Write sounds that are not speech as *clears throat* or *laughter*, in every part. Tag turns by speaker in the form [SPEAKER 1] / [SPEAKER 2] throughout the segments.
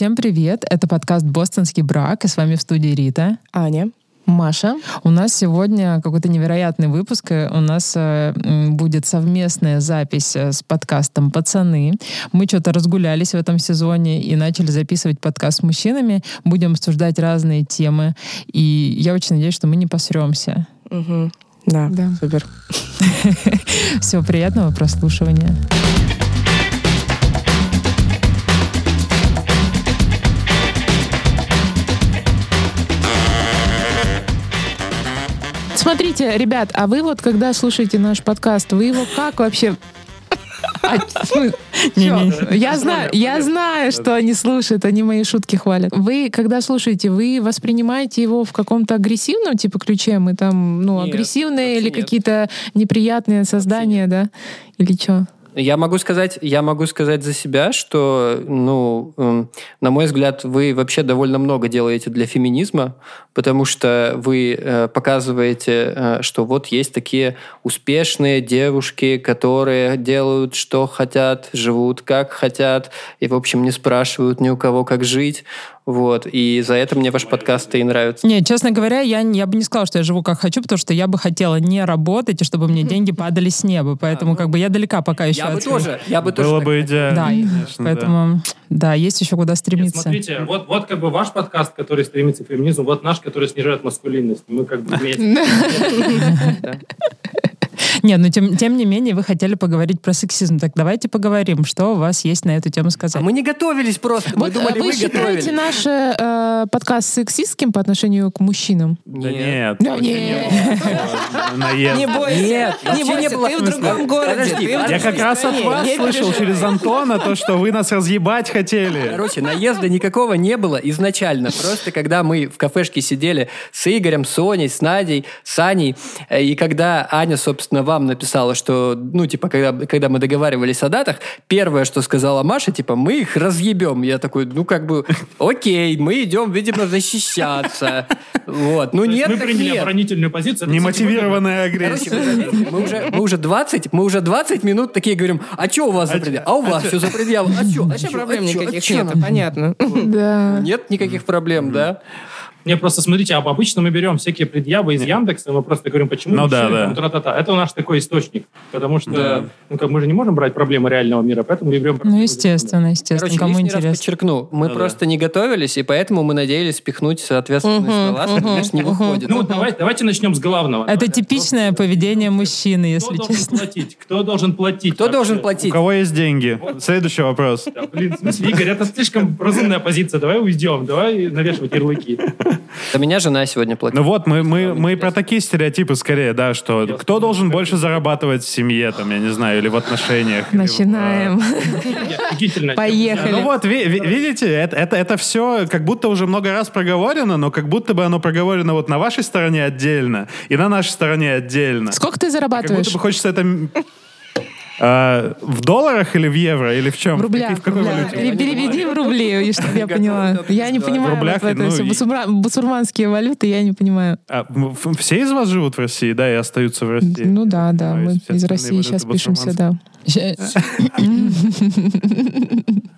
[SPEAKER 1] Всем привет! Это подкаст «Бостонский брак», и с вами в студии Рита.
[SPEAKER 2] Аня.
[SPEAKER 1] Маша. У нас сегодня какой-то невероятный выпуск. У нас э, будет совместная запись э, с подкастом «Пацаны». Мы что-то разгулялись в этом сезоне и начали записывать подкаст с мужчинами. Будем обсуждать разные темы. И я очень надеюсь, что мы не посремся.
[SPEAKER 2] Угу. Да, да, супер. *laughs*
[SPEAKER 1] Всего приятного прослушивания. Смотрите, ребят, а вы вот когда слушаете наш подкаст, вы его как вообще а, я знаю, я знаю, что они слушают, они мои шутки хвалят. Вы, когда слушаете, вы воспринимаете его в каком-то агрессивном типа ключе? Мы там, ну, агрессивные или какие-то неприятные создания, да? Или что?
[SPEAKER 3] Я могу сказать, я могу сказать за себя, что, ну, э, на мой взгляд, вы вообще довольно много делаете для феминизма, потому что вы э, показываете, э, что вот есть такие успешные девушки, которые делают, что хотят, живут как хотят, и, в общем, не спрашивают ни у кого, как жить. Вот, и за это мне ваш подкаст и нравится.
[SPEAKER 1] Не, честно говоря, я, я бы не сказала, что я живу как хочу, потому что я бы хотела не работать, и чтобы мне деньги падали с неба. Поэтому как бы я далека пока еще
[SPEAKER 3] Я
[SPEAKER 1] от
[SPEAKER 3] бы тоже, я бы тоже.
[SPEAKER 4] Было бы идеально.
[SPEAKER 1] Да, конечно, поэтому, да. да, есть еще куда стремиться. Нет,
[SPEAKER 5] смотрите, вот, вот как бы ваш подкаст, который стремится к феминизму, вот наш, который снижает маскулинность. Мы как бы *laughs* вместе. *laughs*
[SPEAKER 1] Нет, но тем, тем не менее вы хотели поговорить про сексизм. Так давайте поговорим, что у вас есть на эту тему сказать.
[SPEAKER 3] А мы не готовились просто. Мы думали,
[SPEAKER 1] вы,
[SPEAKER 3] вы
[SPEAKER 1] считаете наш э, подкаст сексистским по отношению к мужчинам?
[SPEAKER 4] Да нет.
[SPEAKER 1] Да нет.
[SPEAKER 2] Не бойся. Нет, не бойся, ты в другом городе.
[SPEAKER 4] Я как раз от вас слышал через Антона то, что вы нас разъебать хотели.
[SPEAKER 3] Короче, наезда никакого не было изначально. Просто когда мы в кафешке сидели с Игорем, с Соней, с Надей, с Аней, э, и когда Аня, собственно, вам написала, что, ну, типа, когда, когда мы договаривались о датах, первое, что сказала Маша, типа, мы их разъебем. Я такой, ну, как бы, окей, мы идем, видимо, защищаться. Вот. Ну, нет,
[SPEAKER 5] Мы приняли оборонительную позицию.
[SPEAKER 4] Немотивированная агрессия.
[SPEAKER 3] мы уже, мы уже 20, мы уже 20 минут такие говорим, а что у вас за предел? А у вас все за пределом? А что?
[SPEAKER 2] Вообще проблем никаких нет, понятно.
[SPEAKER 1] Да.
[SPEAKER 3] Нет никаких проблем, да?
[SPEAKER 5] Не, просто смотрите, а обычно мы берем всякие предъявы из Яндекса, мы просто говорим, почему
[SPEAKER 4] Ну да, да.
[SPEAKER 5] там тра-та-та. Это наш такой источник, потому что
[SPEAKER 3] Да.
[SPEAKER 5] ну, как, мы же не можем брать проблемы реального мира, поэтому мы берем...
[SPEAKER 1] Ну, естественно, естественно.
[SPEAKER 3] Короче,
[SPEAKER 1] Кому
[SPEAKER 3] лишний раз
[SPEAKER 1] интересно?
[SPEAKER 3] подчеркну, мы
[SPEAKER 4] Ну да.
[SPEAKER 3] просто не готовились, и поэтому мы надеялись спихнуть соответственные слова, что, конечно, не выходит.
[SPEAKER 5] Ну, давай, давайте начнем с главного.
[SPEAKER 1] Это
[SPEAKER 5] Давайте.
[SPEAKER 1] типичное поведение мужчины,
[SPEAKER 5] Кто
[SPEAKER 1] если
[SPEAKER 5] должен
[SPEAKER 1] честно.
[SPEAKER 5] платить? Кто должен платить?
[SPEAKER 3] Кто
[SPEAKER 5] вообще?
[SPEAKER 3] должен
[SPEAKER 4] У
[SPEAKER 3] платить?
[SPEAKER 4] кого есть деньги? Следующий вопрос.
[SPEAKER 5] Да, блин, в смысле, Игорь, это слишком разумная позиция. Давай уйдем, давай навешивать ярлыки.
[SPEAKER 3] За меня жена сегодня платит.
[SPEAKER 4] Ну вот, мы, мы, мы про такие стереотипы скорее, да, что
[SPEAKER 5] Я
[SPEAKER 4] кто должен
[SPEAKER 5] как
[SPEAKER 4] больше зарабатывать в семье, там, я не знаю, или в отношениях.
[SPEAKER 1] Начинаем.
[SPEAKER 5] Офигительно.
[SPEAKER 1] Поехали.
[SPEAKER 4] Ну вот, ви- ви- видите, это, это, это все как будто уже много раз проговорено, но как будто бы оно проговорено вот на вашей стороне отдельно и на нашей стороне отдельно.
[SPEAKER 1] Сколько ты
[SPEAKER 4] Как
[SPEAKER 1] зарабатываешь?
[SPEAKER 4] будто бы хочется это... а, в долларах или в евро, или в чем?
[SPEAKER 1] В рублях.
[SPEAKER 4] В какой
[SPEAKER 1] рублях.
[SPEAKER 4] валюте?
[SPEAKER 1] Пере- Переведи в рубли, чтобы я поняла. Я не понимаю
[SPEAKER 4] В рублях,
[SPEAKER 1] вот это
[SPEAKER 4] ну,
[SPEAKER 1] все
[SPEAKER 4] и-
[SPEAKER 1] басурма- басурманские валюты, я не понимаю.
[SPEAKER 4] А, все из вас живут в России, да, и остаются в России?
[SPEAKER 1] Ну да, да, мы из России сейчас пишемся, да.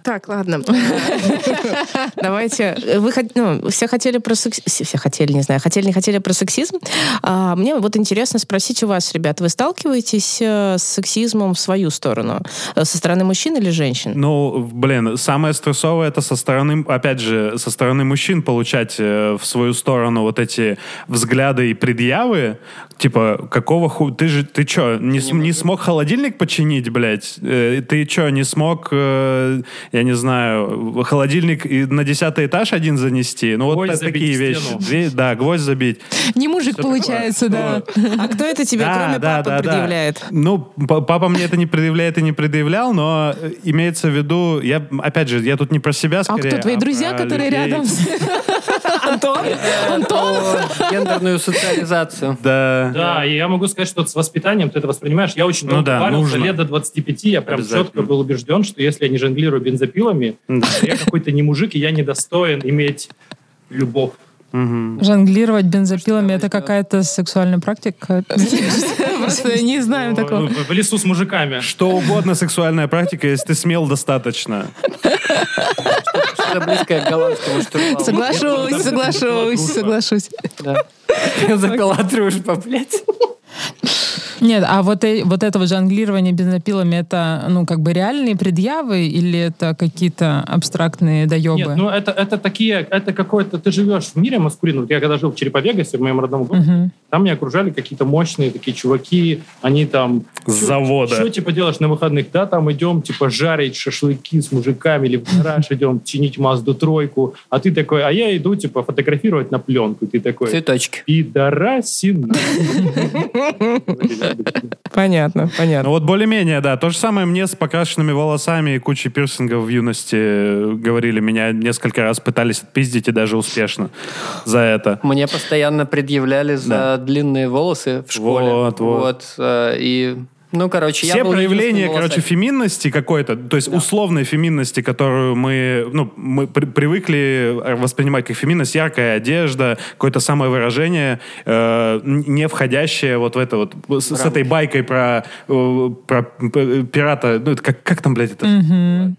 [SPEAKER 2] Так, ладно. Давайте. Вы ну, все хотели про сексизм. Все хотели, не знаю, хотели, не хотели про сексизм. А, мне вот интересно спросить у вас, ребят, вы сталкиваетесь э, с сексизмом в свою сторону? Э, Со стороны мужчин или женщин?
[SPEAKER 4] Ну, блин, самое стрессовое это со стороны, опять же, со стороны мужчин получать э, в свою сторону вот эти взгляды и предъявы, типа, какого ху... Ты же, ты чё, не, с- не смог холодильник починить, блядь? Э, ты чё, не смог, э, я не знаю, холодильник на десятый этаж один занести? Ну, вот
[SPEAKER 5] Гвоздь забить
[SPEAKER 4] такие вещи. Да, гвоздь забить.
[SPEAKER 1] Не мужик получается, да.
[SPEAKER 2] А кто это тебе,
[SPEAKER 4] Да,
[SPEAKER 2] кроме
[SPEAKER 4] да,
[SPEAKER 2] папы,
[SPEAKER 4] да, да.
[SPEAKER 2] предъявляет?
[SPEAKER 4] Ну, папа мне это не предъявляет и не предъявлял, но э, имеется в виду, я, опять же, я тут не про себя
[SPEAKER 1] А
[SPEAKER 4] скорее.
[SPEAKER 1] кто твои друзья,
[SPEAKER 4] про
[SPEAKER 1] которые
[SPEAKER 4] людей.
[SPEAKER 1] рядом? *laughs* Антон? Антон?
[SPEAKER 3] Про гендерную социализацию.
[SPEAKER 4] Да.
[SPEAKER 5] Да, и я могу сказать, что с воспитанием ты это воспринимаешь. Я очень
[SPEAKER 4] Ну
[SPEAKER 5] долго
[SPEAKER 4] да,
[SPEAKER 5] парился, лет до 25, я прям четко был убежден, что если я не жонглирую бензопилами, я какой-то не мужик, и я недостоин иметь любовь.
[SPEAKER 1] Жонглировать бензопилами — это какая-то сексуальная практика? Нас не знаем такого.
[SPEAKER 5] В лесу с мужиками.
[SPEAKER 4] Что угодно сексуальная практика, если ты смел достаточно.
[SPEAKER 3] Что-то близкое к голландскому штурвалу.
[SPEAKER 1] Соглашусь, соглашусь, соглашусь.
[SPEAKER 3] Запила дружба, блядь.
[SPEAKER 6] Нет, а вот, э- вот это вот жонглирование бензопилами, это, ну, как бы реальные предъявы или это какие-то абстрактные доебы?
[SPEAKER 5] Нет, ну это, это такие, это какое-то, ты живешь в мире маскулинном. Вот я когда жил в Череповегасе, в моем родном городе,
[SPEAKER 6] Мгм.
[SPEAKER 5] там меня окружали какие-то мощные такие чуваки, они там...
[SPEAKER 4] С завода.
[SPEAKER 5] Что, типа, делаешь на выходных? Да, там идем, типа, жарить шашлыки с мужиками или в гараж *laughs* идем чинить Мазду тройку. А ты такой, а я иду, типа, фотографировать на пленку. Ты такой,
[SPEAKER 3] Цветочки.
[SPEAKER 5] пидорасина. *laughs*
[SPEAKER 2] Понятно,
[SPEAKER 4] Ну
[SPEAKER 2] понятно.
[SPEAKER 4] вот более-менее, да. То же самое мне с покрашенными волосами и кучей пирсингов в юности э, говорили. Меня несколько раз пытались отпиздить и даже успешно за это.
[SPEAKER 3] Мне постоянно предъявляли за
[SPEAKER 4] Да.
[SPEAKER 3] длинные волосы в школе.
[SPEAKER 4] Вот, вот.
[SPEAKER 3] э, И, ну, короче, я
[SPEAKER 4] Все
[SPEAKER 3] был
[SPEAKER 4] проявления, короче, феминности какой-то, то есть условной феминности, которую мы, ну, мы при- привыкли воспринимать как феминность, яркая одежда, какое-то самовыражение, э, не входящее вот в это вот, с, с этой байкой про, э, про п- пирата, ну, это как, как там, блядь, это?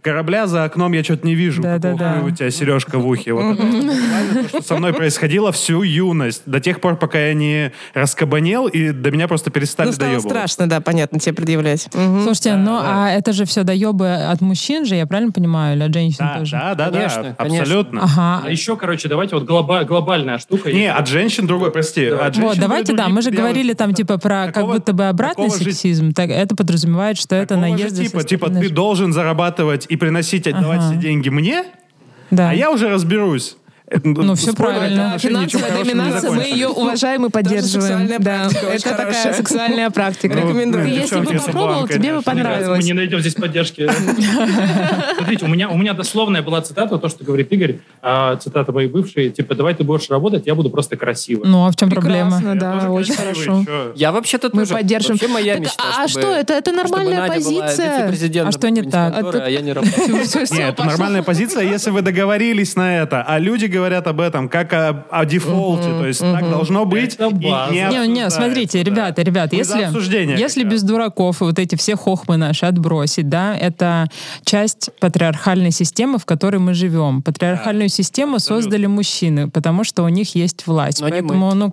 [SPEAKER 4] Корабля за окном я что-то не вижу.
[SPEAKER 6] Да-да-да.
[SPEAKER 4] Какого хуя у тебя сережка в ухе. Вот это то, что со мной происходило всю юность. До тех пор, пока я не раскабанел, и до меня просто перестали
[SPEAKER 2] Ну, стало
[SPEAKER 4] доебывать.
[SPEAKER 2] страшно, да, понятно, тебе предъявлять. Мгм.
[SPEAKER 6] Слушайте, ну а это же все доебы от мужчин же, я правильно понимаю, или от женщин
[SPEAKER 4] Да,
[SPEAKER 6] тоже?
[SPEAKER 4] да, да,
[SPEAKER 3] Конечно,
[SPEAKER 4] да,
[SPEAKER 3] конечно.
[SPEAKER 4] абсолютно.
[SPEAKER 6] Ага.
[SPEAKER 5] А еще, короче, давайте вот глоба- глобальная штука.
[SPEAKER 4] Не, от женщин другой, прости.
[SPEAKER 5] Да.
[SPEAKER 4] от женщин
[SPEAKER 6] Вот, давайте, да, мы же говорили там типа про как
[SPEAKER 4] Такого-
[SPEAKER 6] будто бы обратный
[SPEAKER 4] такого же-
[SPEAKER 6] сексизм. Так, это подразумевает, что это со
[SPEAKER 4] типа, типа ты должен зарабатывать и приносить, отдавать
[SPEAKER 6] Ага.
[SPEAKER 4] все деньги мне,
[SPEAKER 6] Да.
[SPEAKER 4] а я уже разберусь.
[SPEAKER 6] Ну, всё правильно.
[SPEAKER 1] Финансовая доминация, мы ее уважаем и поддерживаем. Да, это такая сексуальная практика.
[SPEAKER 2] Рекомендую.
[SPEAKER 1] Ты Если бы попробовал, тебе бы
[SPEAKER 5] кажется, Мы
[SPEAKER 1] понравилось.
[SPEAKER 5] не найдем здесь поддержки. *laughs* Смотрите, у меня, у меня дословная была цитата, то, что говорит Игорь, а, цитата моей бывшей, типа, давай ты будешь работать, я буду просто красивым.
[SPEAKER 6] Ну, а в чем проблема?
[SPEAKER 1] Прекрасно, да, очень хорошо.
[SPEAKER 3] Я вообще-то
[SPEAKER 1] Мы
[SPEAKER 3] тоже.
[SPEAKER 1] поддержим.
[SPEAKER 3] Вообще моя мечта,
[SPEAKER 1] а что, это- это нормальная позиция.
[SPEAKER 6] А что не так?
[SPEAKER 3] а я не работаю.
[SPEAKER 4] Нет, это нормальная позиция, если вы договорились на это, а люди говорят об этом как о, о дефолте, то есть так должно быть.
[SPEAKER 5] Это
[SPEAKER 4] и
[SPEAKER 5] база.
[SPEAKER 4] не
[SPEAKER 6] Не, не, смотрите,
[SPEAKER 4] да.
[SPEAKER 6] ребята, ребят,
[SPEAKER 4] Мы за
[SPEAKER 6] если, если без дураков и вот эти все хохмы наши отбросить, да, это часть патриархальной системы, в которой мы живем. Патриархальную систему создали мужчины, потому что у них есть власть.
[SPEAKER 3] Но
[SPEAKER 6] Поэтому, ну,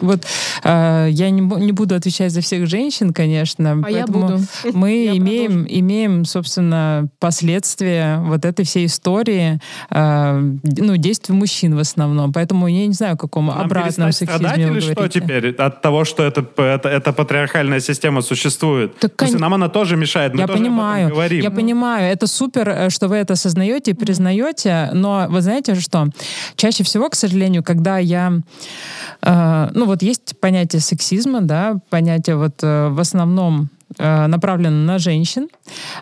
[SPEAKER 6] вот э, я не, не буду отвечать за всех женщин, конечно.
[SPEAKER 1] А я
[SPEAKER 6] поэтому
[SPEAKER 1] буду. *laughs*
[SPEAKER 6] Мы
[SPEAKER 1] Я
[SPEAKER 6] имеем, имеем, собственно, последствия вот этой всей истории, э, ну, действий мужчин в основном. Поэтому я не знаю, о каком
[SPEAKER 4] Нам
[SPEAKER 6] обратном
[SPEAKER 4] перестать страдать
[SPEAKER 6] сексизме вы
[SPEAKER 4] или что теперь от того, что это, это, эта патриархальная система существует?
[SPEAKER 1] Так,
[SPEAKER 4] То есть
[SPEAKER 1] кон-
[SPEAKER 4] нам она тоже мешает, мы
[SPEAKER 6] я
[SPEAKER 4] тоже
[SPEAKER 6] понимаю,
[SPEAKER 4] говорим.
[SPEAKER 6] я понимаю, это супер, э, что вы это осознаете и признаете, но вы знаете что? Чаще всего, к сожалению, когда я, э, ну вот есть понятие сексизма, да, понятие вот э, в основном э, направлено на женщин,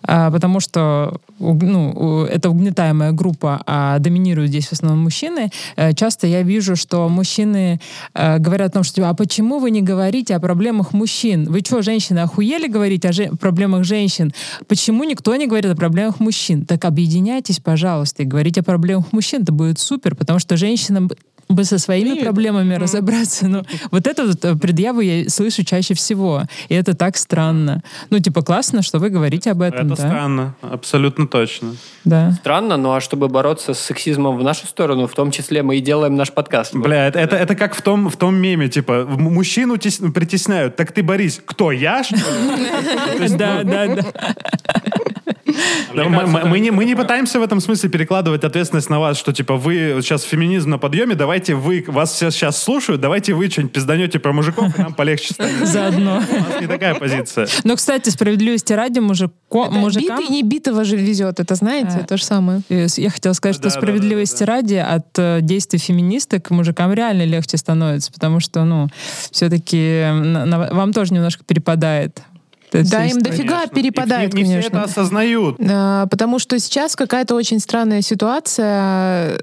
[SPEAKER 6] э, потому что ну, это угнетаемая группа, а доминируют здесь в основном мужчины. Э, Часто я вижу, что мужчины говорят о том, что а почему вы не говорите о проблемах мужчин? Вы что, женщины, охуели говорить о же- проблемах женщин? Почему никто не говорит о проблемах мужчин? Так объединяйтесь, пожалуйста, и говорите о проблемах мужчин. Это будет супер, потому что женщинам бы со своими проблемами разобраться. Ну, вот это вот э, предъявы я слышу чаще всего. И это так странно. Ну, типа, классно, что вы говорите об этом,
[SPEAKER 4] Это
[SPEAKER 6] да?
[SPEAKER 4] странно, абсолютно точно.
[SPEAKER 6] Да.
[SPEAKER 3] Странно, ну а чтобы бороться с сексизмом в нашу сторону, в том числе мы и делаем наш подкаст.
[SPEAKER 4] Бля, это, это, это как в том, в том меме, типа, мужчину тес- притесняют. Так ты, Борис, кто, я, что ли? *laughs*
[SPEAKER 6] Да, да, да. *laughs*
[SPEAKER 4] Мы, не, мы не пытаемся в этом смысле перекладывать ответственность на вас, что типа вы сейчас феминизм на подъеме, давайте вы, вас все сейчас слушают, давайте вы что-нибудь пизданете про мужиков, и нам полегче станет. *laughs*
[SPEAKER 6] Заодно.
[SPEAKER 4] У нас не такая позиция.
[SPEAKER 6] Но, кстати, справедливости ради мужико,
[SPEAKER 1] Это
[SPEAKER 6] мужикам...
[SPEAKER 1] битый не битого же везет, это знаете,
[SPEAKER 6] А.
[SPEAKER 1] то же самое.
[SPEAKER 6] Я хотела сказать, что справедливости ради от э, действий феминисток мужикам реально легче становится, потому что, ну, все-таки вам тоже немножко перепадает.
[SPEAKER 1] Да,
[SPEAKER 6] вся
[SPEAKER 1] им дофига
[SPEAKER 4] Конечно.
[SPEAKER 1] перепадает,
[SPEAKER 4] И не, не все
[SPEAKER 1] конечно.
[SPEAKER 4] это осознают.
[SPEAKER 1] А, Потому что сейчас какая-то очень странная ситуация.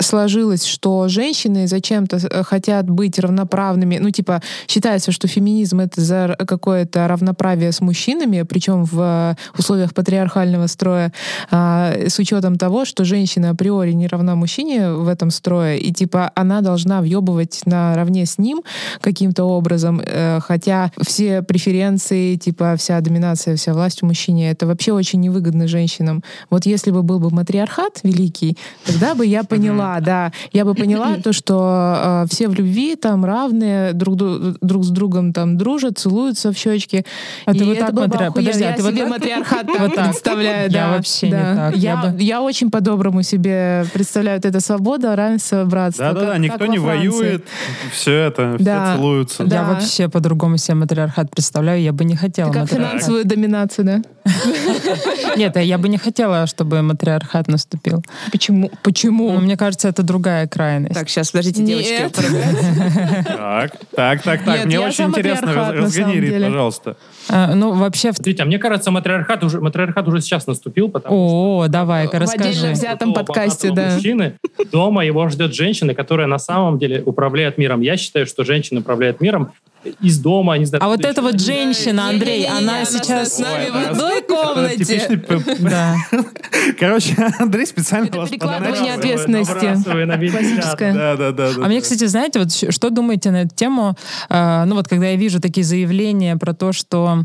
[SPEAKER 1] Сложилось, что женщины зачем-то э, хотят быть равноправными. Ну, типа, считается, что феминизм — это за какое-то равноправие с мужчинами, причем в условиях патриархального строя, а, с учетом того, что женщина априори не равна мужчине в этом строе, и, типа, она должна въебывать наравне с ним каким-то образом, э, хотя все преференции, типа, вся доминация, вся власть у мужчине, это вообще очень невыгодно женщинам. Вот если бы был бы матриархат великий, тогда бы я поняла, да, я бы поняла то, что э, все в любви там равные, друг, друг с другом там дружат, целуются в щечки.
[SPEAKER 6] А ты
[SPEAKER 1] И
[SPEAKER 6] вот
[SPEAKER 1] это
[SPEAKER 6] так матри- подожди, а
[SPEAKER 1] я
[SPEAKER 6] ты вот
[SPEAKER 1] себе матриархат *laughs*
[SPEAKER 6] Вот так.
[SPEAKER 1] представляю,
[SPEAKER 6] Я
[SPEAKER 1] да.
[SPEAKER 6] вообще не
[SPEAKER 1] да.
[SPEAKER 6] так. Я
[SPEAKER 1] Я,
[SPEAKER 6] бы-
[SPEAKER 1] я очень по-доброму себе представляю вот это свобода, равенство, братство.
[SPEAKER 4] Да-да-да, никто не воюет, все это,
[SPEAKER 1] Да.
[SPEAKER 4] все целуются.
[SPEAKER 1] Да.
[SPEAKER 6] Я вообще по-другому себе матриархат представляю, я бы не хотела
[SPEAKER 1] Как финансовую доминацию, да?
[SPEAKER 6] Нет, я бы не хотела, чтобы матриархат наступил.
[SPEAKER 1] Почему?
[SPEAKER 6] Ну,
[SPEAKER 1] Почему?
[SPEAKER 6] мне кажется, это другая крайность.
[SPEAKER 2] Так, сейчас, подождите, девочки. *laughs*
[SPEAKER 4] Так, так, так, так. Мне очень интересно, разгони, пожалуйста.
[SPEAKER 6] А, ну, вообще...
[SPEAKER 5] Смотрите, а мне кажется, матриархат уже, матриархат уже сейчас наступил, потому что
[SPEAKER 6] О, давай-ка,
[SPEAKER 1] В отдельно
[SPEAKER 6] расскажи.
[SPEAKER 1] взятом подкасте, да.
[SPEAKER 5] мужчины, дома его ждет женщина, которая на самом деле управляет миром. Я считаю, что женщина управляет миром из дома, не знаю.
[SPEAKER 6] А вот эта вот женщина, Андрей, она сейчас...
[SPEAKER 1] с нами в
[SPEAKER 4] Ой,
[SPEAKER 1] одной комнате.
[SPEAKER 4] Короче, *laughs* Андрей специально вас
[SPEAKER 1] перекладывание ответственности. Классическое.
[SPEAKER 4] Да, да, да.
[SPEAKER 6] А мне, кстати, знаете, вот что думаете на эту тему? А, ну вот, когда я вижу такие заявления про то, что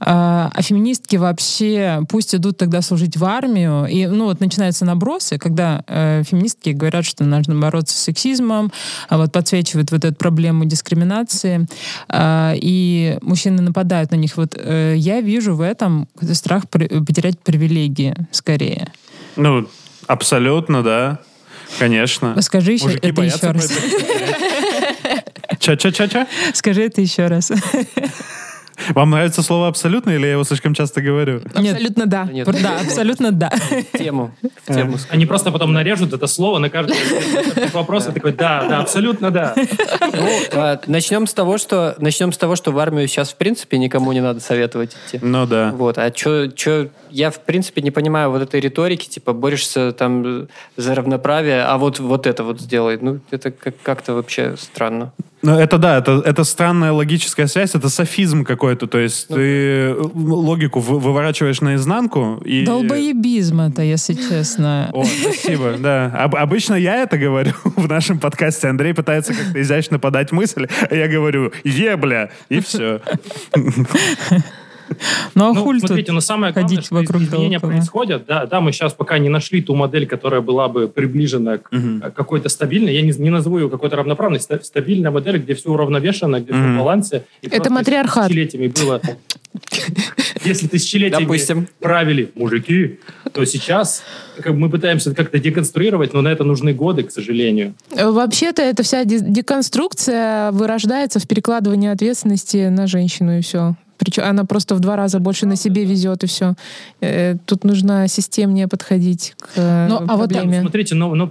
[SPEAKER 6] а, а феминистки вообще пусть идут тогда служить в армию, и ну вот начинаются набросы, когда э, феминистки говорят, что нужно бороться с сексизмом, а вот подсвечивают вот эту проблему дискриминации, а, и мужчины нападают на них. Вот э, я вижу в этом страх при- потерять привилегии скорее.
[SPEAKER 4] Ну, абсолютно, да. Конечно.
[SPEAKER 6] Скажи еще
[SPEAKER 4] Мужики
[SPEAKER 6] это еще раз.
[SPEAKER 4] Ча-ча-ча-ча?
[SPEAKER 6] Скажи это еще раз. *laughs*
[SPEAKER 4] Вам нравится слово «абсолютно» или я его слишком часто говорю?
[SPEAKER 1] Абсолютно да.
[SPEAKER 3] Нет,
[SPEAKER 6] Да, абсолютно да. *laughs*
[SPEAKER 3] в тему. В тему.
[SPEAKER 5] Они просто потом нарежут это слово на каждый вопрос и такой, да, да, абсолютно да.
[SPEAKER 3] Ну, а, начнем с того, что начнем с того, что в армию сейчас в принципе никому не надо советовать идти.
[SPEAKER 4] Ну да.
[SPEAKER 3] Вот, а чё, чё, я в принципе не понимаю вот этой риторики, типа борешься там за равноправие, а вот вот это вот сделай. Ну, это как- как-то вообще странно.
[SPEAKER 4] Ну, это да, это, это странная логическая связь, это софизм какой-то. То есть ты э, логику вы- выворачиваешь наизнанку и...
[SPEAKER 6] Долбоебизм это, если честно.
[SPEAKER 4] О, спасибо, да. Об- обычно я это говорю *laughs* в нашем подкасте. Андрей пытается как-то изящно подать мысль, а я говорю «ебля», и все.
[SPEAKER 6] Ну а
[SPEAKER 5] Ну,
[SPEAKER 6] хуль
[SPEAKER 5] смотрите, но самое главное, что
[SPEAKER 6] вокруг
[SPEAKER 5] изменения
[SPEAKER 6] около?
[SPEAKER 5] происходят. Да, да, мы сейчас пока не нашли ту модель, которая была бы приближена к э, какой-то стабильной. Я не, не назову ее какой-то равноправной. ста- Стабильная модель, где все уравновешено, где все
[SPEAKER 4] Мгм.
[SPEAKER 5] в балансе. И
[SPEAKER 1] Это матриархат.
[SPEAKER 5] Тысячелетиями было... Если тысячелетиями
[SPEAKER 3] Допустим.
[SPEAKER 5] правили мужики, то сейчас как мы пытаемся это как-то деконструировать, но на это нужны годы, к сожалению.
[SPEAKER 1] Вообще-то эта вся де- деконструкция вырождается в перекладывании ответственности на женщину и все. Причем она просто в два раза больше на себе везет и все. Тут нужно системнее подходить к э,
[SPEAKER 6] Ну, а вот
[SPEAKER 1] проблеме.
[SPEAKER 5] Смотрите, но, но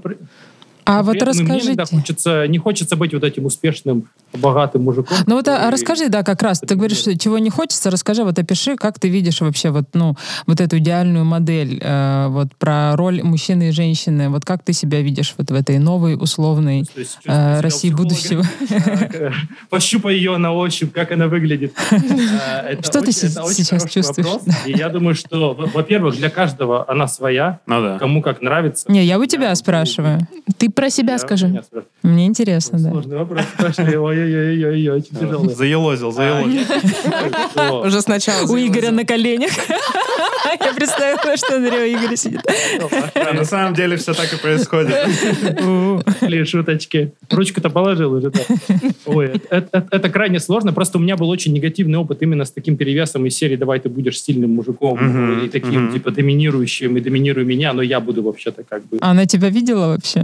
[SPEAKER 6] А вот
[SPEAKER 5] этом мне иногда
[SPEAKER 6] расскажите.
[SPEAKER 5] хочется, не хочется быть вот этим успешным, богатым мужиком.
[SPEAKER 6] Ну вот а, расскажи, да, как раз. Ты говоришь, что чего не хочется, расскажи, вот опиши, как ты видишь вообще вот, ну, вот эту идеальную модель, э, вот про роль мужчины и женщины. Вот как ты себя видишь вот в этой новой условной
[SPEAKER 5] есть
[SPEAKER 6] э, России будущего?
[SPEAKER 5] э, Пощупай ее на ощупь, как она выглядит. Э,
[SPEAKER 6] Что ты сейчас чувствуешь?
[SPEAKER 5] я думаю, что, во- во-первых, для каждого она своя,
[SPEAKER 4] Ну
[SPEAKER 5] кому как нравится.
[SPEAKER 6] Не, я у тебя спрашиваю.
[SPEAKER 1] Ты про себя
[SPEAKER 5] Я-
[SPEAKER 1] скажи.
[SPEAKER 6] Мне интересно, да.
[SPEAKER 5] Сложный вопрос. Спрашивали, ой-ой-ой, очень тяжелый.
[SPEAKER 4] Заелозил,
[SPEAKER 5] А,
[SPEAKER 4] заелозил.
[SPEAKER 2] Уже сначала.
[SPEAKER 6] У Игоря на коленях. *laughs* Я представила, что Андрей у Игоря сидит.
[SPEAKER 4] На самом деле все так и происходит.
[SPEAKER 5] Или шуточки. Ручку-то положил уже, да. Ой, это, крайне сложно. Просто у меня был очень негативный опыт именно с таким перевесом из серии «Давай ты будешь сильным мужиком и таким, типа, доминирующим и доминируй меня, но я буду вообще-то как бы...
[SPEAKER 6] А Она тебя видела вообще?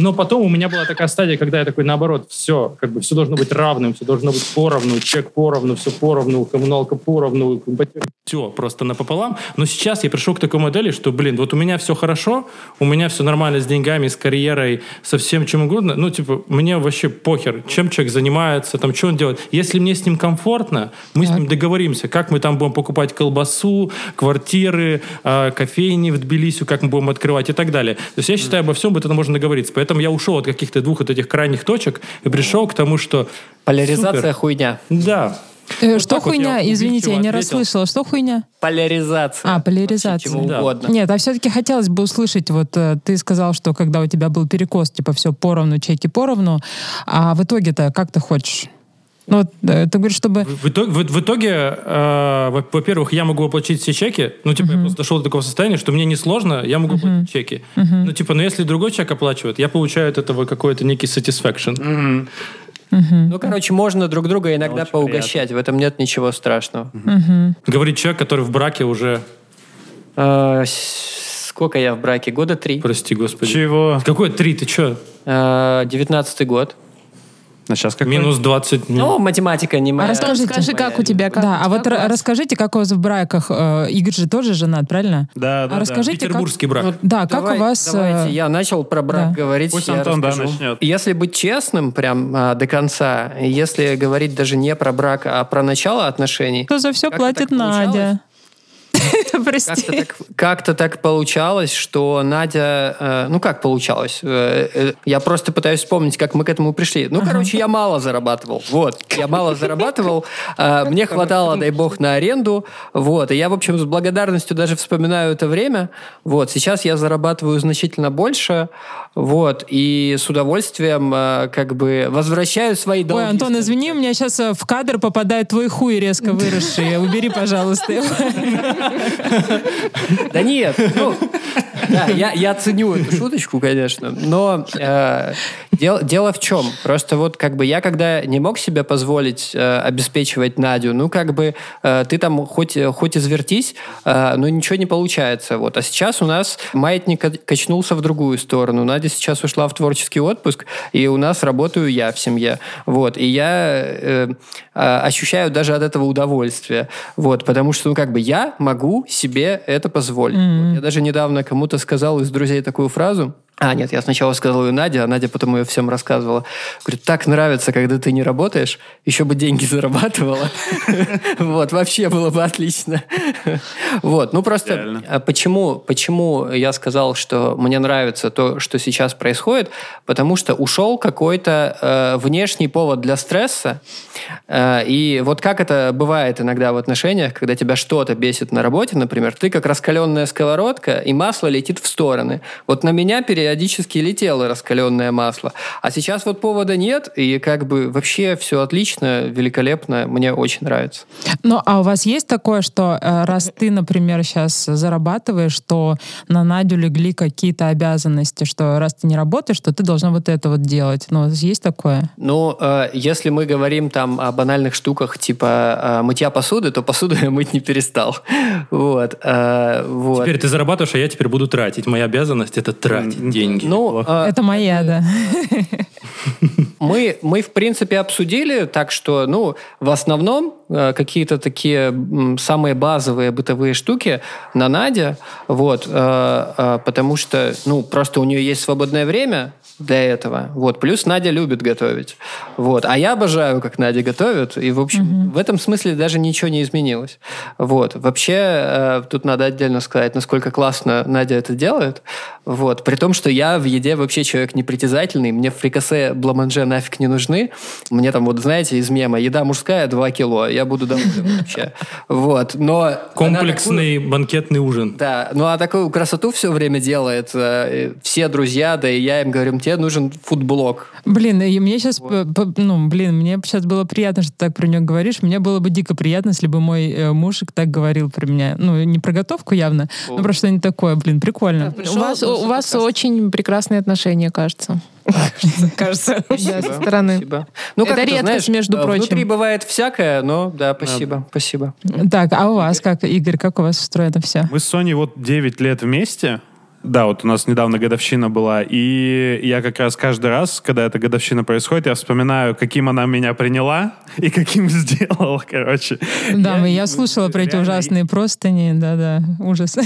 [SPEAKER 5] но потом у меня была такая стадия, когда я такой, наоборот, все, как бы все должно быть равным, все должно быть поровну, чек поровну, все поровну, коммуналка поровну, все просто напополам. Но сейчас я пришел к такой модели, что, блин, вот у меня все хорошо, у меня все нормально с деньгами, с карьерой, со всем чем угодно. Ну, типа, мне вообще похер, чем человек занимается, там, что он делает. Если мне с ним комфортно, мы так. с ним договоримся, как мы там будем покупать колбасу, квартиры, э, кофейни в Тбилиси, как мы будем открывать и так далее. То есть я считаю, обо всем это можно договориться. Поэтому я ушел от каких-то двух вот этих крайних точек и пришел к тому, что...
[SPEAKER 3] Поляризация супер. хуйня.
[SPEAKER 5] Да.
[SPEAKER 6] Э, вот что хуйня? Вот я Извините, я не ответил. расслышала. Что хуйня?
[SPEAKER 3] Поляризация.
[SPEAKER 6] А, поляризация. Чего да. угодно. Нет, а все-таки хотелось бы услышать, вот э, ты сказал, что когда у тебя был перекос, типа все поровну, чеки поровну, а в итоге-то как ты хочешь? Ну, вот, ты говоришь, чтобы...
[SPEAKER 5] В, в итоге, в, в итоге э, во-первых, я могу оплатить все чеки. Ну, типа, uh-huh. я просто дошел до такого состояния, что мне несложно, я могу uh-huh. оплатить чеки. Uh-huh. Ну, типа, но если другой человек оплачивает, я получаю от этого какой-то некий satisfaction. Uh-huh.
[SPEAKER 3] Угу. Ну, короче, можно друг друга иногда Очень поугощать. Приятно. В этом нет ничего страшного.
[SPEAKER 5] Угу. Говорит человек, который в браке уже...
[SPEAKER 3] А, сколько я в браке? Года три.
[SPEAKER 5] Прости, господи.
[SPEAKER 4] Чего?
[SPEAKER 5] Какой три? Ты что?
[SPEAKER 3] Девятнадцатый год.
[SPEAKER 5] А сейчас как Минус 20.
[SPEAKER 3] Ну, математика не моя.
[SPEAKER 1] А расскажите, расскажи, как у тебя? Как
[SPEAKER 6] да, а вот класс? расскажите, как у вас в браках? Э, Игорь же тоже женат, правильно?
[SPEAKER 4] Да, да.
[SPEAKER 6] А расскажите,
[SPEAKER 5] да. Петербургский
[SPEAKER 6] как...
[SPEAKER 5] брак.
[SPEAKER 6] Да, давай, как у вас...
[SPEAKER 3] Давайте, э, я начал про брак да. говорить.
[SPEAKER 4] Пусть Антон, да, начнет.
[SPEAKER 3] Если быть честным прям а, до конца, если говорить даже не про брак, а про начало отношений...
[SPEAKER 6] То за все платит Надя. *laughs*
[SPEAKER 3] Прости. Как-то так, как так получалось, что Надя... Э, ну, как получалось? Э, э, я просто пытаюсь вспомнить, как мы к этому пришли. Ну, короче, я мало зарабатывал. Вот. Я мало зарабатывал. Мне хватало, дай бог, на аренду. Вот. И я, в общем, с благодарностью даже вспоминаю это время. Вот. Сейчас я зарабатываю значительно больше. Вот. И с удовольствием как бы возвращаю свои долги.
[SPEAKER 6] Ой, Антон, извини, у меня сейчас в кадр попадает твой хуй резко выросший. Убери, пожалуйста. *laughs*
[SPEAKER 3] Да нет, ну, да, я, я ценю эту шуточку, конечно, но э, дело, дело в чем? Просто вот как бы я когда не мог себе позволить э, обеспечивать Надю, ну как бы э, ты там хоть, хоть извертись, э, но ничего не получается. Вот. А сейчас у нас маятник качнулся в другую сторону. Надя сейчас ушла в творческий отпуск, и у нас работаю я в семье. Вот. И я э, э, ощущаю даже от этого удовольствие. Вот. Потому что, ну как бы я могу себе это позволить. Mm-hmm. Вот. Я даже недавно кому-то сказал из друзей такую фразу. А, нет, я сначала сказал ее Наде, а Надя потом ее всем рассказывала. Говорит, так нравится, когда ты не работаешь, еще бы деньги зарабатывала. *laughs* Вот, вообще было бы отлично. Вот, ну просто а почему, почему я сказал, что мне нравится то, что сейчас происходит? Потому что ушел какой-то э, внешний повод для стресса. Э, и вот как это бывает иногда в отношениях, когда тебя что-то бесит на работе, например, ты как раскаленная сковородка, и масло летит в стороны. Вот на меня перед периодически летело раскаленное масло. А сейчас вот повода нет, и как бы вообще все отлично, великолепно, мне очень нравится.
[SPEAKER 6] Ну, а у вас есть такое, что э, раз ты, например, сейчас зарабатываешь, что на Надю легли какие-то обязанности, что раз ты не работаешь, то ты должна вот это вот делать. Ну, есть такое?
[SPEAKER 3] Ну, э, если мы говорим там о банальных штуках, типа э, мытья посуды, то посуду *laughs* я мыть не перестал. *laughs* Вот.
[SPEAKER 5] вот. Теперь ты зарабатываешь, а я теперь буду тратить. Моя обязанность — это тратить деньги.
[SPEAKER 6] Ну, э, это моя, да. *laughs*
[SPEAKER 3] Мы, мы, в принципе, обсудили, так что, ну, в основном э, какие-то такие самые базовые бытовые штуки на Наде, вот, э, э, потому что, ну, просто у нее есть свободное время, для этого. Вот. Плюс Надя любит готовить. Вот. А я обожаю, как Надя готовит. И, в общем, mm-hmm. в этом смысле даже ничего не изменилось. Вот. Вообще, э, тут надо отдельно сказать, насколько классно Надя это делает. Вот. При том, что я в еде вообще человек непритязательный. Мне фрикасе бламанже нафиг не нужны. Мне там, вот знаете, из мема, еда мужская 2 кило. Я буду доволен вообще. Вот. Но
[SPEAKER 5] Комплексный такую... банкетный ужин.
[SPEAKER 3] Да. Ну, а такую красоту все время делает. Э, все друзья, да и я им говорю, тебе нужен фудблок.
[SPEAKER 6] Блин, и мне сейчас, вот. ну, блин, мне сейчас было приятно, что ты так про нее говоришь. Мне было бы дико приятно, если бы мой э, мужик так говорил про меня. Ну, не про готовку явно, О. но про что-нибудь такое. Блин, прикольно.
[SPEAKER 1] Да, у вас, у вас очень прекрасные отношения, кажется.
[SPEAKER 3] Кажется.
[SPEAKER 1] Да, со стороны.
[SPEAKER 3] Ну, это редкость, между э, прочим. Внутри бывает всякое, но да, спасибо, спасибо.
[SPEAKER 6] Так, а у вас как, Игорь, как у вас устроено все?
[SPEAKER 4] Мы с Соней вот 9 лет вместе, Да, вот у нас недавно годовщина была, и я как раз каждый раз, когда эта годовщина происходит, я вспоминаю, каким она меня приняла и каким сделала, *laughs* короче.
[SPEAKER 6] Да, я, я слушала про эти ужасные простыни, да-да, ужас. *laughs*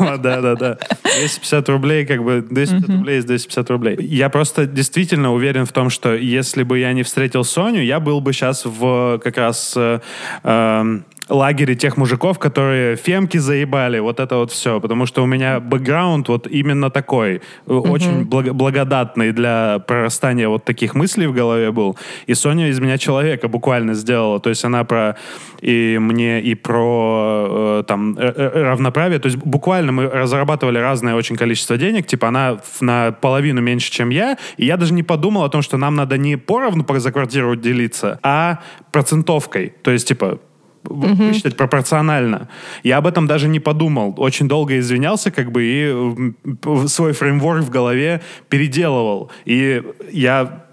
[SPEAKER 4] Да-да-да. 250 рублей, как бы 250 рублей из 250 рублей. Я просто действительно уверен в том, что если бы я не встретил Соню, я был бы сейчас в как раз э, эм, лагере тех мужиков, которые фемки заебали, вот это вот все. Потому что у меня бэкграунд вот именно такой, угу. очень благ- благодатный для прорастания вот таких мыслей в голове был. И Соня из меня человека буквально сделала. То есть она про и мне, и про э, там равноправие. То есть буквально мы разрабатывали разное очень количество денег. Типа она на половину меньше, чем я. И я даже не подумал о том, что нам надо не поровну за квартиру делиться, а процентовкой. То есть, типа, угу. высчитать пропорционально. Я об этом даже не подумал. Очень долго извинялся, как бы, и свой фреймворк в голове переделывал. И я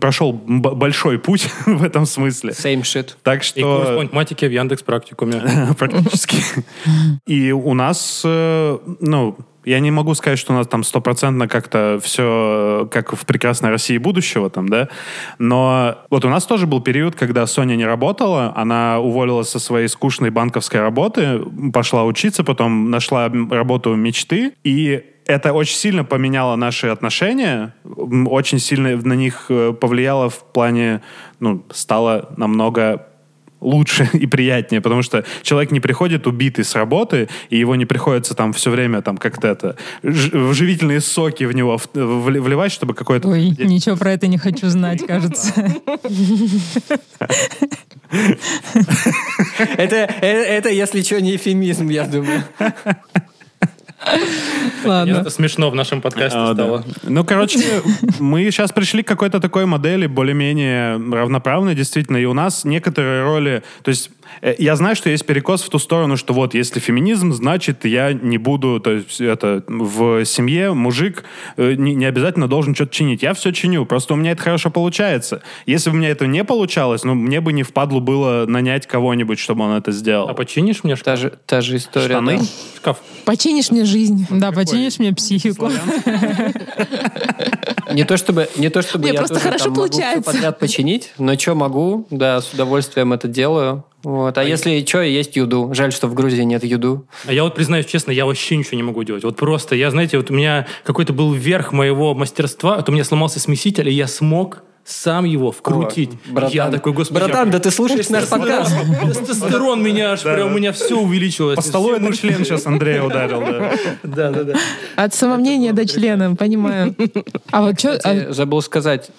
[SPEAKER 4] прошел большой путь *laughs* в этом смысле.
[SPEAKER 3] Same shit.
[SPEAKER 4] Так что... И
[SPEAKER 5] курс математики в Яндекс практикуме. *laughs*
[SPEAKER 4] Практически. И у нас, э, ну, я не могу сказать, что у нас там стопроцентно как-то все как в прекрасной России будущего там, да, но вот у нас тоже был период, когда Соня не работала, она уволилась со своей скучной банковской работы, пошла учиться, потом нашла работу мечты, и это очень сильно поменяло наши отношения, очень сильно на них э, повлияло в плане, ну, стало намного лучше *laughs* и приятнее, потому что человек не приходит убитый с работы, и его не приходится там все время там как-то это живительные соки в него вливать, чтобы какой-то...
[SPEAKER 6] Ой, ничего про это не хочу знать, кажется.
[SPEAKER 3] Это, э, это, если что, не эфемизм, я думаю. *laughs*
[SPEAKER 5] Ладно. Это смешно в нашем подкасте а, стало. Да.
[SPEAKER 4] Ну, короче, мы сейчас пришли к какой-то такой модели более-менее равноправной, действительно, и у нас некоторые роли, то есть я знаю, что есть перекос в ту сторону, что вот если феминизм, значит я не буду, то есть это в семье мужик э, не, не обязательно должен что-то чинить. Я все чиню, просто у меня это хорошо получается. Если бы у меня это не получалось, ну мне бы не впадло было нанять кого-нибудь, чтобы он это сделал.
[SPEAKER 5] А починишь мне
[SPEAKER 3] шкаф? Та же, та же история.
[SPEAKER 4] Штаны?
[SPEAKER 3] Да?
[SPEAKER 4] Шкаф.
[SPEAKER 1] Починишь мне жизнь.
[SPEAKER 6] Да, починишь мне психику. *laughs*
[SPEAKER 3] Не то чтобы, не то чтобы
[SPEAKER 1] я просто хорошо получается.
[SPEAKER 3] могу подряд починить, но что могу, да, с удовольствием это делаю. Вот. А, а если что, есть юду. Жаль, что в Грузии нет юду.
[SPEAKER 5] А я вот признаюсь честно, я вообще ничего не могу делать. Вот просто, я, знаете, вот у меня какой-то был верх моего мастерства, вот у меня сломался смеситель, и я смог сам его вкрутить.
[SPEAKER 3] О, братан,
[SPEAKER 5] я такой, господи.
[SPEAKER 3] Братан, да ты слушаешь наш подкаст. *laughs*
[SPEAKER 5] Тестостерон меня аж прям, у меня все увеличилось.
[SPEAKER 4] По столу это член сейчас Андрея ударил, да.
[SPEAKER 5] Да, да, да.
[SPEAKER 1] От самомнения до члена, понимаю.
[SPEAKER 3] А вот что... А забыл сказать.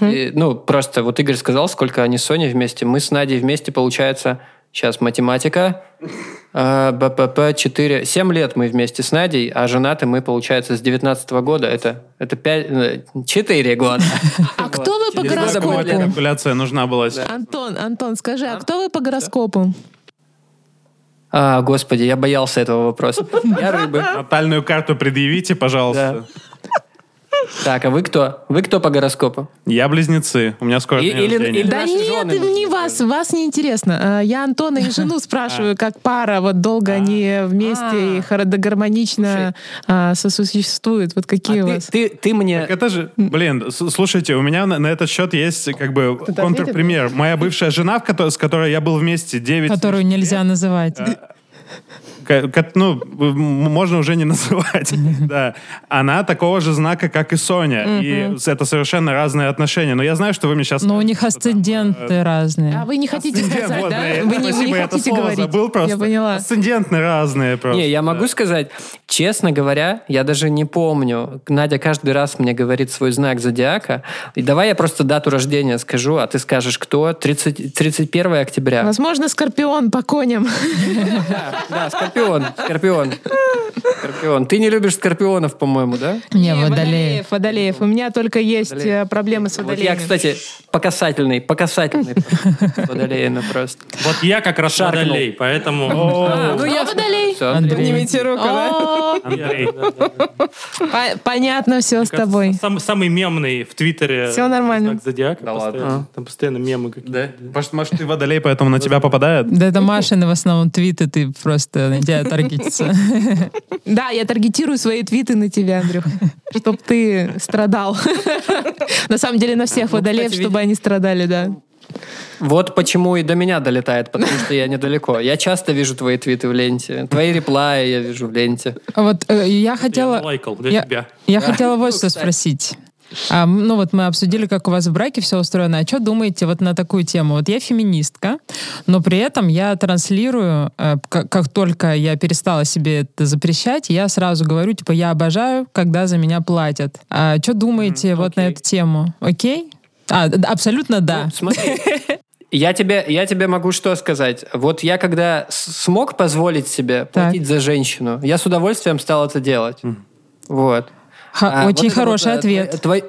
[SPEAKER 3] И, ну, просто вот Игорь сказал, сколько они с Соней вместе. Мы с Надей вместе, получается, сейчас математика, э, БПП 4, 7 лет мы вместе с Надей, а женаты мы, получается, с 19 -го года. Это, это 5, 4 года.
[SPEAKER 1] А кто вы по гороскопу?
[SPEAKER 4] Калькуляция нужна была.
[SPEAKER 1] Антон, Антон, скажи, а кто вы по гороскопу?
[SPEAKER 3] А, господи, я боялся этого вопроса. Я рыбы.
[SPEAKER 4] Натальную карту предъявите, пожалуйста.
[SPEAKER 3] Так, а вы кто? Вы кто по гороскопу?
[SPEAKER 4] Я близнецы. У меня скоро и,
[SPEAKER 3] или, или
[SPEAKER 1] Да нет, не вас, вас не интересно. А, я Антона и жену *laughs* спрашиваю, как пара, вот долго они а. вместе и гармонично а, сосуществуют. Вот какие у вас?
[SPEAKER 3] Ты, ты мне...
[SPEAKER 4] это же, блин, слушайте, у меня на, этот счет есть как бы контрпример. Моя бывшая жена, с которой я был вместе 9
[SPEAKER 6] Которую нельзя называть
[SPEAKER 4] ну, можно уже не *laughs* называть, да, она такого же знака, как и Соня. И это совершенно разные отношения. Но я знаю, что вы мне сейчас...
[SPEAKER 6] Но у них асценденты э, разные.
[SPEAKER 1] А вы не хотите сказать, да? Вы не хотите говорить.
[SPEAKER 4] забыл просто.
[SPEAKER 1] Я поняла.
[SPEAKER 4] Асцендентные разные просто.
[SPEAKER 3] Не, я могу сказать, честно говоря, я даже не помню. Надя каждый раз мне говорит свой знак зодиака. И давай я просто дату рождения скажу, а ты скажешь, кто? 30, 31 октября.
[SPEAKER 1] Возможно, Скорпион по коням. *laughs*
[SPEAKER 3] Да, да, Скорпион, Скорпион. Скорпион. Ты не любишь скорпионов, по-моему, да?
[SPEAKER 6] Не, водолеев.
[SPEAKER 1] Водолеев. У меня только есть водолеев. Э, проблемы с водолеями.
[SPEAKER 3] Вот я, кстати, покасательный, покасательный водолеями просто.
[SPEAKER 5] Вот я как раз водолей, поэтому...
[SPEAKER 1] Ну, я водолей.
[SPEAKER 3] Все, Андрей.
[SPEAKER 6] Андрей.
[SPEAKER 2] Поднимите руку, да?
[SPEAKER 4] Андрей.
[SPEAKER 1] по- Понятно все с тобой.
[SPEAKER 5] Самый, самый мемный в Твиттере.
[SPEAKER 1] Всё нормально.
[SPEAKER 5] знак зодиака.
[SPEAKER 3] Да ладно.
[SPEAKER 5] Там постоянно мемы какие-то.
[SPEAKER 3] Да?
[SPEAKER 4] Может, может, ты водолей, поэтому на тебя попадает?
[SPEAKER 6] Да это Машины в основном твиты, ты просто тебя таргетится. *laughs*
[SPEAKER 1] Да, я таргетирую свои твиты на тебя, Андрюх, чтобы ты страдал. *laughs* На самом деле на всех водолеев, чтобы они страдали, да.
[SPEAKER 3] Вот почему и до меня долетает, потому что я недалеко. Я часто вижу твои твиты в ленте. Твои реплаи я вижу в ленте.
[SPEAKER 6] Вот э, я
[SPEAKER 5] Я
[SPEAKER 6] хотела...
[SPEAKER 5] лайкал для
[SPEAKER 6] Я,
[SPEAKER 5] тебя.
[SPEAKER 6] я хотела вот что спросить. А, ну вот мы обсудили, как у вас в браке все устроено. А что думаете вот на такую тему? Вот я феминистка, но при этом я транслирую, э, как, как только я перестала себе это запрещать, я сразу говорю, типа, я обожаю, когда за меня платят. А что думаете вот на эту тему? Окей? А, абсолютно да.
[SPEAKER 3] Ну, смотри, *laughs* я тебе, я тебе могу что сказать. Вот я когда смог позволить себе платить за женщину, я с удовольствием стал это делать. Вот.
[SPEAKER 6] Ха-
[SPEAKER 3] А
[SPEAKER 6] очень
[SPEAKER 3] вот
[SPEAKER 6] хороший
[SPEAKER 3] вот, э,
[SPEAKER 6] ответ.
[SPEAKER 3] твой-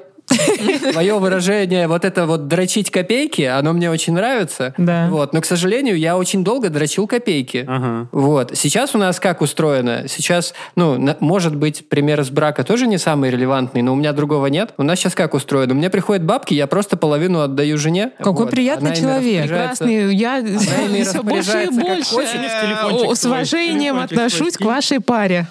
[SPEAKER 3] Твое выражение, вот это вот дрочить копейки, оно мне очень нравится.
[SPEAKER 6] Да.
[SPEAKER 3] Вот. Но, к сожалению, я очень долго дрочил копейки.
[SPEAKER 4] Ага.
[SPEAKER 3] Вот. Сейчас у нас как устроено? Сейчас, ну, на- может быть, пример из брака тоже не самый релевантный, но у меня другого нет. У нас сейчас как устроено? Мне приходят бабки, я просто половину отдаю жене.
[SPEAKER 6] Какой
[SPEAKER 3] Вот.
[SPEAKER 6] приятный
[SPEAKER 3] Она
[SPEAKER 6] человек.
[SPEAKER 1] Прекрасный, я все больше и больше с уважением отношусь к вашей паре.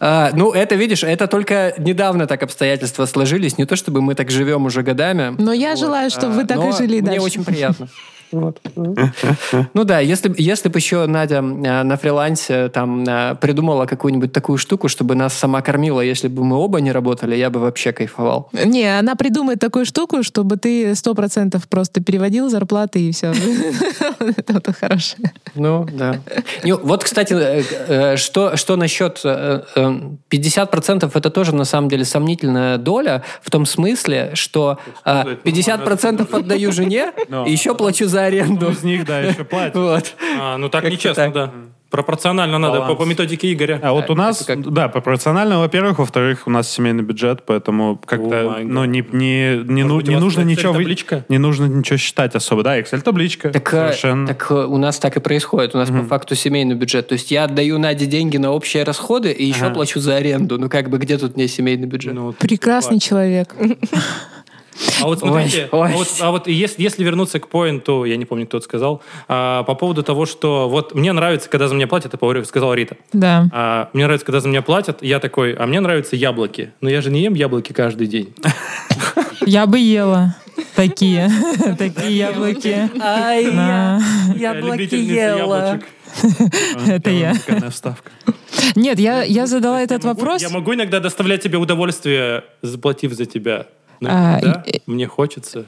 [SPEAKER 3] А, ну, это, видишь, это только недавно так обстоятельства сложились. Не то, чтобы мы так живем уже годами.
[SPEAKER 1] Но я желаю, чтобы вы так и жили
[SPEAKER 3] мне
[SPEAKER 1] дальше.
[SPEAKER 3] очень приятно. *laughs* Вот. *laughs* Ну да, если, если бы еще Надя а, на фрилансе там а, придумала какую-нибудь такую штуку, чтобы нас сама кормила, если бы мы оба не работали, я бы вообще кайфовал.
[SPEAKER 1] Не, она придумает такую штуку, чтобы ты сто процентов просто переводил зарплаты и все. *laughs* Это вот хорошее.
[SPEAKER 3] Ну, да. Ну, вот, кстати, э, э, что, что насчет э, э, 50% это тоже, на самом деле, сомнительная доля в том смысле, что э,
[SPEAKER 5] сказать,
[SPEAKER 3] 50% отдаю жене, *laughs* и еще плачу за аренду.
[SPEAKER 4] Из них, да, еще платят.
[SPEAKER 3] Вот.
[SPEAKER 5] А, ну так нечестно, да. Пропорционально надо, по, по методике Игоря.
[SPEAKER 4] А вот у нас,
[SPEAKER 3] как?
[SPEAKER 4] да, пропорционально, во-первых, во-вторых, у нас семейный бюджет, поэтому как-то,
[SPEAKER 5] май
[SPEAKER 4] ну, не, не, не, ну- не нужно ничего...
[SPEAKER 5] Excel-табличка?
[SPEAKER 4] Не нужно ничего считать особо. Да, Excel-табличка.
[SPEAKER 3] Так, э,
[SPEAKER 4] совершенно.
[SPEAKER 3] так э, у нас так и происходит. У нас по факту семейный бюджет. То есть я отдаю Наде деньги на общие расходы и еще
[SPEAKER 4] Ага.
[SPEAKER 3] плачу за аренду. Ну как бы где тут мне семейный бюджет?
[SPEAKER 5] Ну, вот
[SPEAKER 1] Прекрасный человек. *laughs*
[SPEAKER 5] А вот смотрите,
[SPEAKER 3] Ой, ой.
[SPEAKER 5] а вот, а вот если, если вернуться к поинту, я не помню, кто это сказал, а, по поводу того, что вот мне нравится, когда за меня платят, это говорю, сказала Рита.
[SPEAKER 6] Да.
[SPEAKER 5] А, мне нравится, когда за меня платят, я такой, а мне нравятся яблоки. Но я же не ем яблоки каждый день. *laughs*
[SPEAKER 6] Я бы ела такие, *laughs* такие яблоки.
[SPEAKER 3] Ай.
[SPEAKER 5] Я *laughs* любительница яблочек.
[SPEAKER 6] Это я.
[SPEAKER 4] Вставка.
[SPEAKER 6] Нет, я, я задала этот
[SPEAKER 5] Я
[SPEAKER 6] вопрос.
[SPEAKER 5] Я могу иногда доставлять тебе удовольствие, заплатив за тебя.
[SPEAKER 6] А,
[SPEAKER 5] иногда
[SPEAKER 6] и-
[SPEAKER 5] мне хочется.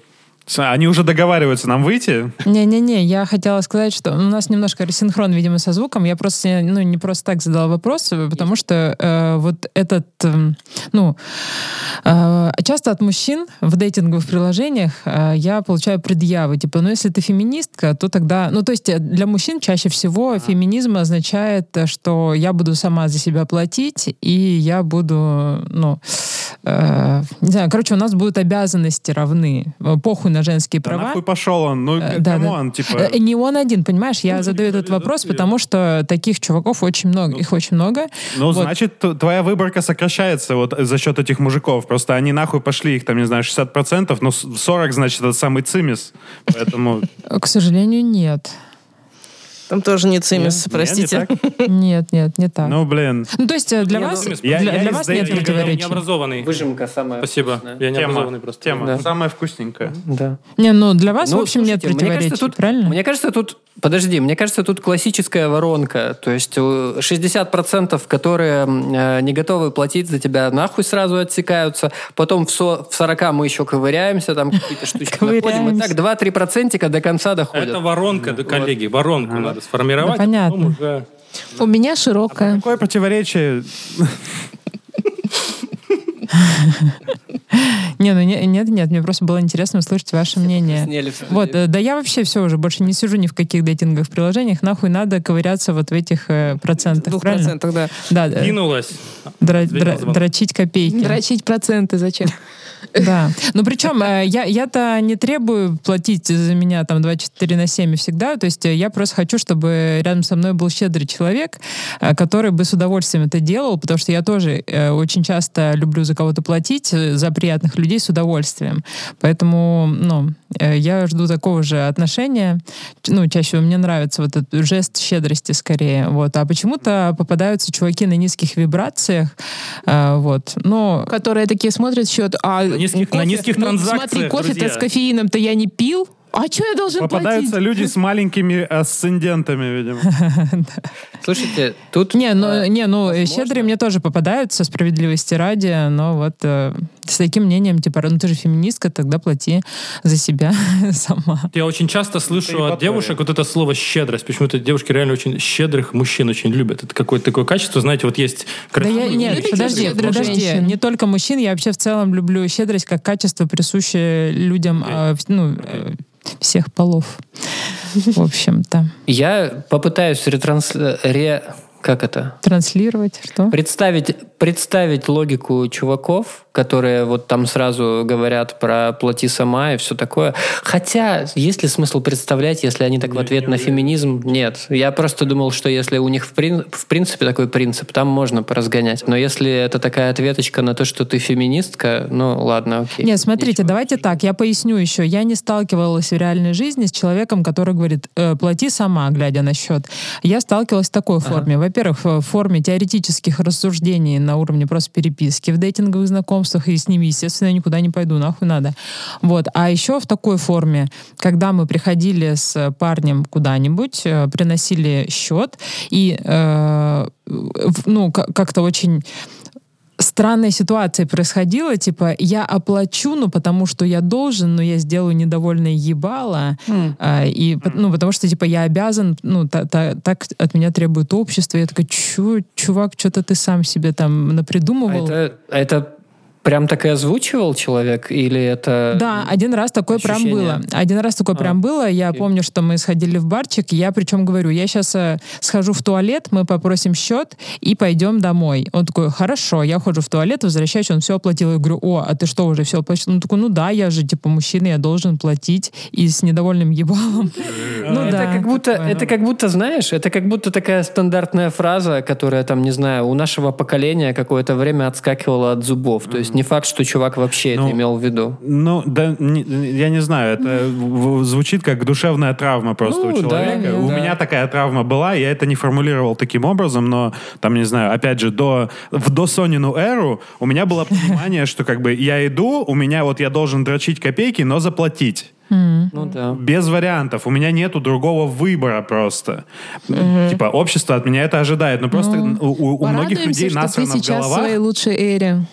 [SPEAKER 4] Они уже договариваются нам выйти.
[SPEAKER 6] Не-не-не, я хотела сказать, что у нас немножко рассинхрон, видимо, со звуком. Я просто ну, не просто так задала вопрос, потому что э, вот этот, эм, ну, э, часто от мужчин в дейтинговых приложениях э, я получаю предъявы, типа, ну, если ты феминистка, то тогда, ну, то есть э, для мужчин чаще всего феминизм означает, э, что я буду сама за себя платить, и я буду, ну, э, не знаю, короче, у нас будут обязанности равны, Э, похуй на женские
[SPEAKER 4] Да
[SPEAKER 6] права.
[SPEAKER 4] нахуй пошел он. Ну,
[SPEAKER 6] Э, да, да.
[SPEAKER 4] come on, типа...
[SPEAKER 6] Э, Не он один, понимаешь? Я задаю этот вопрос, потому что таких чуваков очень много, их очень много.
[SPEAKER 4] Ну, значит, твоя выборка сокращается вот за счет этих мужиков. Просто они нахуй пошли, их там, не знаю, 60%, но с- 40, значит, это самый цимис. Поэтому...
[SPEAKER 6] К сожалению, нет.
[SPEAKER 2] Там тоже не цимис,
[SPEAKER 4] Нет, не
[SPEAKER 2] простите.
[SPEAKER 4] так?
[SPEAKER 6] Нет, нет, не так. Ну,
[SPEAKER 4] Ну, блин.
[SPEAKER 6] то есть э, для
[SPEAKER 3] Не,
[SPEAKER 6] вас,
[SPEAKER 3] ну,
[SPEAKER 4] я-
[SPEAKER 6] для,
[SPEAKER 4] я
[SPEAKER 6] для вас нет
[SPEAKER 4] дейтинга
[SPEAKER 5] Я
[SPEAKER 6] противоречий.
[SPEAKER 5] необразованный.
[SPEAKER 3] Выжимка самая
[SPEAKER 5] Спасибо.
[SPEAKER 3] вкусная.
[SPEAKER 5] Я
[SPEAKER 4] Тема.
[SPEAKER 5] необразованный просто.
[SPEAKER 4] Тема.
[SPEAKER 3] Да.
[SPEAKER 4] Самая вкусненькая.
[SPEAKER 3] Да.
[SPEAKER 6] Не, ну для вас,
[SPEAKER 3] Ну,
[SPEAKER 6] в общем, нет
[SPEAKER 3] слушайте, мне
[SPEAKER 6] противоречий,
[SPEAKER 3] кажется, тут,
[SPEAKER 6] правильно?
[SPEAKER 3] Мне кажется, тут... Подожди, мне кажется, тут классическая воронка. То есть э, 60%, которые э, не готовы платить за тебя, нахуй сразу отсекаются. Потом в, со- в 40 мы еще ковыряемся, там какие-то штучки находим. И так 2-3 процентика до конца доходят.
[SPEAKER 5] Это воронка, да, коллеги, воронку надо сформировать.
[SPEAKER 6] Да,
[SPEAKER 5] а
[SPEAKER 6] понятно.
[SPEAKER 5] уже-
[SPEAKER 1] У меня широкая.
[SPEAKER 4] Какое противоречие? *laughs* *laughs*
[SPEAKER 6] Не, ну не- нет, нет, мне просто было интересно услышать ваше мнение.
[SPEAKER 3] Сняли всё.
[SPEAKER 6] Вот, э, да я вообще все уже больше не сижу ни в каких дейтинговых приложениях, нахуй надо ковыряться вот в этих э, процентах,
[SPEAKER 2] Двух
[SPEAKER 6] правильно?
[SPEAKER 2] процентах, да.
[SPEAKER 6] Да, э,
[SPEAKER 5] Кинулась.
[SPEAKER 6] дра- дра- дрочить копейки.
[SPEAKER 1] Дрочить проценты зачем? *laughs*
[SPEAKER 6] Да. Ну, причем э, я, я-то не требую платить за меня там 24 на 7 и всегда. То есть я просто хочу, чтобы рядом со мной был щедрый человек, э, который бы с удовольствием это делал, потому что я тоже э, очень часто люблю за кого-то платить, за приятных людей с удовольствием. Поэтому, ну, э, я жду такого же отношения. Ну, чаще мне нравится вот этот жест щедрости скорее. Вот. А почему-то попадаются чуваки на низких вибрациях. э, Вот. Но
[SPEAKER 1] Которые такие смотрят счет, а
[SPEAKER 5] На низких- на низких
[SPEAKER 1] ну,
[SPEAKER 5] транзакциях,
[SPEAKER 1] Смотри, кофе-то с кофеином-то я не пил. А что я должен
[SPEAKER 4] Попадаются
[SPEAKER 1] платить?
[SPEAKER 4] люди с маленькими *laughs* асцендентами, видимо. *laughs*
[SPEAKER 3] Слушайте, тут...
[SPEAKER 6] Не, ну,
[SPEAKER 3] э,
[SPEAKER 6] не, ну
[SPEAKER 3] возможно.
[SPEAKER 6] щедрые мне тоже попадаются, справедливости ради, но вот э, с таким мнением, типа, ну ты же феминистка, тогда плати за себя *laughs* сама.
[SPEAKER 5] Я очень часто слышу от девушек вот это слово «щедрость». Почему-то девушки реально очень щедрых мужчин очень любят. Это какое-то такое качество, знаете, вот есть
[SPEAKER 6] Да я, нет, подожди, подожди,
[SPEAKER 1] женщин?
[SPEAKER 6] не только мужчин, я вообще в целом люблю щедрость как качество, присущее людям, э, ну, э, всех полов. В общем-то.
[SPEAKER 3] Я попытаюсь ретранс... ре... Как это?
[SPEAKER 6] Транслировать, что?
[SPEAKER 3] Представить, представить логику чуваков, которые вот там сразу говорят про «плати сама» и все такое. Хотя, есть ли смысл представлять, если они так в ответ на феминизм? Нет. Я просто думал, что если у них в, прин- в принципе такой принцип, там можно поразгонять. Но если это такая ответочка на то, что ты феминистка, ну ладно, окей.
[SPEAKER 6] Нет, смотрите,
[SPEAKER 3] Ничего.
[SPEAKER 6] давайте так, я поясню еще. Я не сталкивалась в реальной жизни с человеком, который говорит, «Э, плати сама, глядя на счет. Я сталкивалась в такой форме. Во-первых, в форме теоретических рассуждений на уровне просто переписки в дейтинговых знакомствах, и с ними, естественно, я никуда не пойду, нахуй надо. Вот. А еще в такой форме, когда мы приходили с парнем куда-нибудь, э, приносили счет, и э, ну, как-то очень странная ситуация происходила, типа, я оплачу, ну, потому что я должен, но я сделаю недовольное ебало, а, и, ну, потому что, типа, я обязан, ну, та- та- так от меня требует общество. Я такая, чё, чувак, что-то ты сам себе там
[SPEAKER 3] А
[SPEAKER 6] напридумывал.
[SPEAKER 3] это, а это прям так и озвучивал человек? Или это...
[SPEAKER 6] Да, один раз такое прям
[SPEAKER 3] ощущение.
[SPEAKER 6] было. Один раз такое
[SPEAKER 3] А,
[SPEAKER 6] прям было. Я помню, что мы сходили в барчик. Я причем говорю, я сейчас схожу в туалет, мы попросим счет и пойдем домой. Он такой, хорошо, я ухожу в туалет, возвращаюсь, он все оплатил. Я говорю, о, а ты что, уже все оплатил? Он такой, ну да, я же типа мужчина, я должен платить. И с недовольным ебалом. Ну
[SPEAKER 3] это
[SPEAKER 6] да.
[SPEAKER 3] как будто, это как будто, знаешь, это как будто такая стандартная фраза, которая там, не знаю, у нашего поколения какое-то время отскакивала от зубов. То есть не факт, что чувак вообще
[SPEAKER 4] Ну,
[SPEAKER 3] это имел в виду.
[SPEAKER 4] Ну, да, не- я не знаю, это звучит как душевная травма просто
[SPEAKER 3] Ну,
[SPEAKER 4] у
[SPEAKER 3] да,
[SPEAKER 4] человека. у
[SPEAKER 3] да.
[SPEAKER 4] меня такая травма была, я это не формулировал таким образом, но там, не знаю, опять же, до, в досонину эру у меня было понимание, что как бы я иду, у меня вот я должен дрочить копейки, но заплатить.
[SPEAKER 3] Ну да.
[SPEAKER 4] Без вариантов. У меня нету другого выбора просто. Типа, общество от меня это ожидает. Но просто у, у- у многих людей
[SPEAKER 1] ты
[SPEAKER 4] насрано в
[SPEAKER 1] сейчас в
[SPEAKER 4] головах.
[SPEAKER 1] своей лучшей эре.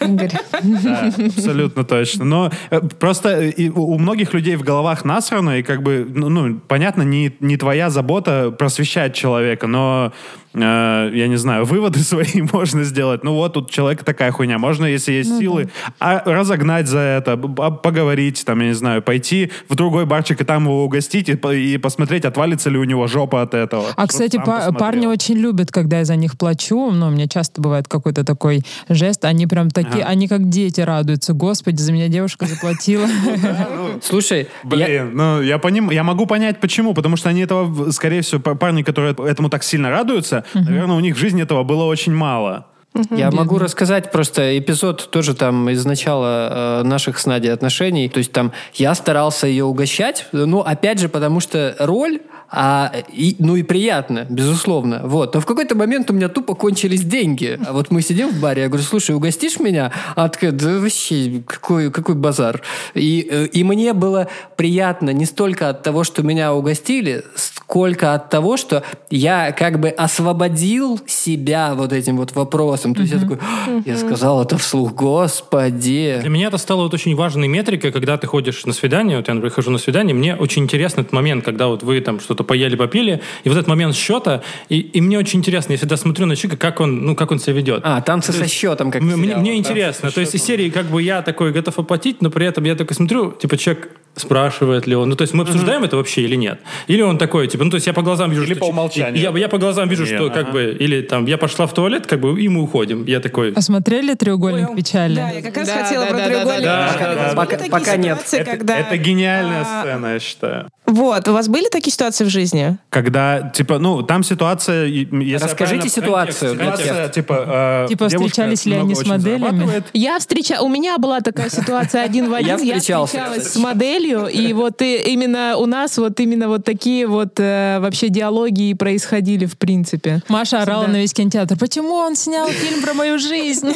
[SPEAKER 1] Игорь.
[SPEAKER 4] Да, абсолютно точно. Но э, просто э, у многих людей в головах насрано, и как бы, ну, ну, понятно, не, не твоя забота просвещать человека, но э, я не знаю, выводы *laughs* свои можно сделать. Ну вот, тут у человека такая хуйня. Можно, если есть силы, а, разогнать за это, б- поговорить, там, я не знаю, пойти в другой барчик и там его угостить, и, по- и посмотреть, отвалится ли у него жопа от этого.
[SPEAKER 6] А, кстати, па- парни очень любят, когда я за них плачу. Ну, у меня часто бывает какой-то такой жест. Они прям такие, они как дети радуются. Господи, за меня девушка заплатила. *laughs* *laughs*
[SPEAKER 3] Слушай, я-
[SPEAKER 4] Блин, ну я поним, я могу понять почему, потому что они этого, скорее всего, па- парни, которые этому так сильно радуются, наверное, у них в жизни этого было очень мало.
[SPEAKER 3] Я могу рассказать просто эпизод тоже там из начала э, наших с Надей отношений. То есть там я старался ее угощать, ну, опять же, потому что роль, а, и, ну и приятно, безусловно. Вот. Но в какой-то момент у меня тупо кончились деньги. А вот мы сидим в баре, я говорю, слушай, угостишь меня? А такая, да вообще, какой, какой базар. И, э, и мне было приятно не столько от того, что меня угостили, сколько от того, что я как бы освободил себя вот этим вот вопросом. То есть я такой, «А, я сказал это вслух, господи.
[SPEAKER 5] Для меня это стало вот очень важной метрикой, когда ты ходишь на свидание, вот я, например, хожу на свидание, мне очень интересный этот момент, когда вот вы там что-то что-то поели, попили, и вот этот момент счета, и, и мне очень интересно, я всегда смотрю на человека, как он, ну, как он себя ведет.
[SPEAKER 3] А, танцы
[SPEAKER 5] То
[SPEAKER 3] со
[SPEAKER 5] есть
[SPEAKER 3] счетом, как
[SPEAKER 5] мне, мне
[SPEAKER 3] да?
[SPEAKER 5] интересно. То есть из серии как бы я такой готов оплатить, но при этом я такой смотрю, типа человек спрашивает ли он. Ну, то есть мы обсуждаем это вообще или нет? Или он такой, типа, ну, то есть я по глазам вижу,
[SPEAKER 4] Или
[SPEAKER 5] что...
[SPEAKER 4] по умолчанию.
[SPEAKER 5] Я, я по глазам вижу,
[SPEAKER 4] Нет,
[SPEAKER 5] что как
[SPEAKER 4] ага.
[SPEAKER 5] бы... Или там, я пошла в туалет, как бы, и мы уходим. Я такой...
[SPEAKER 6] Посмотрели «Треугольник печали»?
[SPEAKER 2] Да, я как раз
[SPEAKER 1] Да,
[SPEAKER 2] хотела
[SPEAKER 1] да,
[SPEAKER 2] про
[SPEAKER 1] да, да,
[SPEAKER 2] треугольник.
[SPEAKER 5] да,
[SPEAKER 2] печали.
[SPEAKER 5] да, да.
[SPEAKER 2] были
[SPEAKER 3] Пока- пока нет.
[SPEAKER 2] ситуации,
[SPEAKER 4] Это,
[SPEAKER 2] когда-
[SPEAKER 4] это гениальная
[SPEAKER 2] а,
[SPEAKER 4] сцена, я считаю.
[SPEAKER 2] Вот, у вас были такие ситуации в жизни?
[SPEAKER 4] Когда, типа, ну, там ситуация... если я
[SPEAKER 3] Расскажите ситуацию.
[SPEAKER 4] Ситуация, типа... э,
[SPEAKER 6] Типа, встречались ли они с моделями?
[SPEAKER 1] Я встреча... У меня была такая ситуация один в один.
[SPEAKER 3] Я встречался,
[SPEAKER 1] встречалась
[SPEAKER 3] кстати.
[SPEAKER 1] с моделью, и вот и именно у нас вот именно вот такие вот э, вообще диалоги и происходили в принципе.
[SPEAKER 6] Маша орала
[SPEAKER 1] Всегда.
[SPEAKER 6] на весь кинотеатр. Почему он снял фильм про мою жизнь?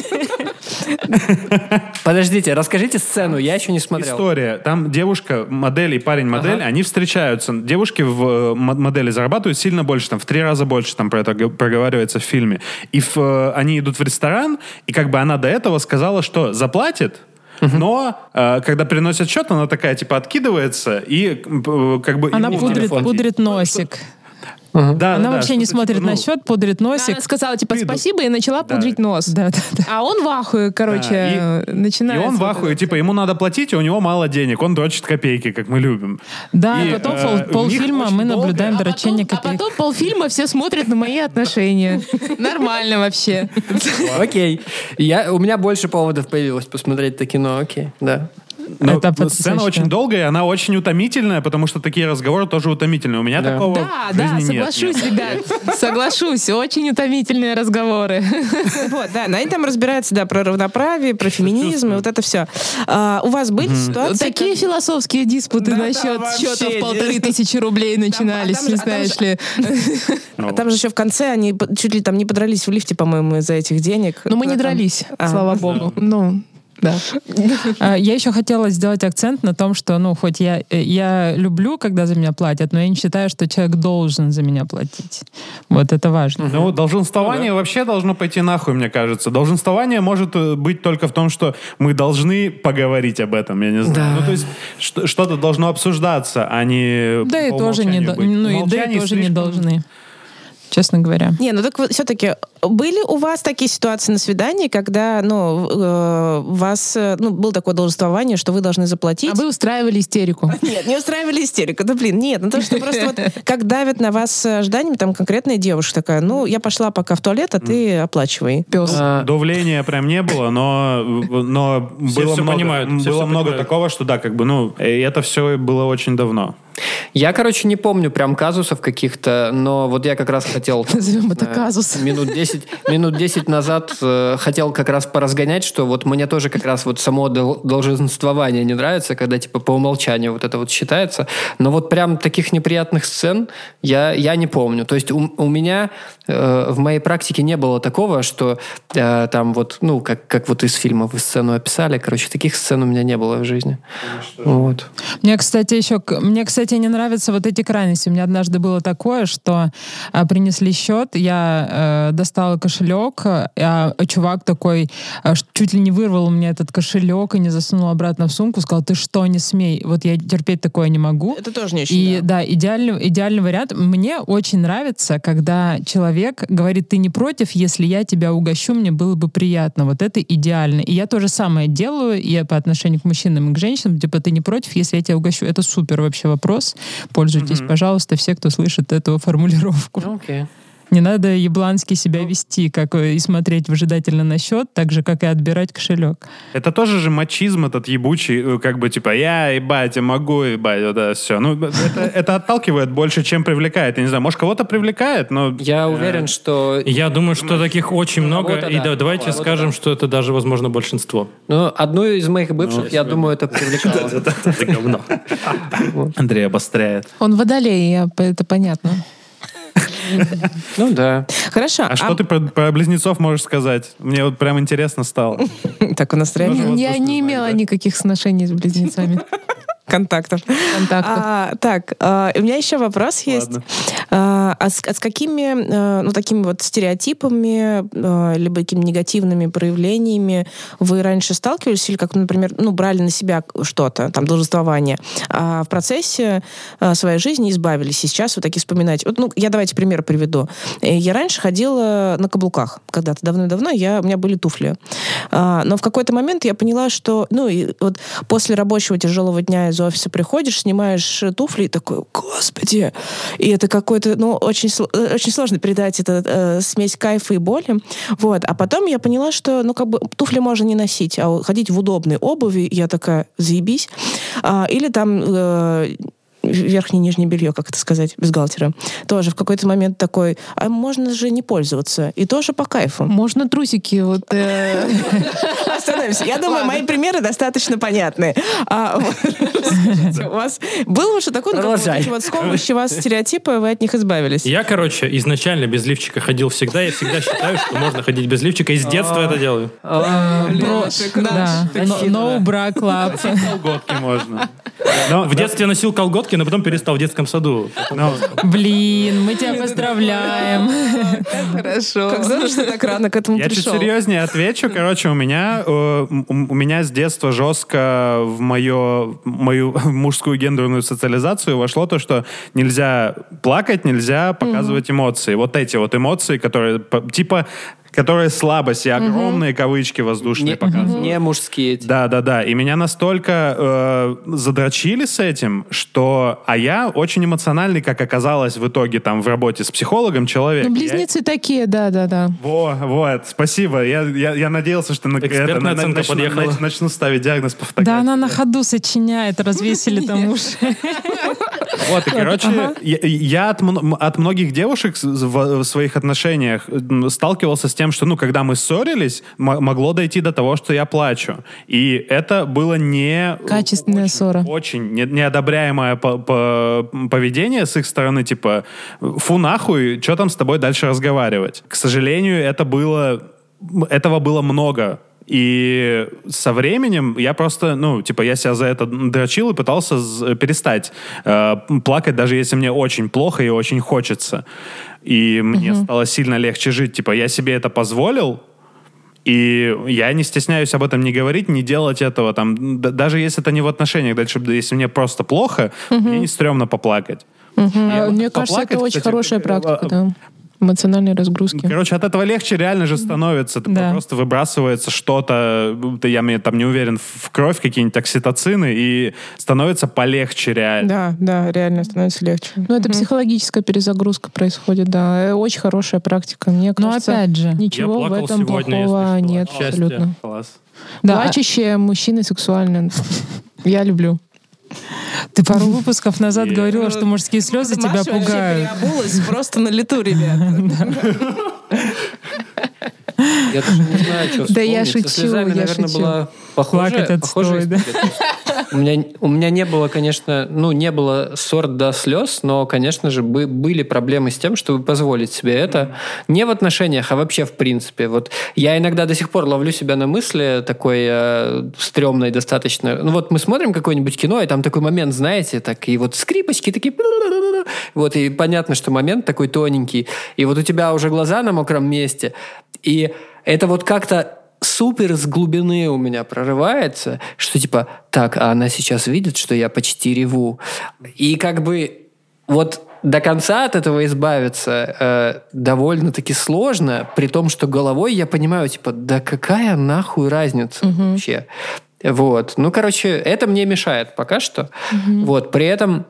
[SPEAKER 6] *laughs*
[SPEAKER 3] Подождите, расскажите сцену, я еще не смотрел.
[SPEAKER 4] История. Там девушка, модель и парень модель, они встречаются. Девушки в модели зарабатывают сильно больше, там в три раза больше, там про это проговаривается в фильме. И в, э, они идут в ресторан, и как бы она до этого сказала, что заплатит. Но э, когда приносят счет, она такая типа откидывается и э, как бы
[SPEAKER 6] Она пудрит, пудрит носик.
[SPEAKER 4] Да, да,
[SPEAKER 6] Она
[SPEAKER 4] да,
[SPEAKER 6] вообще не смотрит
[SPEAKER 4] типа,
[SPEAKER 6] на
[SPEAKER 4] ну,
[SPEAKER 6] счет, пудрит носик.
[SPEAKER 1] Она сказала типа
[SPEAKER 4] Приду.
[SPEAKER 1] спасибо и начала
[SPEAKER 4] Да.
[SPEAKER 1] пудрить нос.
[SPEAKER 6] Да, да, да.
[SPEAKER 1] А он в ахуе, короче,
[SPEAKER 4] Да,
[SPEAKER 1] э, начинает.
[SPEAKER 4] И он в ахуе, типа, ему надо платить, и у него мало денег. Он дрочит копейки, как мы любим.
[SPEAKER 6] Да,
[SPEAKER 4] И,
[SPEAKER 6] потом
[SPEAKER 4] э,
[SPEAKER 6] пол- полфильма мы
[SPEAKER 4] долго-
[SPEAKER 6] наблюдаем
[SPEAKER 1] А потом,
[SPEAKER 6] дрочение
[SPEAKER 1] а
[SPEAKER 6] копеек.
[SPEAKER 1] потом полфильма все смотрят на мои отношения. *laughs* Нормально вообще. *laughs*
[SPEAKER 3] Окей. Я, у меня больше поводов появилось посмотреть это кино, окей, да.
[SPEAKER 4] Но
[SPEAKER 6] Это
[SPEAKER 4] сцена
[SPEAKER 6] потрясающе.
[SPEAKER 4] очень долгая, и она очень утомительная, потому что такие разговоры тоже утомительные. У меня
[SPEAKER 3] Да.
[SPEAKER 4] такого
[SPEAKER 1] Да,
[SPEAKER 4] в
[SPEAKER 1] да,
[SPEAKER 4] жизни нет.
[SPEAKER 1] соглашусь,
[SPEAKER 4] Нет.
[SPEAKER 1] ребят. Соглашусь. Очень утомительные разговоры.
[SPEAKER 2] Вот, да, они там разбираются, да, про равноправие, про феминизм и вот это все. у вас были ситуации...
[SPEAKER 1] Такие философские диспуты насчет счетов
[SPEAKER 2] да.
[SPEAKER 1] полторы тысячи рублей начинались,
[SPEAKER 2] а там
[SPEAKER 1] не
[SPEAKER 2] а там
[SPEAKER 1] знаешь ли.
[SPEAKER 4] Ну,
[SPEAKER 2] А там же еще в конце они чуть ли там не подрались в лифте, по-моему, из-за этих денег.
[SPEAKER 1] Но мы не дрались,
[SPEAKER 2] А.
[SPEAKER 1] слава богу. Ну, да.
[SPEAKER 6] А, Я еще хотела сделать акцент на том, что, ну, хоть я, э, я люблю, когда за меня платят, но я не считаю, что человек должен за меня платить. Вот это важно.
[SPEAKER 4] Ну, долженствование вообще должно пойти нахуй, мне кажется. Долженствование может э, быть только в том, что мы должны поговорить об этом, я не знаю.
[SPEAKER 3] Да.
[SPEAKER 4] Ну, то есть что- что-то должно обсуждаться, а не
[SPEAKER 6] Да и тоже не,
[SPEAKER 4] быть.
[SPEAKER 6] ну, и да и тоже не
[SPEAKER 4] слишком-
[SPEAKER 6] должны, честно говоря.
[SPEAKER 2] Не, ну так вот все-таки были у вас такие ситуации на свидании, когда, ну, э, у вас, э, ну, было такое должествование, что вы должны заплатить?
[SPEAKER 1] А вы устраивали истерику. *laughs*
[SPEAKER 2] Нет, не устраивали истерику. Да блин, нет, ну то, что просто вот *laughs* как давят на вас с ожиданиями, там конкретная девушка такая, ну, я пошла пока в туалет, а ты оплачивай.
[SPEAKER 1] Пес.
[SPEAKER 3] А,
[SPEAKER 4] Давления прям не было, но, но
[SPEAKER 5] Все
[SPEAKER 4] было много,
[SPEAKER 5] понимают,
[SPEAKER 4] было много
[SPEAKER 5] понимают.
[SPEAKER 4] такого, что да, как бы, ну, и это все было очень давно.
[SPEAKER 3] Я, короче, не помню прям казусов каких-то, но вот я как раз хотел... *laughs*
[SPEAKER 1] Назовем это
[SPEAKER 3] э,
[SPEAKER 1] казус.
[SPEAKER 3] Минут 10, минут 10 назад э, хотел как раз поразгонять, что вот мне тоже как раз вот само дол- долженствование не нравится, когда типа по умолчанию вот это вот считается. Но вот прям таких неприятных сцен я, я не помню. То есть у, у меня э, в моей практике не было такого, что э, там вот, ну, как, как вот из фильма вы сцену описали, короче, таких сцен у меня не было в жизни. Вот.
[SPEAKER 6] Мне, кстати, еще, мне, кстати, не нравятся вот эти крайности. У меня однажды было такое, что а, принесли счет, я э, достала кошелек, а чувак такой а, чуть ли не вырвал у меня этот кошелек и не засунул обратно в сумку, сказал, ты что, не смей. Вот я терпеть такое не могу.
[SPEAKER 2] Это тоже не очень,
[SPEAKER 6] И
[SPEAKER 2] да.
[SPEAKER 6] да, идеальный, идеальный вариант. Мне очень нравится, когда человек говорит, ты не против, если я тебя угощу, мне было бы приятно. Вот это идеально. И я то же самое делаю и по отношению к мужчинам и к женщинам. Типа, ты не против, если я тебя угощу? Это супер вообще вопрос. Пользуйтесь, пожалуйста, все, кто слышит эту формулировку.
[SPEAKER 3] Окей.
[SPEAKER 6] Не надо еблански себя вести, как э, и смотреть выжидательно на счет, так же, как и отбирать кошелек.
[SPEAKER 4] Это тоже же мачизм этот ебучий, э, как бы типа я ебать, я могу ебать, вот это все. Ну, это, *laughs* это отталкивает больше, чем привлекает. Я не знаю, может, кого-то привлекает, но...
[SPEAKER 3] Я
[SPEAKER 4] э,
[SPEAKER 3] уверен, что
[SPEAKER 5] Я думаю, что таких очень много, и
[SPEAKER 3] да,
[SPEAKER 5] да, давайте скажем,
[SPEAKER 3] да.
[SPEAKER 5] что это даже, возможно, большинство.
[SPEAKER 3] Ну, одну из моих бывших, я думаю, это привлекало. *laughs*
[SPEAKER 5] Это говно. *laughs*
[SPEAKER 4] Андрей обостряет.
[SPEAKER 1] Он водолей, это понятно.
[SPEAKER 3] Ну да.
[SPEAKER 2] Хорошо.
[SPEAKER 4] А что ты про, про близнецов можешь сказать? Мне вот прям интересно стало.
[SPEAKER 2] Так, у нас реально...
[SPEAKER 1] Я не имела никаких сношений с близнецами.
[SPEAKER 2] Контактов.
[SPEAKER 1] Контактов.
[SPEAKER 2] А, так, а, у меня еще вопрос есть.
[SPEAKER 4] Ладно.
[SPEAKER 2] А, а с, а с какими, э, ну, такими вот стереотипами, э, либо какими негативными проявлениями вы раньше сталкивались, или как, например, ну, брали на себя что-то, там, должествование, а в процессе э, своей жизни избавились, и сейчас вы такие вспоминаете. Вот, ну, я давайте пример приведу. Я раньше ходила на каблуках. Когда-то давно-давно я, у меня были туфли. А, но в какой-то момент я поняла, что, ну, и вот после рабочего тяжелого дня из офиса приходишь, снимаешь туфли и такой, господи, и это какой-то, ну, очень, э, очень сложно передать это э, смесь кайфа и боли. Вот. А потом я поняла, что, ну, как бы туфли можно не носить, а ходить в удобной обуви, я такая, заебись. А, или там э, верхнее и нижнее белье, как это сказать, бюстгальтера. Тоже в какой-то момент такой, а можно же не пользоваться. И тоже по кайфу.
[SPEAKER 1] Можно трусики вот... э, *laughs*
[SPEAKER 2] Остановимся. Я думаю, мои примеры достаточно понятны. А, у вас было уже такое, ну, как бы вот сковывающие вас стереотипы, вы от них избавились?
[SPEAKER 5] Я, короче, изначально без лифчика ходил всегда. Я всегда считаю, что можно ходить без лифчика. И с детства это делаю.
[SPEAKER 3] А,
[SPEAKER 6] no, bra club.
[SPEAKER 4] Колготки можно. Но
[SPEAKER 5] В детстве я носил колготки, но потом перестал в детском саду.
[SPEAKER 4] но-
[SPEAKER 6] Блин, мы тебя поздравляем.
[SPEAKER 1] Хорошо.
[SPEAKER 2] Как здорово, что так рано к этому
[SPEAKER 4] Я чуть
[SPEAKER 2] пришел.
[SPEAKER 4] серьезнее отвечу. Короче, у меня, э, у меня с детства жестко в мое, мою мужскую гендерную социализацию вошло то, что нельзя плакать, нельзя показывать эмоции. Вот эти вот эмоции, которые типа которые слабость и огромные кавычки воздушные
[SPEAKER 3] не,
[SPEAKER 4] показывают.
[SPEAKER 3] не мужские эти.
[SPEAKER 4] Да, да, да. И меня настолько э, задрочили с этим, что... А я очень эмоциональный, как оказалось в итоге там в работе с психологом человек.
[SPEAKER 1] Ну,
[SPEAKER 4] Я-
[SPEAKER 1] близнецы такие, да-да-да.
[SPEAKER 4] во, вот, спасибо. Я, я, я надеялся, что на,
[SPEAKER 5] Экспертная
[SPEAKER 4] это,
[SPEAKER 5] оценка
[SPEAKER 4] начну,
[SPEAKER 5] подъехала.
[SPEAKER 4] нач- начну ставить диагноз по фотографии.
[SPEAKER 6] Да, она на ходу сочиняет, развесили там уши. *laughs*
[SPEAKER 4] Вот, и, короче, я, я от, от многих девушек в, в своих отношениях сталкивался с тем, что, ну, когда мы ссорились, могло дойти до того, что я плачу. И это было не...
[SPEAKER 1] Качественная
[SPEAKER 4] очень,
[SPEAKER 1] ссора.
[SPEAKER 4] Очень не- неодобряемое по- по- поведение с их стороны, типа, фу нахуй, что там с тобой дальше разговаривать? К сожалению, это было... Этого было много. И со временем я просто, ну, типа, я себя за это дрочил и пытался з- перестать э, плакать, даже если мне очень плохо и очень хочется. И мне стало сильно легче жить. Типа, я себе это позволил, и я не стесняюсь об этом не говорить, не делать этого. Там, д- даже если это не в отношениях, дальше, если мне просто плохо, мне не стрёмно поплакать. Я
[SPEAKER 1] А,
[SPEAKER 4] вот
[SPEAKER 1] Мне кажется,
[SPEAKER 4] поплакать,
[SPEAKER 1] это очень
[SPEAKER 4] кстати,
[SPEAKER 1] хорошая
[SPEAKER 4] э,
[SPEAKER 1] практика,
[SPEAKER 4] э,
[SPEAKER 1] да. Эмоциональной разгрузки.
[SPEAKER 4] Короче, от этого легче реально же становится.
[SPEAKER 6] Да.
[SPEAKER 4] Просто выбрасывается что-то, да я мне там не уверен, в кровь какие-нибудь окситоцины, и становится полегче реально.
[SPEAKER 2] Да, да, реально становится легче.
[SPEAKER 1] Ну, это психологическая перезагрузка происходит, да. Э, Очень хорошая практика. Мне
[SPEAKER 6] Но
[SPEAKER 1] кажется,
[SPEAKER 6] опять же,
[SPEAKER 1] ничего в этом
[SPEAKER 5] сегодня,
[SPEAKER 1] плохого нет
[SPEAKER 5] от счастья.
[SPEAKER 1] абсолютно.
[SPEAKER 4] Класс.
[SPEAKER 6] да,
[SPEAKER 1] Плачущие мужчины сексуальны. *laughs* Я люблю.
[SPEAKER 6] Ты пару выпусков назад
[SPEAKER 4] Е.
[SPEAKER 6] говорила, что мужские слезы тебя
[SPEAKER 2] Маша
[SPEAKER 6] пугают.
[SPEAKER 2] переобулась просто на лету, ребят. *laughs*
[SPEAKER 3] Я даже не знаю, что
[SPEAKER 1] Да я
[SPEAKER 3] вспомнить. Со
[SPEAKER 1] шучу,
[SPEAKER 3] слезами,
[SPEAKER 1] я
[SPEAKER 3] наверное,
[SPEAKER 1] шучу.
[SPEAKER 3] была похожая,
[SPEAKER 6] Плакать
[SPEAKER 3] похожая
[SPEAKER 6] отстой, да?
[SPEAKER 3] У меня, у меня не было, конечно, ну, не было ссор до слез, но, конечно же, бы- были проблемы с тем, чтобы позволить себе это. Не в отношениях, а вообще в принципе. Вот я иногда до сих пор ловлю себя на мысли такой э, стрёмной достаточно. Ну вот мы смотрим какое-нибудь кино, и там такой момент, знаете, так, и вот скрипочки такие... Вот, и понятно, что момент такой тоненький. И вот у тебя уже глаза на мокром месте. И это вот как-то супер с глубины у меня прорывается, что типа, так, а она сейчас видит, что я почти реву. И как бы вот до конца от этого избавиться э, довольно-таки сложно, при том, что головой я понимаю, типа, да какая нахуй разница вообще? Вот. Ну, короче, это мне мешает пока что. Вот. При этом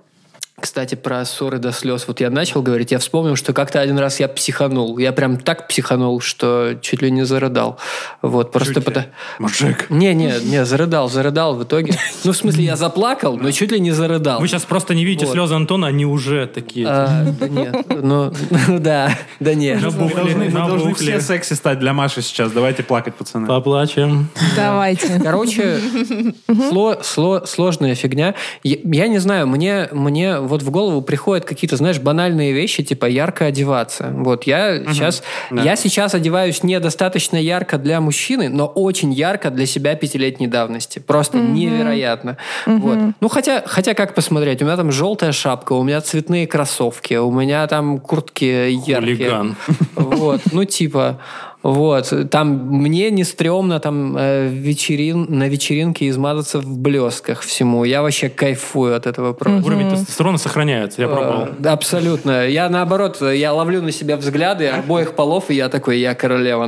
[SPEAKER 3] кстати, про ссоры до слез. Вот я начал говорить, я вспомнил, что как-то один раз я психанул. Я прям так психанул, что чуть ли не зарыдал. Вот, просто
[SPEAKER 4] Чуть
[SPEAKER 3] потому...
[SPEAKER 4] Мужик.
[SPEAKER 3] Не, не, не, зарыдал, зарыдал в итоге. *laughs* Ну, в смысле, я заплакал, но чуть ли не зарыдал.
[SPEAKER 5] Вы сейчас просто не видите
[SPEAKER 3] Вот.
[SPEAKER 5] слезы Антона, они уже такие.
[SPEAKER 3] А, да нет, ну, *laughs* ну да, да нет.
[SPEAKER 5] На
[SPEAKER 4] Мы должны, мы должны все секси стать для Маши сейчас. Давайте плакать, пацаны.
[SPEAKER 5] Поплачем.
[SPEAKER 1] Давайте.
[SPEAKER 3] Короче, *laughs* сло- сло- сложная фигня. Я, я не знаю, мне, мне вот в голову приходят какие-то, знаешь, банальные вещи, типа ярко одеваться. Вот я сейчас,
[SPEAKER 4] Да.
[SPEAKER 3] я сейчас одеваюсь недостаточно ярко для мужчины, но очень ярко для себя пятилетней давности. Просто невероятно. Вот. Ну, хотя, хотя как посмотреть? У меня там желтая шапка, у меня цветные кроссовки, у меня там куртки яркие.
[SPEAKER 5] Хулиган.
[SPEAKER 3] Вот, ну типа, вот, там мне не стрёмно там э, вечерин, на вечеринке измазаться в блесках всему. Я вообще кайфую от этого просто.
[SPEAKER 5] Уровень тестостерона сохраняется, я пробовал.
[SPEAKER 3] Э, Абсолютно. Я наоборот, я ловлю на себя взгляды обоих полов, и я такой, я королева.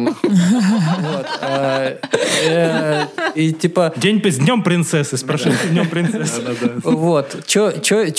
[SPEAKER 3] э, э, И типа,
[SPEAKER 5] День с днем принцессы, с прошедшим днем принцессы.
[SPEAKER 3] вот. Что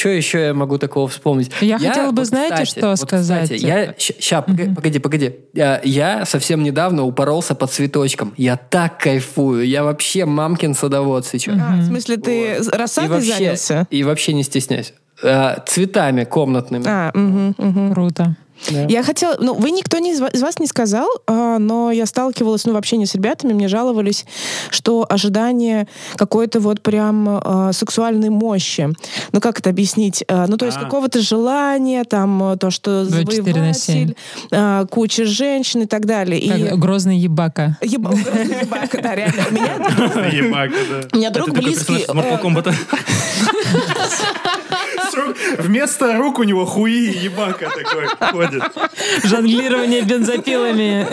[SPEAKER 3] еще я могу такого вспомнить?
[SPEAKER 6] Я хотела бы, знаете, что
[SPEAKER 3] вот,
[SPEAKER 6] сказать?
[SPEAKER 3] кстати, я... Сейчас, погоди, погоди. Я совсем недавно упоролся по цветочкам. Я так кайфую. Я вообще мамкин садовод сейчас.
[SPEAKER 2] А, в смысле, ты
[SPEAKER 3] И
[SPEAKER 2] рассадой
[SPEAKER 3] вообще,
[SPEAKER 2] занялся?
[SPEAKER 3] и вообще не стесняйся. Э, Цветами комнатными.
[SPEAKER 2] А, мгм, мгм.
[SPEAKER 6] Круто.
[SPEAKER 3] Да.
[SPEAKER 2] Я хотела, ну, вы никто не из из вас не сказал, а, но я сталкивалась, ну, в общении с ребятами, мне жаловались, что ожидание какой-то вот прям а, сексуальной мощи. Ну, как это объяснить? А, ну, то есть
[SPEAKER 4] А.
[SPEAKER 2] какого-то желания, там, то, что
[SPEAKER 6] 24 на 7.
[SPEAKER 2] завоеватель, а, куча женщин и так далее. И...
[SPEAKER 6] Как грозный ебака.
[SPEAKER 2] Еба- ебака, да, реально. У меня,
[SPEAKER 4] Ебака, да.
[SPEAKER 2] у меня друг близкий... *laughs*
[SPEAKER 4] Вместо рук у него хуи и ебака такой ходит.
[SPEAKER 6] Жонглирование бензопилами.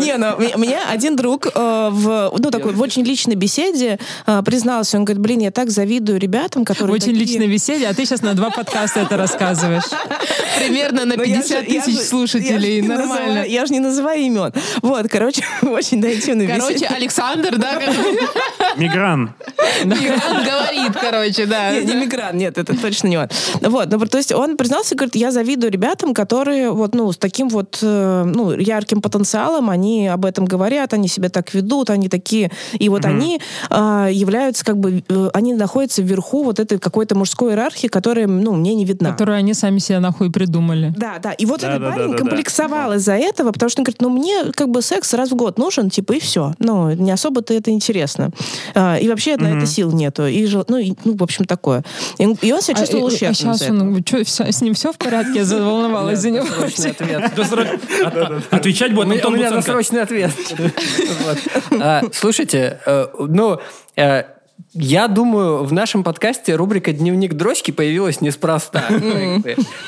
[SPEAKER 2] Не, ну, мне один друг э, в, ну, такой, в очень личной беседе э, признался, он говорит, блин, я так завидую ребятам, которые
[SPEAKER 6] Очень личное беседе, а ты сейчас на два подкаста это рассказываешь.
[SPEAKER 1] Примерно на
[SPEAKER 2] Ну, я
[SPEAKER 1] 50
[SPEAKER 2] же- я
[SPEAKER 1] тысяч слушателей. Нормально.
[SPEAKER 2] я же не называю имен. Вот, короче, *laughs* очень интимной
[SPEAKER 1] Короче. Александр, да,
[SPEAKER 4] Мигран.
[SPEAKER 1] он говорит, короче, да.
[SPEAKER 2] Не, мигрант, нет, это точно не он. Вот, ну, то есть он признался, говорит, я завидую ребятам, которые вот, ну, с таким вот, э, ну, ярким потенциалом, они об этом говорят, они себя так ведут, они такие, и вот они а, являются как бы, э, они находятся вверху вот этой какой-то мужской иерархии, которая, ну, мне не видна.
[SPEAKER 6] Которую они сами себе нахуй придумали.
[SPEAKER 2] Да, да. И вот
[SPEAKER 4] Да,
[SPEAKER 2] этот
[SPEAKER 4] да, да,
[SPEAKER 2] парень
[SPEAKER 4] да, да.
[SPEAKER 2] комплексовал из-за этого, потому что он говорит, ну мне как бы секс раз в год нужен, типа, и все. Ну, не особо-то это интересно. А, и вообще на это сил нету. И, ну, и, ну, в общем, такое. И, он- и он себя чувствовал
[SPEAKER 6] а, сейчас он, всё- с ним все в порядке? Я *laughs* заволновалась за него.
[SPEAKER 3] Досрочный ответ. *laughs*
[SPEAKER 5] Отвечать будет
[SPEAKER 3] меня, у
[SPEAKER 5] Антон
[SPEAKER 3] меня досрочный ответ. *laughs* А, Слушайте, э, ну, э, я думаю, в нашем подкасте рубрика «Дневник дрочки» появилась неспроста.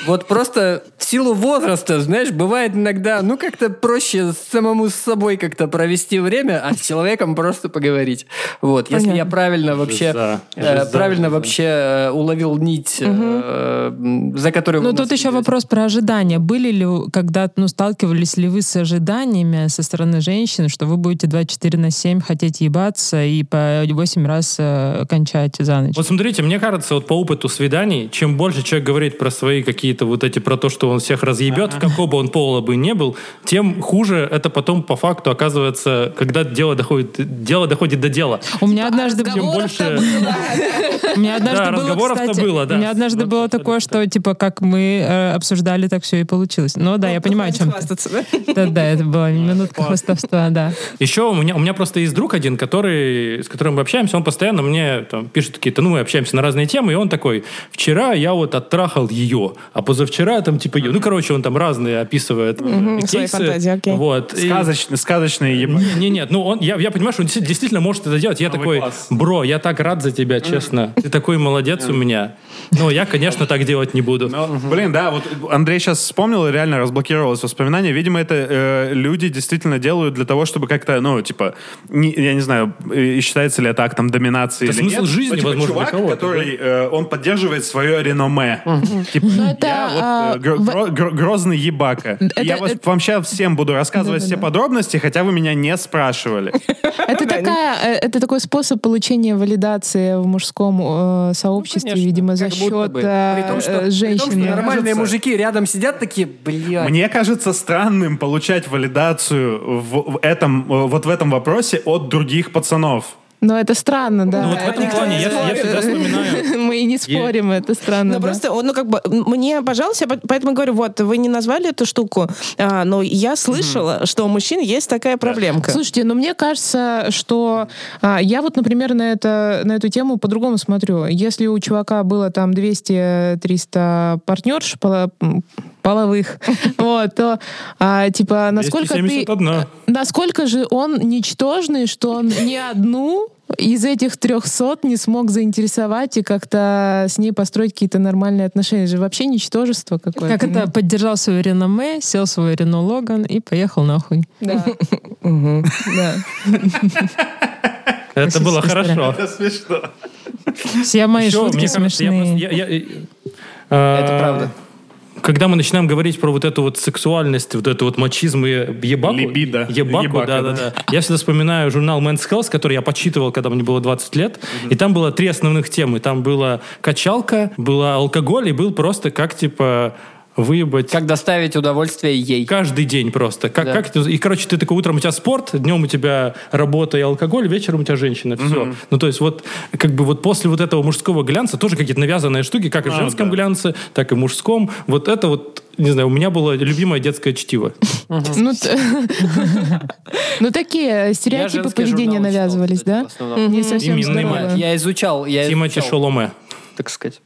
[SPEAKER 3] Вот просто в силу возраста, знаешь, бывает иногда, ну, как-то проще самому с собой как-то провести время, а с человеком просто поговорить. Вот, если я правильно вообще, э, правильно вообще э, уловил нить, э, за которую вы
[SPEAKER 6] Ну, тут еще вопрос про ожидания. Были ли вы когда ну, сталкивались ли вы с ожиданиями со стороны женщин, что вы будете 24 на 7 хотеть ебаться и по 8 раз э, кончать за ночь?
[SPEAKER 5] Вот смотрите, мне кажется, вот по опыту свиданий, чем больше человек говорит про свои какие-то вот эти, про то, что он всех разъебет, в какого бы он пола бы не был, тем хуже это потом по факту оказывается, когда дело доходит, дело доходит до дела.
[SPEAKER 6] У меня однажды
[SPEAKER 5] Чем больше... *laughs*
[SPEAKER 6] У меня однажды
[SPEAKER 5] Да,
[SPEAKER 6] было,
[SPEAKER 5] разговоров-то
[SPEAKER 6] кстати,
[SPEAKER 5] было, да.
[SPEAKER 6] У меня однажды
[SPEAKER 5] Вот
[SPEAKER 6] было такое, что типа как мы э, обсуждали, так все и получилось. Ну да, я понимаю, о чем ты.
[SPEAKER 2] Хвастаться, да?
[SPEAKER 6] Да, да, это была минутка хвастовства, да.
[SPEAKER 5] Еще у меня, у меня просто есть друг один, который, с которым мы общаемся, он постоянно мне там, пишет какие-то, ну, мы общаемся на разные темы, и он такой, вчера я вот оттрахал ее, а позавчера там типа ее. Ну, короче, он там разные описывает
[SPEAKER 2] свои
[SPEAKER 5] кейсы.
[SPEAKER 2] фантазии, окей.
[SPEAKER 5] Вот. И-
[SPEAKER 4] Сказочный, сказочный ебак.
[SPEAKER 5] Не, нет, ну он, я, я понимаю, что он действи- действительно может это делать. Я
[SPEAKER 4] Новый
[SPEAKER 5] такой,
[SPEAKER 4] класс.
[SPEAKER 5] бро, я так рад за тебя, честно. Ты такой молодец у меня. Но я, конечно, так делать не буду.
[SPEAKER 4] Блин, да, вот Андрей сейчас вспомнил и реально разблокировалось воспоминание. Видимо, это э, люди действительно делают для того, чтобы как-то, ну, типа, не- я не знаю, считается ли это актом доминации
[SPEAKER 5] Это
[SPEAKER 4] или
[SPEAKER 5] смысл
[SPEAKER 4] нет.
[SPEAKER 5] жизни,
[SPEAKER 4] Но, типа,
[SPEAKER 5] возможно, для
[SPEAKER 4] чувак,
[SPEAKER 5] кого-то,
[SPEAKER 4] который, э, он поддерживает свое реноме. Типа, я вот,
[SPEAKER 1] а,
[SPEAKER 4] э, гро- грозный ебака. Я вам сейчас всем буду рассказывать все подробности, хотя вы меня не спрашивали. *laughs*
[SPEAKER 1] Это, такая, э, это такой способ получения валидации в мужском э, сообществе,
[SPEAKER 3] Конечно,
[SPEAKER 1] видимо, за счет женщины.
[SPEAKER 3] нормальные мужики рядом сидят такие, блядь.
[SPEAKER 4] Мне кажется странным получать валидацию в, этом, вот в этом вопросе от других пацанов.
[SPEAKER 1] Но это странно, да.
[SPEAKER 5] Ну, вот в этом
[SPEAKER 1] Никто
[SPEAKER 5] плане
[SPEAKER 1] не
[SPEAKER 5] я- я всегда вспоминаю- *laughs*
[SPEAKER 1] Мы и не спорим, это странно.
[SPEAKER 2] Ну,
[SPEAKER 1] да.
[SPEAKER 2] просто, ну, как бы, мне, пожалуйста, я по- поэтому говорю, вот, вы не назвали эту штуку, а, но я слышала, что у мужчин есть такая проблемка.
[SPEAKER 1] Слушайте, но мне кажется, что а, я вот, например, на, это, на эту тему по-другому смотрю. Если у чувака было там 200-300 партнерш половых, *laughs* вот, то а, типа насколько ты,
[SPEAKER 5] 271.
[SPEAKER 1] насколько же он ничтожный, что он ни одну из этих трехсот не смог заинтересовать и как-то с ней построить какие-то нормальные отношения. Это же вообще ничтожество какое-то.
[SPEAKER 6] Как это поддержал свое реноме, сел в свой Рено Логан и поехал нахуй.
[SPEAKER 1] Да. *laughs*
[SPEAKER 5] Это было хорошо.
[SPEAKER 4] Это смешно.
[SPEAKER 6] Все мои шутки смешные.
[SPEAKER 3] Это правда.
[SPEAKER 5] Когда мы начинаем говорить про вот эту вот сексуальность, вот эту вот мачизм и ебаку.
[SPEAKER 4] Либидо.
[SPEAKER 5] Ебаку,
[SPEAKER 4] Ебака,
[SPEAKER 5] да, да,
[SPEAKER 4] да.
[SPEAKER 5] Я всегда вспоминаю журнал Men's Health, который я почитывал, когда мне было 20 лет. И там было три основных темы. Там была качалка, была алкоголь и был просто как, типа, выебать...
[SPEAKER 3] Как доставить удовольствие ей.
[SPEAKER 5] Каждый день просто. Как,
[SPEAKER 3] Да.
[SPEAKER 5] как это- и, короче, ты такой, утром у тебя спорт, днем у тебя работа и алкоголь, вечером у тебя женщина. Все. Ну, то есть вот, как бы вот после вот этого мужского глянца тоже какие-то навязанные штуки, как и в
[SPEAKER 4] А,
[SPEAKER 5] женском
[SPEAKER 4] да.
[SPEAKER 5] глянце, так и в мужском. Вот это вот, не знаю, у меня было любимое детское чтиво.
[SPEAKER 1] Ну, *laughs* ну, такие стереотипы поведения навязывались, да? Не совсем.
[SPEAKER 3] Я изучал, я
[SPEAKER 5] Тимати Шоломе.
[SPEAKER 3] так сказать.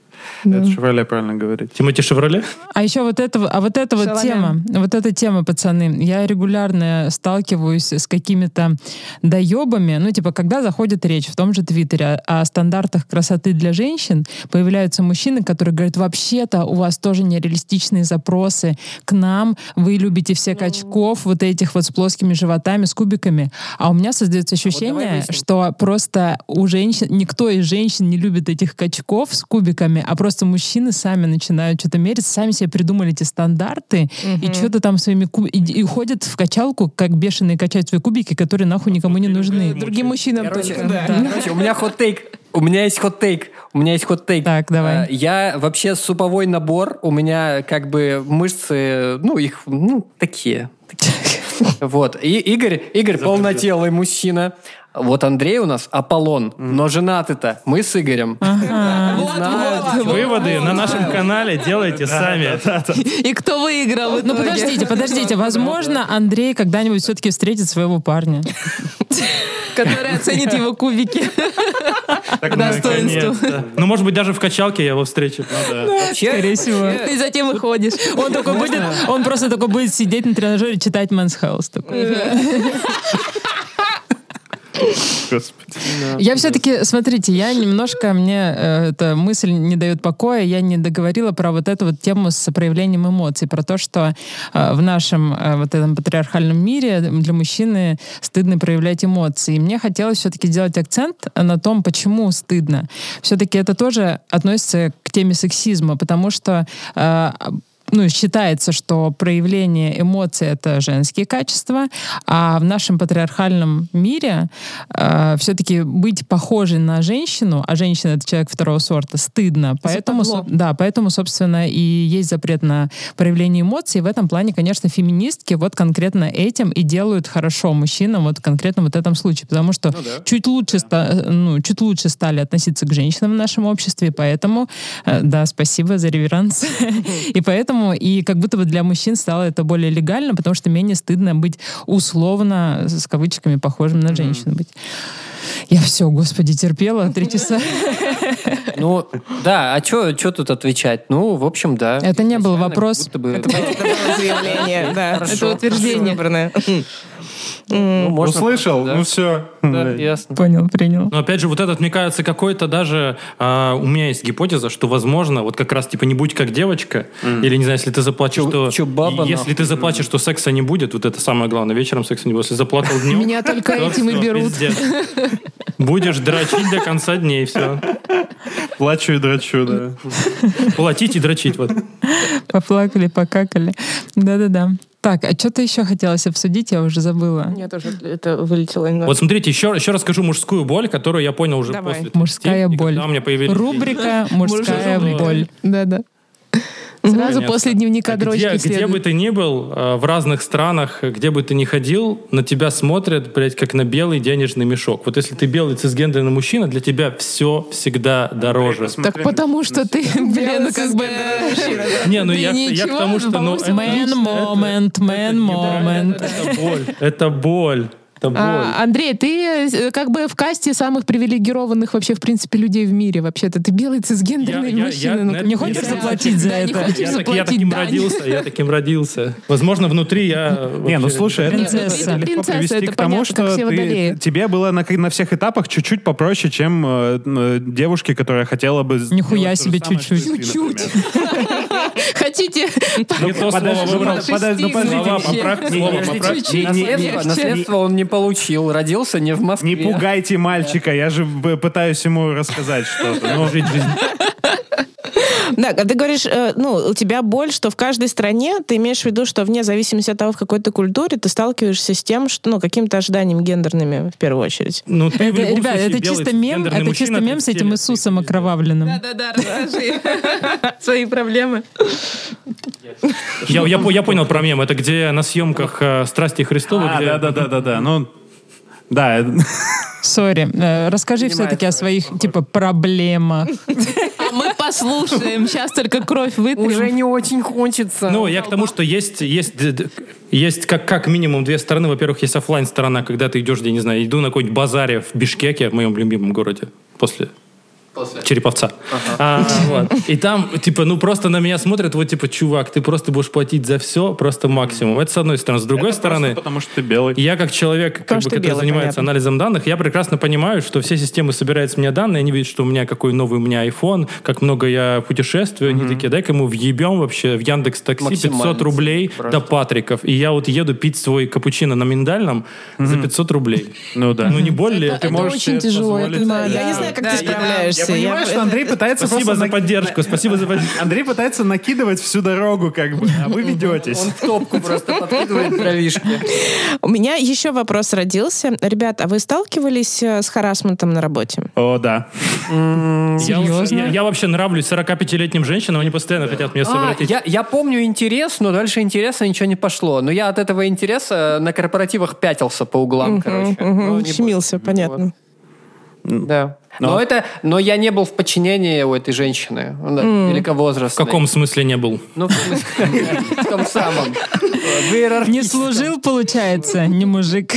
[SPEAKER 4] Это Шевроле правильно говорит.
[SPEAKER 5] Тимати Шевроле?
[SPEAKER 6] А еще вот это, а вот эта вот тема, вот эта тема, пацаны, я регулярно сталкиваюсь с какими-то доебами, ну, типа, когда заходит речь в том же Твиттере о, о стандартах красоты для женщин, появляются мужчины, которые говорят, вообще-то у вас тоже нереалистичные запросы. К нам, вы любите все качков, вот этих вот с плоскими животами, с кубиками, а у меня создается ощущение,
[SPEAKER 3] выясним.
[SPEAKER 6] что просто у женщин, никто из женщин не любит этих качков с кубиками, а просто мужчины сами начинают что-то мерить, сами себе придумали эти стандарты, и что-то там своими куб... и, и ходят в качалку, как бешеные качают свои кубики, которые нахуй никому не нужны.
[SPEAKER 1] Другим мужчинам
[SPEAKER 3] Короче,
[SPEAKER 1] только.
[SPEAKER 3] да. Короче, у меня хот-тейк. У меня есть хот-тейк. У меня есть хот-тейк.
[SPEAKER 6] Так, давай.
[SPEAKER 3] Э, Я вообще суповой набор. У меня как бы мышцы, ну, их, ну, такие. *laughs* Вот. И Игорь, Игорь полнотелый мужчина. Вот Андрей у нас Аполлон, но женаты-то мы с Игорем. Не знаю,
[SPEAKER 5] Выводы на нашем канале делайте сами. *laughs*
[SPEAKER 1] И кто выиграл в
[SPEAKER 6] Ну
[SPEAKER 1] итоге?
[SPEAKER 6] подождите, подождите, возможно, Андрей когда-нибудь все-таки встретит своего парня. *laughs*
[SPEAKER 1] Который оценит его кубики.
[SPEAKER 4] Так,
[SPEAKER 1] Достоинство.
[SPEAKER 5] Наконец-то. Ну, может быть, даже в качалке я его встречу.
[SPEAKER 3] вообще,
[SPEAKER 6] Скорее всего.
[SPEAKER 1] И затем выходишь.
[SPEAKER 6] Он такой будет, он просто такой будет сидеть на тренажере читать Health. такой. *laughs*
[SPEAKER 4] Господи.
[SPEAKER 6] Я все-таки, смотрите, я немножко, мне э, эта мысль не дает покоя, я не договорила про вот эту вот тему с проявлением эмоций, про то, что э, в нашем э, вот этом патриархальном мире для мужчины стыдно проявлять эмоции. И мне хотелось все-таки сделать акцент на том, почему стыдно. Все-таки это тоже относится к теме сексизма, потому что ну, считается, что проявление эмоций — это женские качества, а в нашем патриархальном мире э, все-таки быть похожей на женщину, а женщина — это человек второго сорта, стыдно. Поэтому, со- да, поэтому, собственно, и есть запрет на проявление эмоций. В этом плане, конечно, феминистки вот конкретно этим и делают хорошо мужчинам вот конкретно вот этом случае, потому что чуть лучше, ста- ну, чуть лучше стали относиться к женщинам в нашем обществе, поэтому, э, да, спасибо за реверанс. *laughs* И поэтому, и как будто бы для мужчин стало это более легально, потому что менее стыдно быть условно, с кавычками, похожим на женщину быть. Я все, господи, терпела три часа. *laughs*
[SPEAKER 3] ну, да, а что тут отвечать? Ну, в общем, да.
[SPEAKER 6] Это не был вопрос.
[SPEAKER 2] Это было *laughs* заявление, да. Это утверждение.
[SPEAKER 3] Ну, можно-
[SPEAKER 4] Услышал?
[SPEAKER 3] да.
[SPEAKER 4] Ну все.
[SPEAKER 3] Да, ясно.
[SPEAKER 6] Понял, принял.
[SPEAKER 5] Но опять же, вот этот, мне кажется, какой-то даже... а, у меня есть гипотеза, что, возможно, вот как раз, типа, не будь как девочка, или, не знаю, если ты заплачешь,
[SPEAKER 3] Чё-
[SPEAKER 5] что...
[SPEAKER 3] чё баба,
[SPEAKER 5] Если
[SPEAKER 3] нахуй?
[SPEAKER 5] ты заплачешь, что секса не будет, вот это самое главное, вечером секса не будет. Если заплакал днем...
[SPEAKER 1] Меня только
[SPEAKER 5] то
[SPEAKER 1] этим и берут.
[SPEAKER 5] Будешь дрочить до конца дней, все.
[SPEAKER 4] Плачу и драчу, да.
[SPEAKER 5] Платить и дрочить, вот.
[SPEAKER 6] Поплакали, покакали. Да-да-да. Так, а что-то еще хотелось обсудить, я уже забыла.
[SPEAKER 2] Я тоже это вылетело. немного.
[SPEAKER 5] Вот смотрите, еще, еще расскажу мужскую боль, которую я понял уже
[SPEAKER 2] Давай.
[SPEAKER 5] после 30,
[SPEAKER 6] Мужская боль.
[SPEAKER 5] когда у меня появились.
[SPEAKER 6] Рубрика «Мужская боль».
[SPEAKER 1] Да-да. Сразу после дневника
[SPEAKER 5] А
[SPEAKER 1] дрочки
[SPEAKER 5] где, бы ты ни был, э, в разных странах, где бы ты ни ходил, на тебя смотрят, блядь, как на белый денежный мешок. Вот если ты белый цисгендерный мужчина, для тебя все всегда дороже.
[SPEAKER 1] Так потому что ты, блин, как бы...
[SPEAKER 5] Не, ну я, к тому, что... Ну,
[SPEAKER 6] Man moment, man moment.
[SPEAKER 5] Это боль. Это боль. Это боль.
[SPEAKER 1] А, Андрей, ты э, как бы в касте самых привилегированных вообще, в принципе, людей в мире. Вообще-то ты белый цисгендерный
[SPEAKER 5] Я- я-
[SPEAKER 1] мужчина.
[SPEAKER 5] я
[SPEAKER 1] ну, как
[SPEAKER 5] это
[SPEAKER 6] Не хочешь
[SPEAKER 5] Я-
[SPEAKER 6] заплатить за
[SPEAKER 1] Да, не
[SPEAKER 6] это?
[SPEAKER 1] хочешь
[SPEAKER 5] Я, так- я
[SPEAKER 1] заплатить
[SPEAKER 5] таким
[SPEAKER 1] дань.
[SPEAKER 5] родился, я таким родился. Возможно, внутри я...
[SPEAKER 4] Не, ну
[SPEAKER 5] вообще-
[SPEAKER 4] слушай, это,
[SPEAKER 6] Принцесса.
[SPEAKER 4] это легко
[SPEAKER 1] Принцесса,
[SPEAKER 4] привести
[SPEAKER 1] это
[SPEAKER 4] к тому,
[SPEAKER 1] понятно,
[SPEAKER 4] что ты, тебе было на, на всех этапах чуть-чуть попроще, чем э, э, девушке, которая хотела бы...
[SPEAKER 6] Нихуя себе чуть-чуть.
[SPEAKER 1] Чуть-чуть. *laughs* Хотите?
[SPEAKER 5] Не то слово
[SPEAKER 4] Подожди,
[SPEAKER 5] выбрал.
[SPEAKER 4] подожди, подожди, ну, не, не, не,
[SPEAKER 1] не,
[SPEAKER 3] наследство он не получил. Родился не в Москве.
[SPEAKER 4] Не пугайте мальчика, я же пытаюсь ему рассказать что-то. Ну,
[SPEAKER 2] Да, а ты говоришь, э, ну, у тебя боль, что в каждой стране, ты имеешь в виду, что вне зависимости от того, в какой ты культуре, ты сталкиваешься с тем, что, ну, какими-то ожиданиями гендерными, в первую очередь.
[SPEAKER 5] Ну, ты
[SPEAKER 6] Это,
[SPEAKER 5] любом
[SPEAKER 6] ребят,
[SPEAKER 5] случае
[SPEAKER 6] это
[SPEAKER 5] белый
[SPEAKER 6] чисто мем, это
[SPEAKER 5] мужчина,
[SPEAKER 6] чисто мем с
[SPEAKER 5] 30
[SPEAKER 6] этим. Иисусом окровавленным.
[SPEAKER 1] Да-да-да, расскажи *laughs* свои проблемы.
[SPEAKER 5] Я, я, я понял про мем. Это где на съемках э, «Страсти Христовы»,
[SPEAKER 4] а,
[SPEAKER 5] где...
[SPEAKER 4] да-да-да-да-да. Ну, да, это-
[SPEAKER 6] Сори, э, расскажи все-таки о своих, типа, проблемах. *laughs*
[SPEAKER 1] Мы послушаем. Сейчас только кровь
[SPEAKER 3] Уже
[SPEAKER 1] вытрем.
[SPEAKER 3] не очень хочется.
[SPEAKER 5] Ну, я к тому, что есть, есть, есть как, как минимум две стороны. Во-первых, есть оффлайн сторона, когда ты идешь, я не знаю, иду на какой-нибудь базаре в Бишкеке, в моем любимом городе, после Череповца. А, вот. И там, типа, ну просто на меня смотрят, вот, типа, чувак, ты просто будешь платить за все, просто максимум. Это с одной стороны. С другой
[SPEAKER 4] это
[SPEAKER 5] стороны,
[SPEAKER 4] потому что ты белый.
[SPEAKER 5] я как человек, как
[SPEAKER 2] Потому
[SPEAKER 5] бы, который
[SPEAKER 2] белый,
[SPEAKER 5] занимается
[SPEAKER 2] понятно.
[SPEAKER 5] анализом данных, я прекрасно понимаю, что все системы собирают с меня данные, они видят, что у меня какой новый у меня iPhone, как много я путешествую, они такие, дай-ка мы въебем вообще в Яндекс Такси 500
[SPEAKER 3] Максимально
[SPEAKER 5] рублей
[SPEAKER 3] просто.
[SPEAKER 5] до Патриков. И я вот еду пить свой капучино на миндальном за 500 рублей.
[SPEAKER 4] Ну да.
[SPEAKER 5] Ну не боль ли?
[SPEAKER 1] Это
[SPEAKER 4] можешь
[SPEAKER 1] очень тяжело, я
[SPEAKER 2] не знаю, как
[SPEAKER 1] Да,
[SPEAKER 2] ты
[SPEAKER 1] я-
[SPEAKER 2] справляешься.
[SPEAKER 4] Я понимаю, что Андрей *laughs* пытается
[SPEAKER 5] Спасибо
[SPEAKER 4] просто
[SPEAKER 5] за
[SPEAKER 4] на-
[SPEAKER 5] поддержку, спасибо за поддержку.
[SPEAKER 4] Андрей пытается накидывать всю дорогу, как бы, а вы ведетесь.
[SPEAKER 3] Он в топку просто подкидывает дровишки.
[SPEAKER 2] У меня еще вопрос родился. Ребят, а вы сталкивались э, с харасментом на работе?
[SPEAKER 4] О, да.
[SPEAKER 5] Я,
[SPEAKER 6] Серьезно?
[SPEAKER 5] вообще- я- я вообще нравлюсь 45-летним женщинам, они постоянно хотят меня
[SPEAKER 3] А,
[SPEAKER 5] совратить.
[SPEAKER 3] я, я помню интерес, но дальше интереса ничего не пошло. Но я от этого интереса на корпоративах пятился по углам, короче. Ну,
[SPEAKER 2] Щемился, понятно.
[SPEAKER 3] Да.
[SPEAKER 4] Но-
[SPEAKER 3] Но это, но я не был в подчинении у этой женщины, да,
[SPEAKER 5] В
[SPEAKER 3] великовозрастной.
[SPEAKER 5] каком смысле не был?
[SPEAKER 3] Ну, в смысле, *laughs* в том самом. В
[SPEAKER 6] Не служил, получается, не мужик.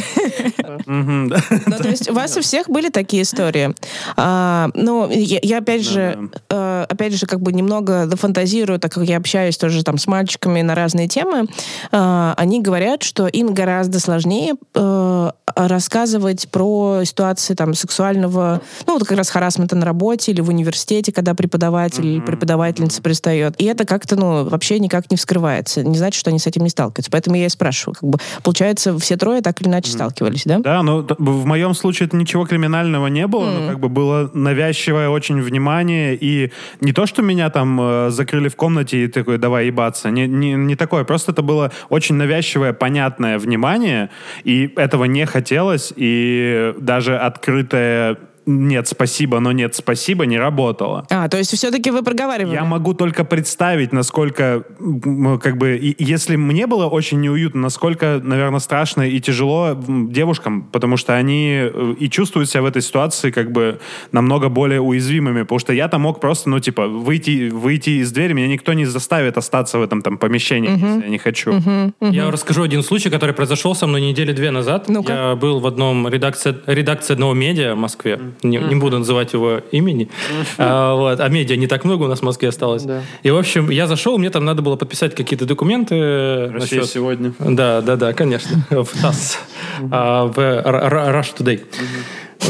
[SPEAKER 2] Ну, то есть у вас у всех были такие истории. А, ну, я, я опять же, э, опять же, как бы немного фантазирую, так как я общаюсь тоже там с мальчиками на разные темы. А, они говорят, что им гораздо сложнее э, рассказывать про ситуации там сексуального, ну, вот как раз харасмента на работе или в университете, когда преподаватель или преподавательница пристает. И это как-то, ну, вообще никак не вскрывается. Не значит, что они с этим не сталкиваются. Поэтому я и спрашиваю, как бы, получается, все трое так или иначе сталкивались, да?
[SPEAKER 4] Да, ну т- в моем случае это ничего криминального не было, но как бы было навязчивое очень внимание, и не то, что меня там э, закрыли в комнате и такой, давай ебаться, не, не, не такое, просто это было очень навязчивое, понятное внимание, и этого не хотелось, и даже открытое нет, спасибо, но нет, спасибо не работало.
[SPEAKER 2] А, то есть все-таки вы проговаривали?
[SPEAKER 4] Я могу только представить, насколько, как бы, и- если мне было очень неуютно, насколько, наверное, страшно и тяжело девушкам, потому что они э, и чувствуют себя в этой ситуации как бы намного более уязвимыми, потому что я-то мог просто, ну, типа, выйти, выйти из двери, меня никто не заставит остаться в этом там помещении, если я не хочу.
[SPEAKER 5] Я расскажу один случай, который произошел со мной недели две назад.
[SPEAKER 2] Ну-ка.
[SPEAKER 5] Я был в одном редакции, редакции одного медиа в Москве. Не, не буду называть его имени. А, вот. а медиа не так много у нас в Москве осталось.
[SPEAKER 3] Да.
[SPEAKER 5] И, в общем, я зашел, мне там надо было подписать какие-то документы.
[SPEAKER 4] Россия
[SPEAKER 5] насчет-
[SPEAKER 4] сегодня.
[SPEAKER 5] Да, да, да, конечно. *laughs* В ТАСС. А, В Rush Today.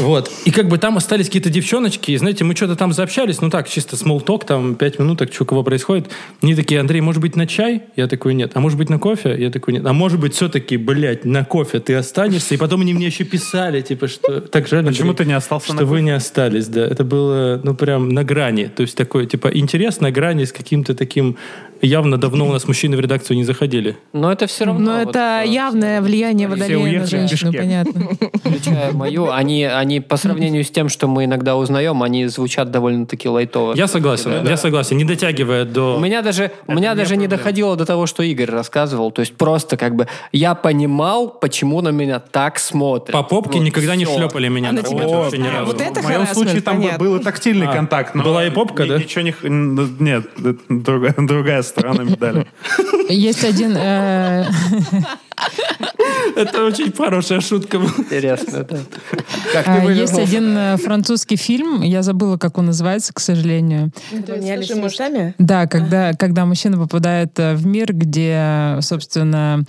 [SPEAKER 5] Вот. И как бы там остались какие-то девчоночки, и, знаете, мы что-то там заобщались, ну так, чисто talk, там, пять минуток, что кого происходит. Они такие, Андрей, может быть, на чай? Я такой, нет. А может быть, на кофе? Я такой, нет. А может быть, все-таки, блядь, на кофе ты останешься? И потом они мне еще писали, типа, что... Так жаль,
[SPEAKER 4] Почему
[SPEAKER 5] Андрей,
[SPEAKER 4] ты не остался
[SPEAKER 5] Что вы не остались, да. Это было, ну, прям на грани. То есть такой, типа, интерес на грани с каким-то таким явно давно у нас мужчины в редакцию не заходили.
[SPEAKER 3] Но это все равно.
[SPEAKER 1] Но
[SPEAKER 3] вот,
[SPEAKER 1] это
[SPEAKER 3] э,
[SPEAKER 1] явное влияние
[SPEAKER 4] Все
[SPEAKER 1] водолея на женщину, понятно.
[SPEAKER 3] Включая мою, они, они по сравнению с тем, что мы иногда узнаем, они звучат довольно-таки лайтово.
[SPEAKER 5] Я согласен, я согласен. Не дотягивая до...
[SPEAKER 3] У меня даже, у меня
[SPEAKER 4] не
[SPEAKER 3] даже не доходило до того, что Игорь рассказывал. То есть просто как бы я понимал, почему на меня так смотрят.
[SPEAKER 5] По попке
[SPEAKER 3] Вот
[SPEAKER 5] никогда не
[SPEAKER 3] всё.
[SPEAKER 5] шлепали меня
[SPEAKER 2] А
[SPEAKER 5] на
[SPEAKER 2] тебя
[SPEAKER 5] работе
[SPEAKER 2] тоже?
[SPEAKER 5] вообще ни разу.
[SPEAKER 2] вот это
[SPEAKER 4] в моем случае там
[SPEAKER 2] понятно.
[SPEAKER 4] был тактильный
[SPEAKER 5] А,
[SPEAKER 4] контакт. но
[SPEAKER 5] была и попка, да?
[SPEAKER 4] Ничего не... Нет, это другая, другая сторона медали.
[SPEAKER 6] Есть один... *laughs* э,
[SPEAKER 5] Это очень хорошая шутка была.
[SPEAKER 3] Интересно, да.
[SPEAKER 6] А? Есть один э, французский фильм, я забыла, как он называется, к сожалению.
[SPEAKER 2] Поменялись местами?
[SPEAKER 6] Да, когда, когда мужчина попадает э, в мир, где, собственно,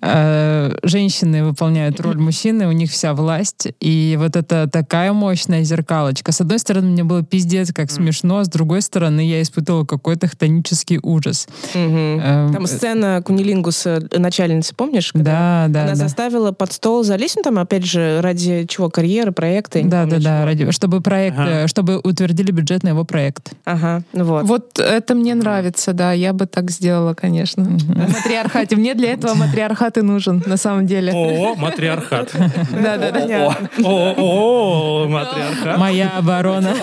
[SPEAKER 6] э, женщины выполняют роль мужчины, у них вся власть, и вот это такая мощная зеркалочка. С одной стороны, мне было пиздец как смешно, а с другой стороны, я испытывала какой-то хтонический ужас.
[SPEAKER 2] Мгм.
[SPEAKER 6] Эм,
[SPEAKER 2] Там сцена Кунилингуса, начальницы, помнишь?
[SPEAKER 6] Да, да,
[SPEAKER 2] Она
[SPEAKER 6] да.
[SPEAKER 2] заставила под стол залезть, ну там, опять же, ради чего, карьеры, не
[SPEAKER 6] Да,
[SPEAKER 2] помню
[SPEAKER 6] да, да, ради, чтобы проект,
[SPEAKER 4] Ага.
[SPEAKER 6] э, чтобы утвердили бюджет на его проект.
[SPEAKER 2] Ага, ну вот.
[SPEAKER 1] Вот это мне нравится, да, я бы так сделала, конечно. На матриархате. Мне для этого матриархат и нужен, на самом деле.
[SPEAKER 5] О, матриархат. *laughs*
[SPEAKER 1] Да, да, да.
[SPEAKER 5] О, о, матриархат.
[SPEAKER 6] Моя оборона.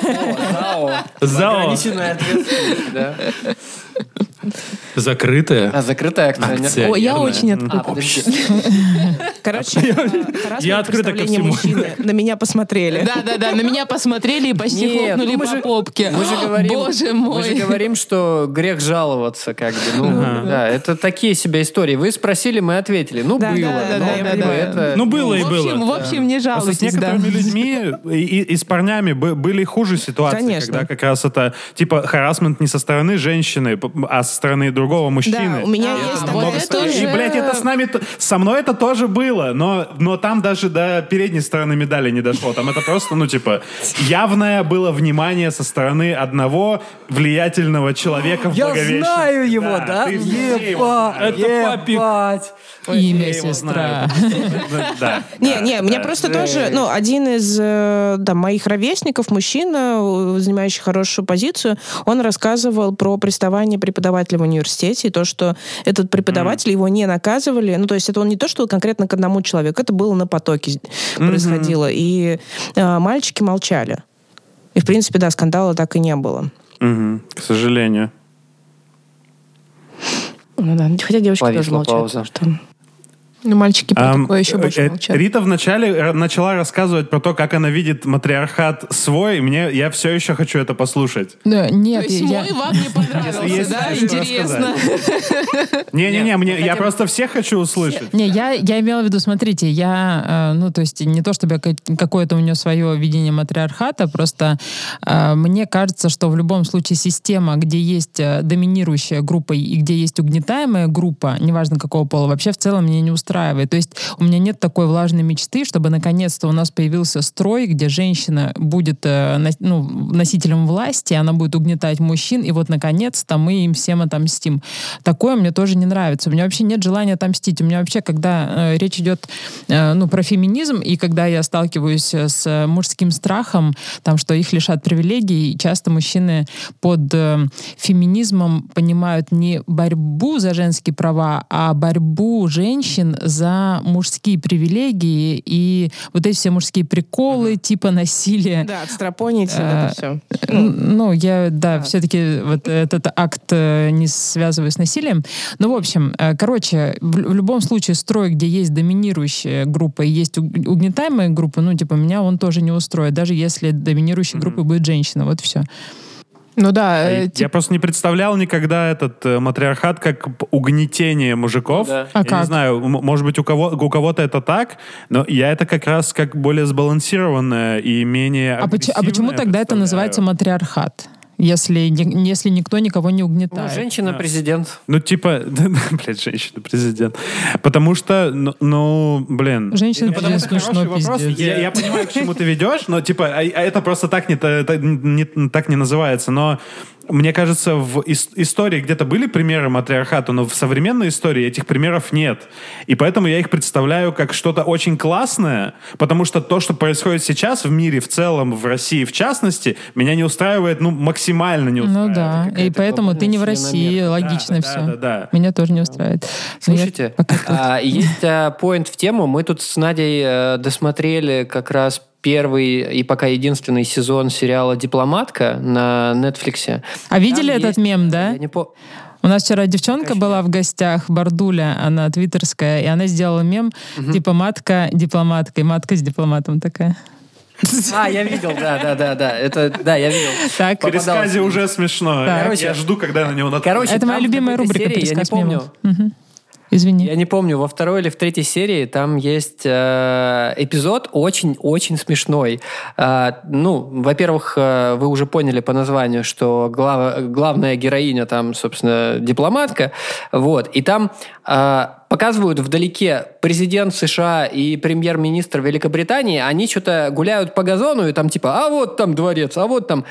[SPEAKER 3] Зао.
[SPEAKER 5] Зао.
[SPEAKER 3] Ограниченная ответственность, да.
[SPEAKER 5] Закрытая.
[SPEAKER 3] А закрытая акционер.
[SPEAKER 5] Акция.
[SPEAKER 1] О, я очень
[SPEAKER 3] А,
[SPEAKER 1] открыта.
[SPEAKER 3] подожди. *laughs*
[SPEAKER 2] Короче,
[SPEAKER 5] Я открыта ко всему.
[SPEAKER 2] мужчины. На меня посмотрели.
[SPEAKER 1] Да, да, да, на меня посмотрели и почти
[SPEAKER 3] Нет,
[SPEAKER 1] хлопнули
[SPEAKER 3] ну мы
[SPEAKER 1] по
[SPEAKER 3] же-
[SPEAKER 1] попке.
[SPEAKER 3] Мы же говорим,
[SPEAKER 1] Боже
[SPEAKER 3] мы же
[SPEAKER 1] мой.
[SPEAKER 3] говорим, что грех жаловаться, как бы. Ну, да, это такие себе истории. Вы спросили, мы ответили. Ну,
[SPEAKER 2] Да,
[SPEAKER 3] было.
[SPEAKER 2] да, да,
[SPEAKER 3] ну,
[SPEAKER 2] да,
[SPEAKER 3] это-
[SPEAKER 5] Ну, было и
[SPEAKER 1] В общем,
[SPEAKER 5] было.
[SPEAKER 1] в общем, не
[SPEAKER 4] Просто с
[SPEAKER 1] жалуйтесь, да.
[SPEAKER 4] некоторыми людьми и, и- и с парнями бы- были хуже ситуации,
[SPEAKER 2] Конечно.
[SPEAKER 4] когда как раз это типа харасмент не со стороны женщины, а со стороны другого мужчины.
[SPEAKER 2] Да, у меня
[SPEAKER 1] А,
[SPEAKER 2] есть такая
[SPEAKER 1] это
[SPEAKER 2] история.
[SPEAKER 4] И, блядь, это с нами, со мной это тоже было, но, но там даже до передней стороны медали не дошло. Там это просто, ну, типа, явное было внимание со стороны одного влиятельного человека в
[SPEAKER 3] Я знаю его, да?
[SPEAKER 4] его знаешь.
[SPEAKER 5] Это папик.
[SPEAKER 3] Ебать.
[SPEAKER 6] Имя сестра.
[SPEAKER 4] знаю. Да.
[SPEAKER 2] Не,
[SPEAKER 4] да,
[SPEAKER 2] не, мне
[SPEAKER 4] да.
[SPEAKER 2] просто тоже, ну, один из э, да, моих ровесников, мужчина, э, занимающий хорошую позицию, он рассказывал про приставание преподавателя в университете, и то, что этот преподаватель, его не наказывали, ну, то есть это он не то, что конкретно к одному человеку, это было на потоке происходило, и э, мальчики молчали. И, в принципе, да, скандала так и не было.
[SPEAKER 4] Мгм, К сожалению.
[SPEAKER 2] Ну да, хотя девочки
[SPEAKER 3] Повисла
[SPEAKER 2] тоже молчат.
[SPEAKER 3] пауза.
[SPEAKER 2] потому что-
[SPEAKER 1] Ну, мальчики про
[SPEAKER 4] Ам,
[SPEAKER 1] такое еще больше
[SPEAKER 4] э,
[SPEAKER 1] молчат.
[SPEAKER 4] Рита вначале э, начала рассказывать про то, как она видит матриархат свой. Мне, я все еще хочу это послушать.
[SPEAKER 6] Да,
[SPEAKER 1] То
[SPEAKER 6] Нет,
[SPEAKER 1] есть
[SPEAKER 6] я-
[SPEAKER 1] мой вам не *laughs* понравился, да? Интересно. *laughs*
[SPEAKER 4] Не-не-не, мне, я просто всех хочу услышать.
[SPEAKER 6] Не, я, я имела в виду, смотрите, я, э, ну, то есть не то, чтобы какое-то у нее свое видение матриархата, просто мне кажется, что в любом случае система, где есть доминирующая группа и где есть угнетаемая группа, неважно какого пола, вообще в целом меня не устраивает. То есть у меня нет такой влажной мечты, чтобы наконец-то у нас появился строй, где женщина будет э, ну, носителем власти, она будет угнетать мужчин, и вот наконец-то мы им всем отомстим. Такое мне тоже не нравится. У меня вообще нет желания отомстить. У меня вообще, когда э, речь идет э, ну, про феминизм, и когда я сталкиваюсь э, с мужским страхом, там, что их лишат привилегий, часто мужчины под э, феминизмом понимают не борьбу за женские права, а борьбу женщин за мужские привилегии и вот эти все мужские приколы, типа насилия.
[SPEAKER 2] Да, отстрапонить,
[SPEAKER 6] Э,
[SPEAKER 2] это все.
[SPEAKER 6] Н- Ну, я, да, все-таки вот этот акт э, не связываю с насилием. Ну, в общем, э, короче, в, в любом случае строй, где есть доминирующая группа и есть уг- угнетаемая группа, ну, типа, меня он тоже не устроит, даже если доминирующей группой будет женщина. Вот все.
[SPEAKER 1] Ну да, э,
[SPEAKER 4] Я
[SPEAKER 1] типа,
[SPEAKER 4] просто не представлял никогда этот э, матриархат как угнетение мужиков.
[SPEAKER 3] Да.
[SPEAKER 6] А
[SPEAKER 4] я
[SPEAKER 6] как?
[SPEAKER 4] не знаю, может быть, у, кого, у кого-то это так, но я это как раз как более сбалансированное и менее
[SPEAKER 6] А, поч- а почему тогда это называется матриархат? Если, если никто никого не
[SPEAKER 3] Ну,
[SPEAKER 6] угнетает.
[SPEAKER 3] женщина-президент.
[SPEAKER 4] Ну, типа, *laughs* блядь, женщина-президент. Потому что, ну, ну, блин.
[SPEAKER 6] Женщина
[SPEAKER 4] Потому что
[SPEAKER 6] смешно,
[SPEAKER 4] хороший вопрос. Я, я понимаю, к чему ты ведешь, но, типа, а, а это просто так не, та- та- не- так не называется, но мне кажется, в ис- истории где-то были примеры матриархата, но в современной истории этих примеров нет. И поэтому я их представляю как что-то очень классное, потому что то, что происходит сейчас в мире в целом, в России в частности, меня не устраивает, ну, максимально не устраивает.
[SPEAKER 6] Ну да, и поэтому ты не в России,
[SPEAKER 3] сфера
[SPEAKER 6] логично
[SPEAKER 4] Да,
[SPEAKER 6] все.
[SPEAKER 4] да, да, да.
[SPEAKER 6] Меня тоже не устраивает. Но
[SPEAKER 3] Слушайте, а, есть а, поинт в тему. Мы тут с Надей э, досмотрели как раз первый и пока единственный сезон сериала «Дипломатка» на Netflix.
[SPEAKER 6] А видели
[SPEAKER 3] Там
[SPEAKER 6] этот
[SPEAKER 3] есть-
[SPEAKER 6] мем, да?
[SPEAKER 3] Я не по-
[SPEAKER 6] У нас вчера девчонка была в гостях, Бардуля, она твиттерская, и она сделала мем, типа матка дипломатка, и матка с дипломатом такая.
[SPEAKER 3] А, я видел, да, да, да, да. Это, да, я видел.
[SPEAKER 6] Так,
[SPEAKER 4] В пересказе уже смешно.
[SPEAKER 6] Так.
[SPEAKER 4] Короче, я жду, когда на него наткнусь.
[SPEAKER 3] Короче,
[SPEAKER 6] это моя любимая рубрика
[SPEAKER 3] серии, я не
[SPEAKER 6] «Пересказ
[SPEAKER 3] помню,
[SPEAKER 6] мемов». Извини.
[SPEAKER 3] Я не помню, во второй или в третьей серии там есть э, эпизод очень-очень смешной. Э, ну, во-первых, э, вы уже поняли по названию, что глав- главная героиня там, собственно, дипломатка. Вот. И там показывают вдалеке президент США и премьер-министр Великобритании, они что-то гуляют по газону, и там типа, а вот там дворец, а вот там...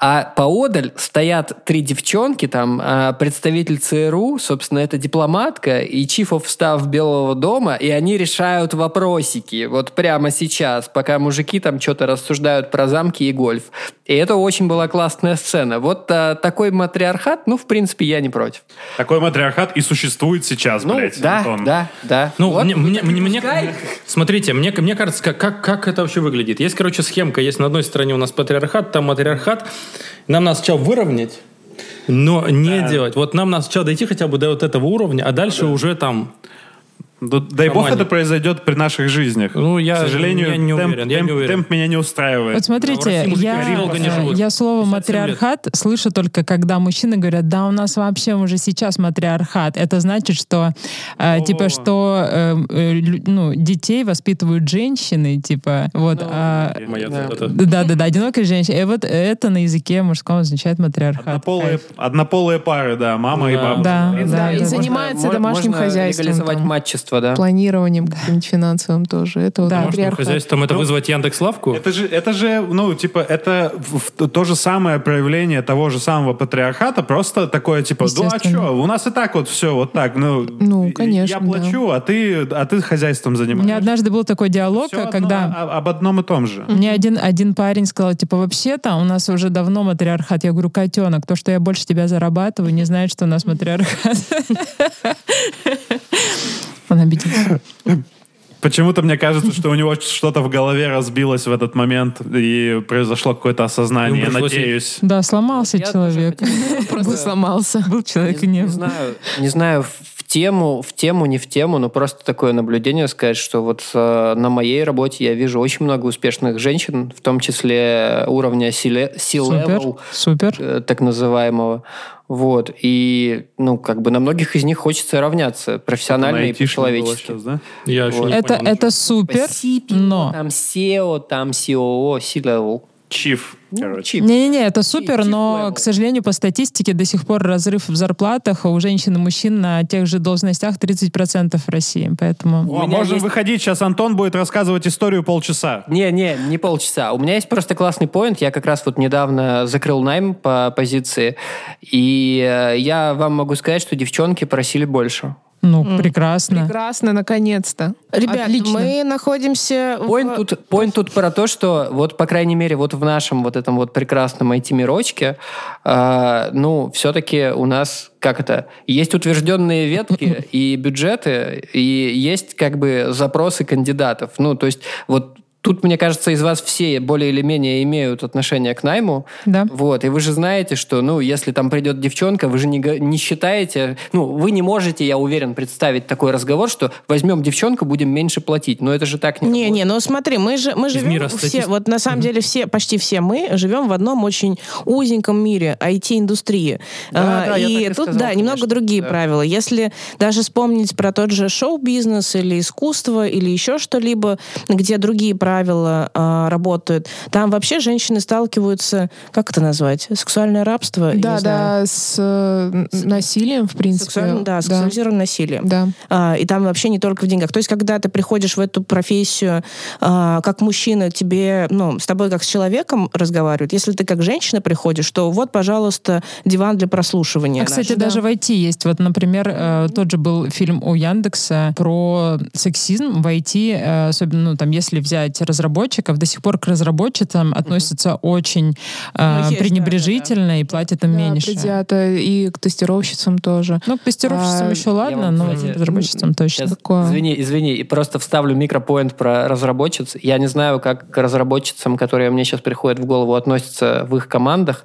[SPEAKER 3] А поодаль стоят три девчонки, там а, представитель ЦРУ, собственно, это дипломатка и Chief of Staff Белого дома, и они решают вопросики вот прямо сейчас, пока мужики там что-то рассуждают про замки и гольф. И это очень была классная сцена. Вот а, такой матриархат, ну, в принципе, я не против.
[SPEAKER 4] Такой матриархат и существует сейчас,
[SPEAKER 3] Ну,
[SPEAKER 4] блядь,
[SPEAKER 3] да,
[SPEAKER 4] Антон.
[SPEAKER 3] да, да.
[SPEAKER 5] Ну,
[SPEAKER 3] Вот,
[SPEAKER 5] мне, мне- мне- смотрите, мне, мне кажется, как, как, как это вообще выглядит. Есть, короче, схемка. Есть на одной стороне у нас патриархат, там матриархат. Нам надо сначала выровнять, но не делать. Вот нам надо сначала дойти хотя бы до вот этого уровня, а дальше уже там...
[SPEAKER 4] Да- Дай бог это произойдет при наших жизнях.
[SPEAKER 5] Ну, я-
[SPEAKER 4] К сожалению,
[SPEAKER 5] я не
[SPEAKER 4] темп,
[SPEAKER 5] уверен, я
[SPEAKER 4] темп-
[SPEAKER 5] не уверен.
[SPEAKER 4] темп меня не устраивает.
[SPEAKER 6] Вот смотрите,
[SPEAKER 5] мужики
[SPEAKER 6] я, э,
[SPEAKER 5] живут.
[SPEAKER 6] я слово
[SPEAKER 5] 57 лет.
[SPEAKER 6] матриархат слышу только когда мужчины говорят, да, у нас вообще уже сейчас матриархат. Это значит, что э, типа что э, э, лю- ну детей воспитывают женщины, типа вот. а,
[SPEAKER 5] Моя
[SPEAKER 3] Да.
[SPEAKER 5] цитата.
[SPEAKER 6] да, да, да, одинокая женщина. И вот это на языке мужском означает матриархат.
[SPEAKER 4] Однополые, однополые пары, да, мама и
[SPEAKER 5] Да.
[SPEAKER 4] баба.
[SPEAKER 6] Да,
[SPEAKER 1] Да,
[SPEAKER 6] да,
[SPEAKER 1] и
[SPEAKER 6] да.
[SPEAKER 1] занимается
[SPEAKER 3] Можно-
[SPEAKER 1] домашним
[SPEAKER 3] можно
[SPEAKER 1] хозяйством.
[SPEAKER 3] легализовать
[SPEAKER 1] там,
[SPEAKER 3] матчество, да.
[SPEAKER 1] Планированием каким-нибудь финансовым тоже. Это вот
[SPEAKER 6] Да.
[SPEAKER 5] Домашним
[SPEAKER 1] матриархат.
[SPEAKER 5] хозяйством это
[SPEAKER 4] Ну,
[SPEAKER 5] вызвать Яндекс.Лавку?
[SPEAKER 4] Это же, это же, ну, типа, это то же самое проявление того же самого патриархата, просто такое, типа, ну а что, у нас и так вот все вот так, ну,
[SPEAKER 1] Ну, конечно,
[SPEAKER 4] я плачу, а ты, а ты хозяйством
[SPEAKER 6] У
[SPEAKER 4] занимаешься.
[SPEAKER 6] меня однажды был такой диалог,
[SPEAKER 4] одно
[SPEAKER 6] когда...
[SPEAKER 4] о- об одном и том же.
[SPEAKER 6] Мне один, один парень сказал, типа, вообще-то у нас уже давно матриархат. Я говорю, котенок, то, что я больше тебя зарабатываю, не знает, что у нас матриархат. *laughs* Он обиделся.
[SPEAKER 4] Почему-то мне кажется, что у него что-то в голове разбилось в этот момент, и произошло какое-то осознание. Я надеюсь.
[SPEAKER 6] Да, сломался
[SPEAKER 3] Я
[SPEAKER 6] человек. *laughs*
[SPEAKER 1] Просто сломался.
[SPEAKER 6] Был человек и
[SPEAKER 3] не,
[SPEAKER 6] не
[SPEAKER 3] знаю, не знаю тему, в тему, не в тему, но просто такое наблюдение сказать, что вот э, на моей работе я вижу очень много успешных женщин, в том числе уровня
[SPEAKER 6] Супер,
[SPEAKER 3] C-level,
[SPEAKER 6] супер.
[SPEAKER 3] э, так называемого. Вот. И, ну, как бы на многих из них хочется равняться профессионально и по-человечески.
[SPEAKER 4] сейчас, да?
[SPEAKER 5] Я еще не
[SPEAKER 6] Это,
[SPEAKER 5] понял,
[SPEAKER 6] это супер,
[SPEAKER 3] Спасибо.
[SPEAKER 6] но...
[SPEAKER 3] Там SEO, там COO, C-level.
[SPEAKER 4] Чиф,
[SPEAKER 3] Ну,
[SPEAKER 4] короче.
[SPEAKER 3] чип.
[SPEAKER 6] Не-не-не, это супер,
[SPEAKER 3] Chief
[SPEAKER 6] но,
[SPEAKER 3] level.
[SPEAKER 6] к сожалению, по статистике до сих пор разрыв в зарплатах у женщин и мужчин на тех же должностях 30% в России. Поэтому...
[SPEAKER 4] О,
[SPEAKER 3] меня
[SPEAKER 4] можем
[SPEAKER 3] есть-
[SPEAKER 4] выходить, сейчас Антон будет рассказывать историю полчаса.
[SPEAKER 3] Не, не, не полчаса. У меня есть просто классный поинт. Я как раз вот недавно закрыл найм по позиции, и э, я вам могу сказать, что девчонки просили больше.
[SPEAKER 6] Ну, прекрасно.
[SPEAKER 1] Прекрасно, наконец-то.
[SPEAKER 2] Ребят,
[SPEAKER 1] Отлично.
[SPEAKER 2] мы находимся... в-
[SPEAKER 3] Поинт тут, поинт тут про то, что вот, по крайней мере, вот в нашем вот этом вот прекрасном IT-мирочке, э, ну, все-таки у нас, как это, есть утвержденные ветки *laughs* и бюджеты, и есть как бы запросы кандидатов. Ну, то есть вот Тут, мне кажется, из вас все более или менее имеют отношение к найму.
[SPEAKER 6] Да.
[SPEAKER 3] Вот, и вы же знаете, что, ну, если там придет девчонка, вы же не, не считаете, ну, вы не можете, я уверен, представить такой разговор, что возьмем девчонку, будем меньше платить. Но это же так не
[SPEAKER 2] Не,
[SPEAKER 3] работает.
[SPEAKER 2] не, ну смотри, мы же мы живем
[SPEAKER 5] мира
[SPEAKER 2] все, вот на самом деле все, почти все мы живем в одном очень узеньком мире IT-индустрии.
[SPEAKER 3] Да, да, я
[SPEAKER 2] и
[SPEAKER 3] и
[SPEAKER 2] тут,
[SPEAKER 3] сказал,
[SPEAKER 2] да, немного
[SPEAKER 3] конечно,
[SPEAKER 2] другие
[SPEAKER 3] да.
[SPEAKER 2] правила. Если даже вспомнить про тот же шоу-бизнес или искусство или еще что-либо, где другие правило, а, работают. Там вообще женщины сталкиваются, как это назвать, сексуальное рабство?
[SPEAKER 1] Да, да, с, э, насилием, в принципе.
[SPEAKER 2] Сексуально, да, сексуализированным да. насилием.
[SPEAKER 1] Да.
[SPEAKER 2] А, и там вообще не только в деньгах. То есть, когда ты приходишь в эту профессию а, как мужчина, тебе, ну, с тобой как с человеком разговаривают. Если ты как женщина приходишь, то вот, пожалуйста, диван для прослушивания.
[SPEAKER 6] А, кстати, наш. даже в IT есть. Вот, например, mm-hmm. тот же был фильм у Яндекса про сексизм в IT, э, особенно, ну, там, если взять разработчиков, до сих пор к разработчицам mm-hmm. относятся очень э, ну, пренебрежительно да, да. и платят им да, меньше.
[SPEAKER 1] предвзято. И к тестировщицам тоже.
[SPEAKER 6] Ну, к тестировщицам а, еще ладно, но к разработчицам точно.
[SPEAKER 3] Сейчас, такое. Извини, извини, и просто вставлю микропоинт про разработчиц. Я не знаю, как к разработчицам, которые мне сейчас приходят в голову, относятся в их командах,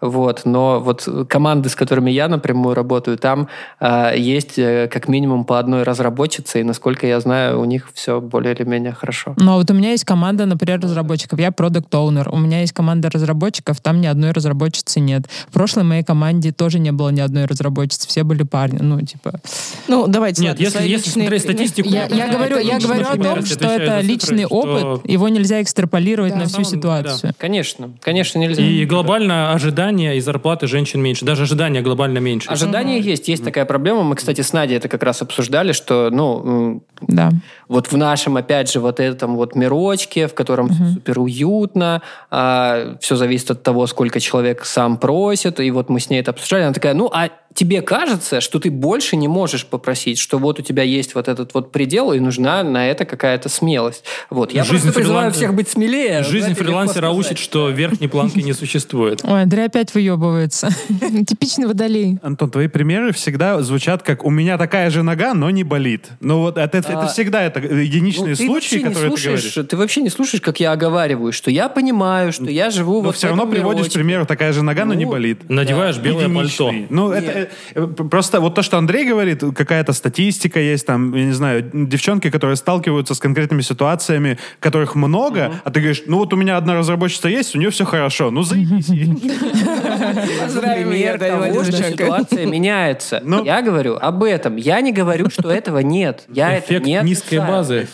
[SPEAKER 3] вот, но вот команды, с которыми я напрямую работаю, там э, есть э, как минимум по одной разработчице, и, насколько я знаю, у них все более или менее хорошо.
[SPEAKER 6] Ну, а вот у меня есть команда, например, разработчиков. Я продукт оунер У меня есть команда разработчиков, там ни одной разработчицы нет. В прошлой моей команде тоже не было ни одной разработчицы, все были парни. Ну, типа...
[SPEAKER 2] Ну, давайте.
[SPEAKER 5] Нет, если, если личные... смотреть статистику...
[SPEAKER 6] Я, я говорю, я говорю о том, что это личный цифры, опыт, что... его нельзя экстраполировать да. на всю ситуацию. Да.
[SPEAKER 3] Конечно, конечно нельзя.
[SPEAKER 5] И глобально ожидания и зарплаты женщин меньше. Даже ожидания глобально меньше.
[SPEAKER 3] Ожидания угу. есть. Есть такая проблема. Мы, кстати, с Надей это как раз обсуждали, что, ну,
[SPEAKER 6] да.
[SPEAKER 3] вот в нашем, опять же, вот этом вот мирочке, в котором угу. супер уютно, а, все зависит от того, сколько человек сам просит, и вот мы с ней это обсуждали, она такая, ну, а тебе кажется, что ты больше не можешь попросить, что вот у тебя есть вот этот вот предел, и нужна на это какая-то смелость. Вот. Я Жизнь просто призываю фрилан... всех быть смелее.
[SPEAKER 5] Жизнь фрилансера учит, что верхней планки не существует. *laughs*
[SPEAKER 6] Ой, Андрей опять выебывается. *laughs*
[SPEAKER 1] Типичный водолей.
[SPEAKER 4] Антон, твои примеры всегда звучат как «у меня такая же нога, но не болит». Ну вот это, это а, всегда это единичные ну, случаи, которые ты говоришь.
[SPEAKER 3] Ты вообще не слушаешь, как я оговариваю, что я понимаю, что я живу
[SPEAKER 4] Но
[SPEAKER 3] вот
[SPEAKER 4] все равно приводишь пример «такая же нога, но не ну, болит».
[SPEAKER 5] Надеваешь белое пальто.
[SPEAKER 4] Ну, это Э, просто вот то, что Андрей говорит, какая-то статистика есть, там, я не знаю, девчонки, которые сталкиваются с конкретными ситуациями, которых много, uh-huh. а ты говоришь, ну вот у меня одна разработчица есть, у нее все хорошо, ну заебись. *laughs*
[SPEAKER 3] Ситуация меняется. Ну. Я говорю об этом. Я не говорю, что этого нет. Я *laughs* это не
[SPEAKER 5] низкой базы.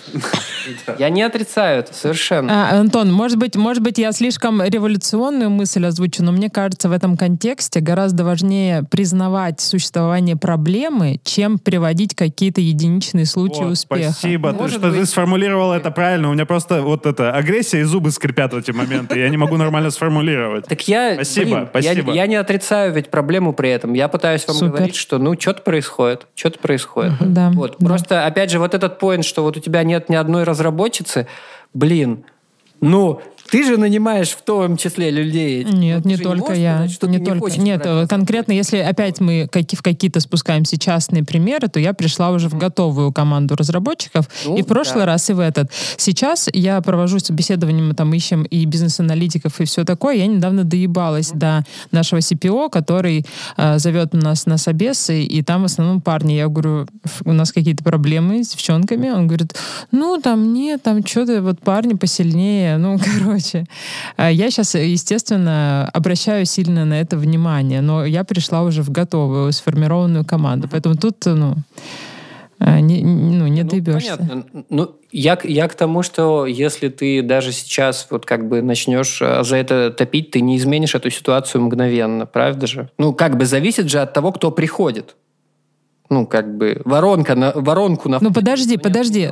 [SPEAKER 3] Я не отрицаю это совершенно.
[SPEAKER 6] А, Антон, может быть, может быть, я слишком революционную мысль озвучу, но мне кажется, в этом контексте гораздо важнее признавать существование проблемы, чем приводить какие-то единичные случаи О, успеха.
[SPEAKER 4] Спасибо, ты, что быть. ты сформулировал это правильно. У меня просто вот это агрессия и зубы скрипят в эти моменты. Я не могу нормально сформулировать.
[SPEAKER 3] Так я, спасибо, блин, спасибо. Я, я не отрицаю ведь проблему при этом. Я пытаюсь вам Супер. говорить, что ну что-то происходит, что-то происходит.
[SPEAKER 6] Да.
[SPEAKER 3] Вот да. просто опять же вот этот поинт, что вот у тебя нет ни одной разработчицы, блин, ну ты же нанимаешь в том числе людей.
[SPEAKER 6] Нет, не только не я. Сказать, не только. Не Нет, конкретно, если опять мы в какие-то спускаемся частные примеры, то я пришла уже в готовую команду разработчиков. Ну, и в прошлый да. раз, и в этот. Сейчас я провожу собеседование, мы там ищем и бизнес-аналитиков, и все такое. Я недавно доебалась mm до нашего CPO, который э, зовет нас на собесы, и там в основном парни. Я говорю, у нас какие-то проблемы с девчонками. Он говорит, ну, там нет, там что-то вот парни посильнее. Ну, *laughs* короче, короче. А я сейчас, естественно, обращаю сильно на это внимание, но я пришла уже в готовую, сформированную команду. Поэтому тут, ну, а, не, ну, не ну, добьешься. Понятно.
[SPEAKER 3] Ну, я, я к тому, что если ты даже сейчас вот как бы начнешь за это топить, ты не изменишь эту ситуацию мгновенно, правда же? Ну, как бы зависит же от того, кто приходит ну, как бы, воронка на, воронку на...
[SPEAKER 6] Ну, подожди, подожди,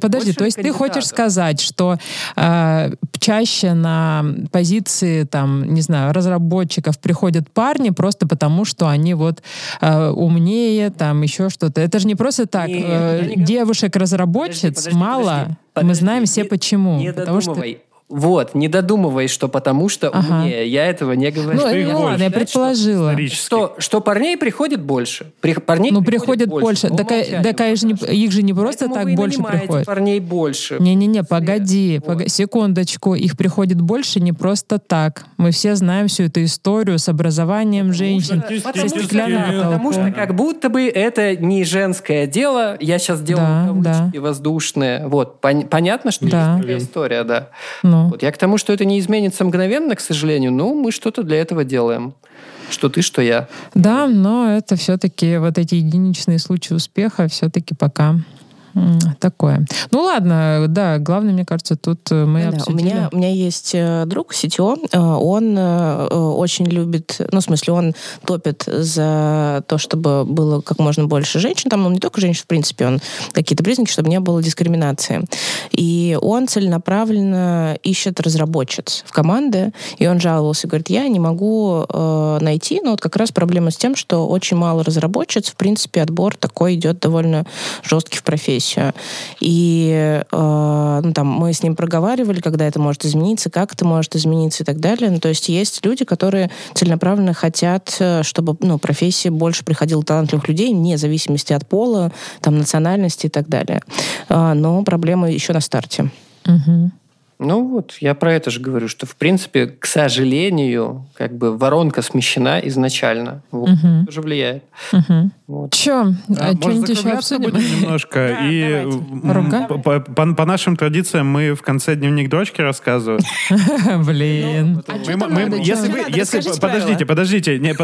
[SPEAKER 6] подожди. То есть ты хочешь сказать, что э, чаще на позиции, там, не знаю, разработчиков приходят парни просто потому, что они вот э, умнее, там, еще что-то. Это же не просто так. Нет, э, Девушек-разработчиц мало. Подожди, Мы знаем все почему.
[SPEAKER 3] Не потому что вот, не додумывай, что потому что ага. умнее. Я этого не говорю.
[SPEAKER 6] Ну, ну ладно, я предположила.
[SPEAKER 3] Что, что парней приходит больше. При, парней
[SPEAKER 6] ну, приходит, больше. больше. Так, так же не, их же не просто Поэтому так больше приходит.
[SPEAKER 3] парней больше.
[SPEAKER 6] Не-не-не, погоди, вот. погоди, секундочку. Их приходит больше не просто так. Мы все знаем всю эту историю с образованием потому женщин. Что,
[SPEAKER 3] потому, что, потому что как будто бы это не женское дело. Я сейчас делаю да, кавычки да. воздушные. Вот, пон, понятно, что да. есть история, да.
[SPEAKER 6] Ну,
[SPEAKER 3] вот я к тому, что это не изменится мгновенно, к сожалению, но мы что-то для этого делаем. Что ты, что я.
[SPEAKER 6] Да, но это все-таки вот эти единичные случаи успеха все-таки пока Такое. Ну ладно, да, главное, мне кажется, тут э, мы
[SPEAKER 2] да,
[SPEAKER 6] обсудили.
[SPEAKER 2] У меня, у меня есть э, друг Сетё, э, он очень любит, ну, в смысле, он топит за то, чтобы было как можно больше женщин, там, ну, не только женщин, в принципе, он какие-то признаки, чтобы не было дискриминации. И он целенаправленно ищет разработчиц в команды, и он жаловался, говорит, я не могу э, найти, но вот как раз проблема с тем, что очень мало разработчиц, в принципе, отбор такой идет довольно жесткий в профессии профессию. И э, ну, там, мы с ним проговаривали, когда это может измениться, как это может измениться и так далее. Ну, то есть есть люди, которые целенаправленно хотят, э, чтобы ну, профессия больше приходила талантливых людей, вне зависимости от пола, там, национальности и так далее. Э, но проблема еще на старте.
[SPEAKER 6] Угу.
[SPEAKER 3] Ну вот, я про это же говорю, что в принципе, к сожалению, как бы воронка смещена изначально. Вот,
[SPEAKER 6] угу.
[SPEAKER 3] тоже влияет.
[SPEAKER 6] Угу.
[SPEAKER 3] Вот.
[SPEAKER 6] Че,
[SPEAKER 4] а,
[SPEAKER 6] а что-нибудь еще
[SPEAKER 4] обсудим? будем немножко. *laughs* И по, по, по нашим традициям мы в конце дневник дрочки рассказываем. *laughs*
[SPEAKER 6] Блин.
[SPEAKER 4] Если вы, если подождите, подождите, не,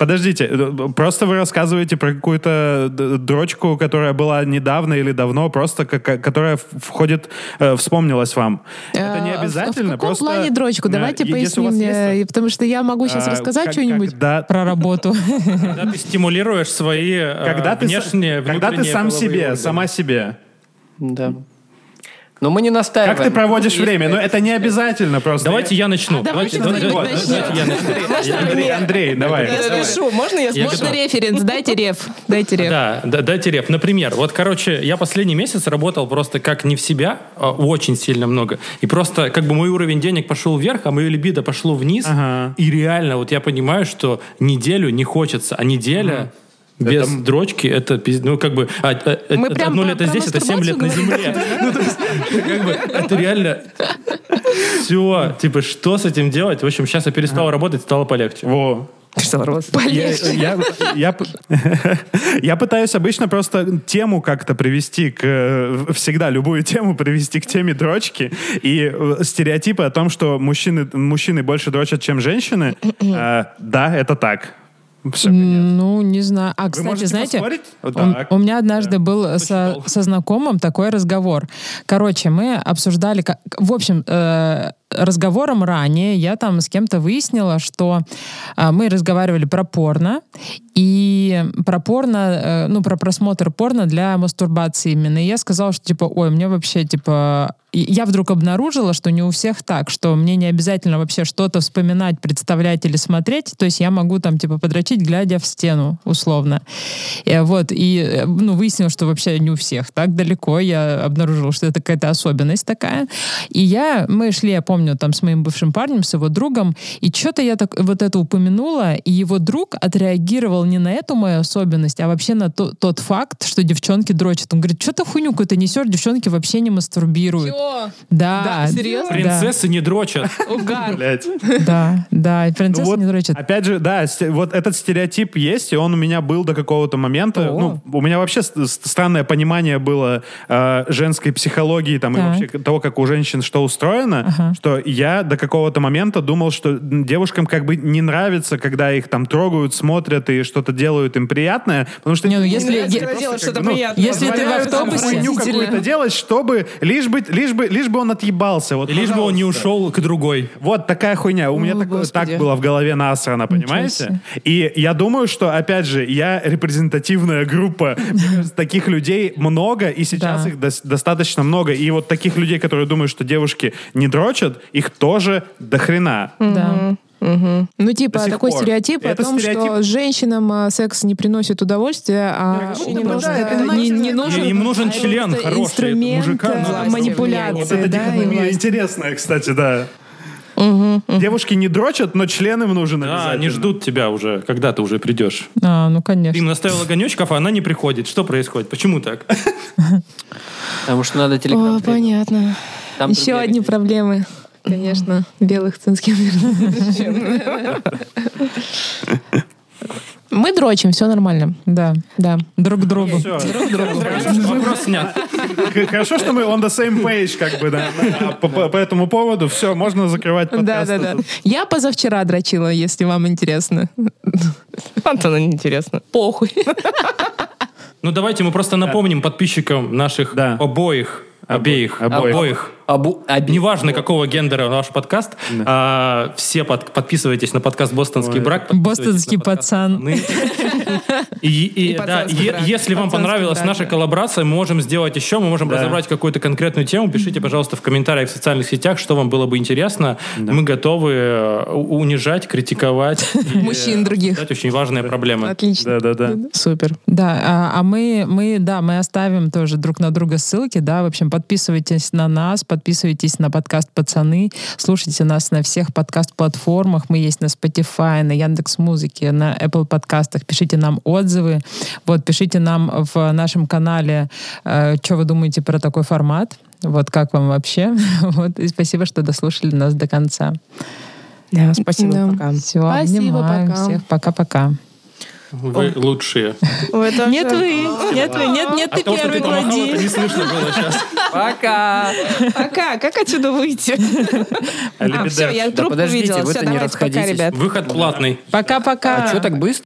[SPEAKER 4] подождите, просто вы рассказываете про какую-то дрочку, которая была недавно или давно, просто которая входит, э, вспомнилась вам. Это не обязательно.
[SPEAKER 1] В каком плане дрочку? Давайте поясним потому что я могу сейчас рассказать что-нибудь
[SPEAKER 6] про работу. *laughs*
[SPEAKER 5] Когда ты стимулируешь свои когда внешние,
[SPEAKER 4] Когда ты сам себе, сама себе.
[SPEAKER 3] Да. Но мы не настаиваем.
[SPEAKER 4] Как ты проводишь время? Но это не обязательно просто.
[SPEAKER 5] Давайте я начну. Давайте, давайте, я начну.
[SPEAKER 4] Андрей, Андрей, давай.
[SPEAKER 2] Я запишу. Можно я
[SPEAKER 1] Можно референс? Дайте реф. Дайте реф.
[SPEAKER 5] Да, дайте реф. Например, вот, короче, я последний месяц работал просто как не в себя, а очень сильно много. И просто как бы мой уровень денег пошел вверх, а мое либидо пошло вниз. И реально вот я понимаю, что неделю не хочется, а неделя без это... дрочки это ну как бы а, а,
[SPEAKER 1] Мы прям
[SPEAKER 5] одно лето здесь это 7 лет на земле. ну, то есть, как бы, это реально все типа что с этим делать? В общем сейчас я перестал работать стало полегче.
[SPEAKER 4] Во. Я, я, я, *laughs* я пытаюсь обычно просто тему как-то привести к... Всегда любую тему привести к теме дрочки. И э, стереотипы о том, что мужчины, мужчины больше дрочат, чем женщины, э, *clears throat* да, это так.
[SPEAKER 6] Все, ну, не знаю. А, кстати, знаете, у, у меня однажды да. был со, со знакомым такой разговор. Короче, мы обсуждали... Как, в общем, э, разговором ранее я там с кем-то выяснила, что э, мы разговаривали про порно, и про порно, э, ну, про просмотр порно для мастурбации именно. И я сказала, что, типа, ой, мне вообще, типа, я вдруг обнаружила, что не у всех так, что мне не обязательно вообще что-то вспоминать, представлять или смотреть, то есть я могу там типа подрочить, глядя в стену, условно. И, вот, и ну, выяснила, что вообще не у всех так далеко, я обнаружила, что это какая-то особенность такая. И я, мы шли, я помню, там с моим бывшим парнем, с его другом, и что-то я так вот это упомянула, и его друг отреагировал не на эту мою особенность, а вообще на то, тот факт, что девчонки дрочат. Он говорит, что ты хуйню какую-то несешь, девчонки вообще не мастурбируют. Да.
[SPEAKER 1] Да, серьезно?
[SPEAKER 5] Принцессы не дрочат.
[SPEAKER 1] Угар. *laughs*
[SPEAKER 6] Да, да, принцессы
[SPEAKER 4] ну
[SPEAKER 6] не дрочат.
[SPEAKER 4] Опять же, да, вот этот стереотип есть, и он у меня был до какого-то момента. Ну, у меня вообще странное понимание было э, женской психологии там, и вообще того, как у женщин что устроено, что я до какого-то момента думал, что девушкам как бы не нравится, когда их там трогают, смотрят и что-то делают им приятное, потому что...
[SPEAKER 6] Не, ну если...
[SPEAKER 2] Если
[SPEAKER 6] ты в автобусе...
[SPEAKER 4] делать, чтобы... Лишь бы, лишь лишь бы, лишь бы он отъебался. Вот,
[SPEAKER 5] лишь бы он не ушел к другой.
[SPEAKER 4] Вот такая хуйня. У меня так, так было в голове насрано, понимаете? И я думаю, что, опять же, я репрезентативная группа. Таких людей много, и сейчас их достаточно много. И вот таких людей, которые думают, что девушки не дрочат, их тоже до хрена.
[SPEAKER 6] Да.
[SPEAKER 1] Угу. Ну, типа, такой пор. стереотип это о том, стереотип... что женщинам а, секс не приносит удовольствия, а да, не, нужно, да, не, не нужен...
[SPEAKER 5] Им нужен а член хороший.
[SPEAKER 1] Инструмент мужика, манипуляции. Вот
[SPEAKER 4] это да, дихотомия интересная, кстати, да. Угу, угу. Девушки не дрочат, но член им нужен
[SPEAKER 5] Да, они ждут тебя уже, когда ты уже придешь.
[SPEAKER 6] А, ну конечно.
[SPEAKER 5] Им наставил огонечков, а она не приходит. Что происходит? Почему так?
[SPEAKER 3] Потому что надо телеканал.
[SPEAKER 1] О, понятно. Еще одни проблемы конечно, белых цинских Мы дрочим, все нормально.
[SPEAKER 6] Да.
[SPEAKER 1] Да.
[SPEAKER 6] Друг другу.
[SPEAKER 4] Все. Друг другу. Вопрос снят. Хорошо, что мы on the same page, как бы, да. По, по, по этому поводу все, можно закрывать подкаст.
[SPEAKER 1] Да, да, да. Я позавчера дрочила, если вам интересно.
[SPEAKER 2] Антону не интересно.
[SPEAKER 1] Похуй.
[SPEAKER 5] Ну, давайте мы просто напомним подписчикам наших
[SPEAKER 4] Да.
[SPEAKER 5] обоих, обеих,
[SPEAKER 4] обоих.
[SPEAKER 5] обоих.
[SPEAKER 3] Абу- оби-
[SPEAKER 5] Неважно, какого гендера ваш подкаст, а, все под- подписывайтесь на подкаст «Бостонский
[SPEAKER 4] Ой.
[SPEAKER 5] брак».
[SPEAKER 6] Бостонский пацан. *laughs*
[SPEAKER 5] И, и,
[SPEAKER 2] И
[SPEAKER 5] да, е-
[SPEAKER 2] брак.
[SPEAKER 5] если вам понравилась
[SPEAKER 2] брак,
[SPEAKER 5] наша
[SPEAKER 2] да.
[SPEAKER 5] коллаборация, мы можем сделать еще, мы можем
[SPEAKER 4] Да.
[SPEAKER 5] разобрать какую-то конкретную тему. Пишите, пожалуйста, в комментариях в социальных сетях, что вам было бы интересно. Мы готовы э, унижать, критиковать. *laughs* и,
[SPEAKER 2] Мужчин других.
[SPEAKER 5] обсуждать очень важные проблемы.
[SPEAKER 2] Отлично.
[SPEAKER 4] Да-да-да.
[SPEAKER 2] Супер.
[SPEAKER 6] Да, а, а мы, мы, да, мы оставим тоже друг на друга ссылки, да, в общем, подписывайтесь на нас, подписывайтесь на подкаст «Пацаны», слушайте нас на всех подкаст-платформах, мы есть на Spotify, на Яндекс Музыке, на Apple подкастах, пишите нам отзывы, вот, пишите нам в нашем канале, что вы думаете про такой формат, вот, как вам вообще, *laughs* вот, и спасибо, что дослушали нас до конца.
[SPEAKER 2] Да, спасибо.
[SPEAKER 1] Да.
[SPEAKER 2] Пока.
[SPEAKER 6] Все,
[SPEAKER 1] Спасибо,
[SPEAKER 6] обнимаем
[SPEAKER 1] пока.
[SPEAKER 6] всех, пока-пока.
[SPEAKER 5] Вы лучшие.
[SPEAKER 6] Нет вы, нет вы, нет, нет,
[SPEAKER 5] От
[SPEAKER 6] ты первый клади.
[SPEAKER 5] это не слышно было сейчас.
[SPEAKER 3] Пока!
[SPEAKER 2] Пока. Как отсюда выйти? А, все, я трубку
[SPEAKER 3] подождите,
[SPEAKER 2] видела. Все,
[SPEAKER 3] не
[SPEAKER 2] давайте, пока, ребят.
[SPEAKER 5] Выход платный.
[SPEAKER 6] Пока-пока.
[SPEAKER 3] А что так быстро?